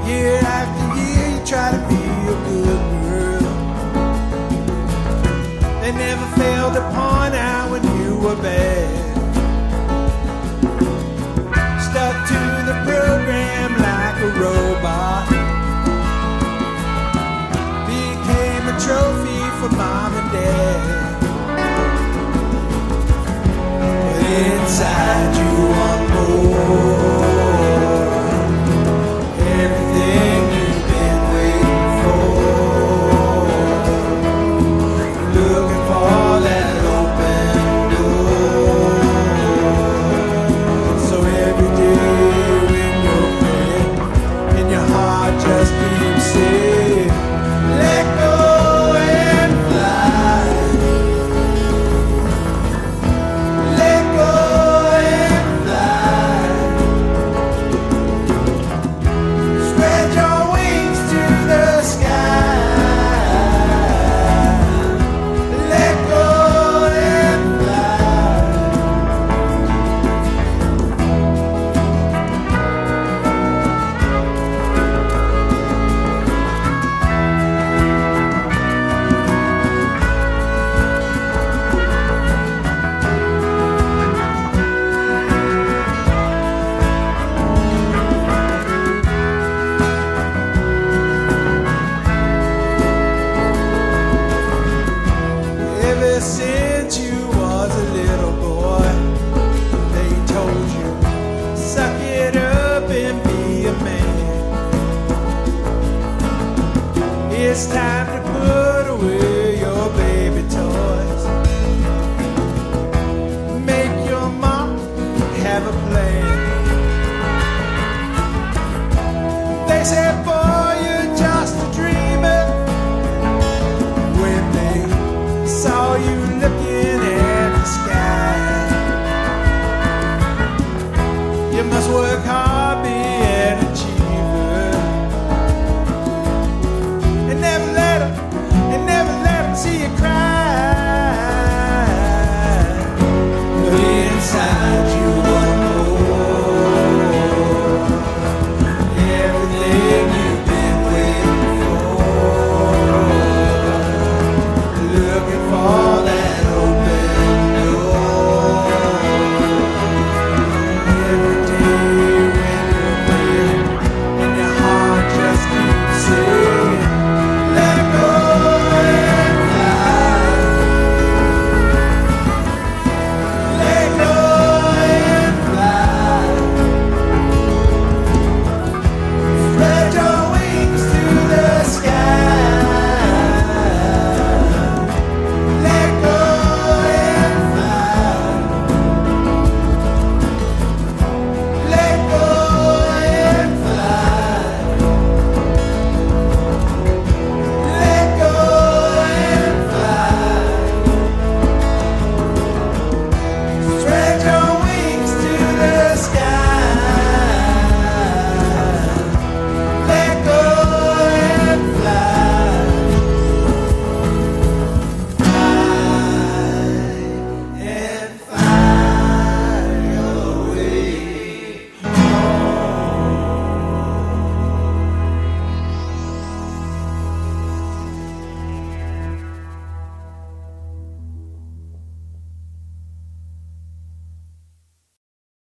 Year after year, you try to be a good girl. They never failed to point out were bad. Stuck to the program like a robot. Became a trophy for mom and dad. But inside you want more.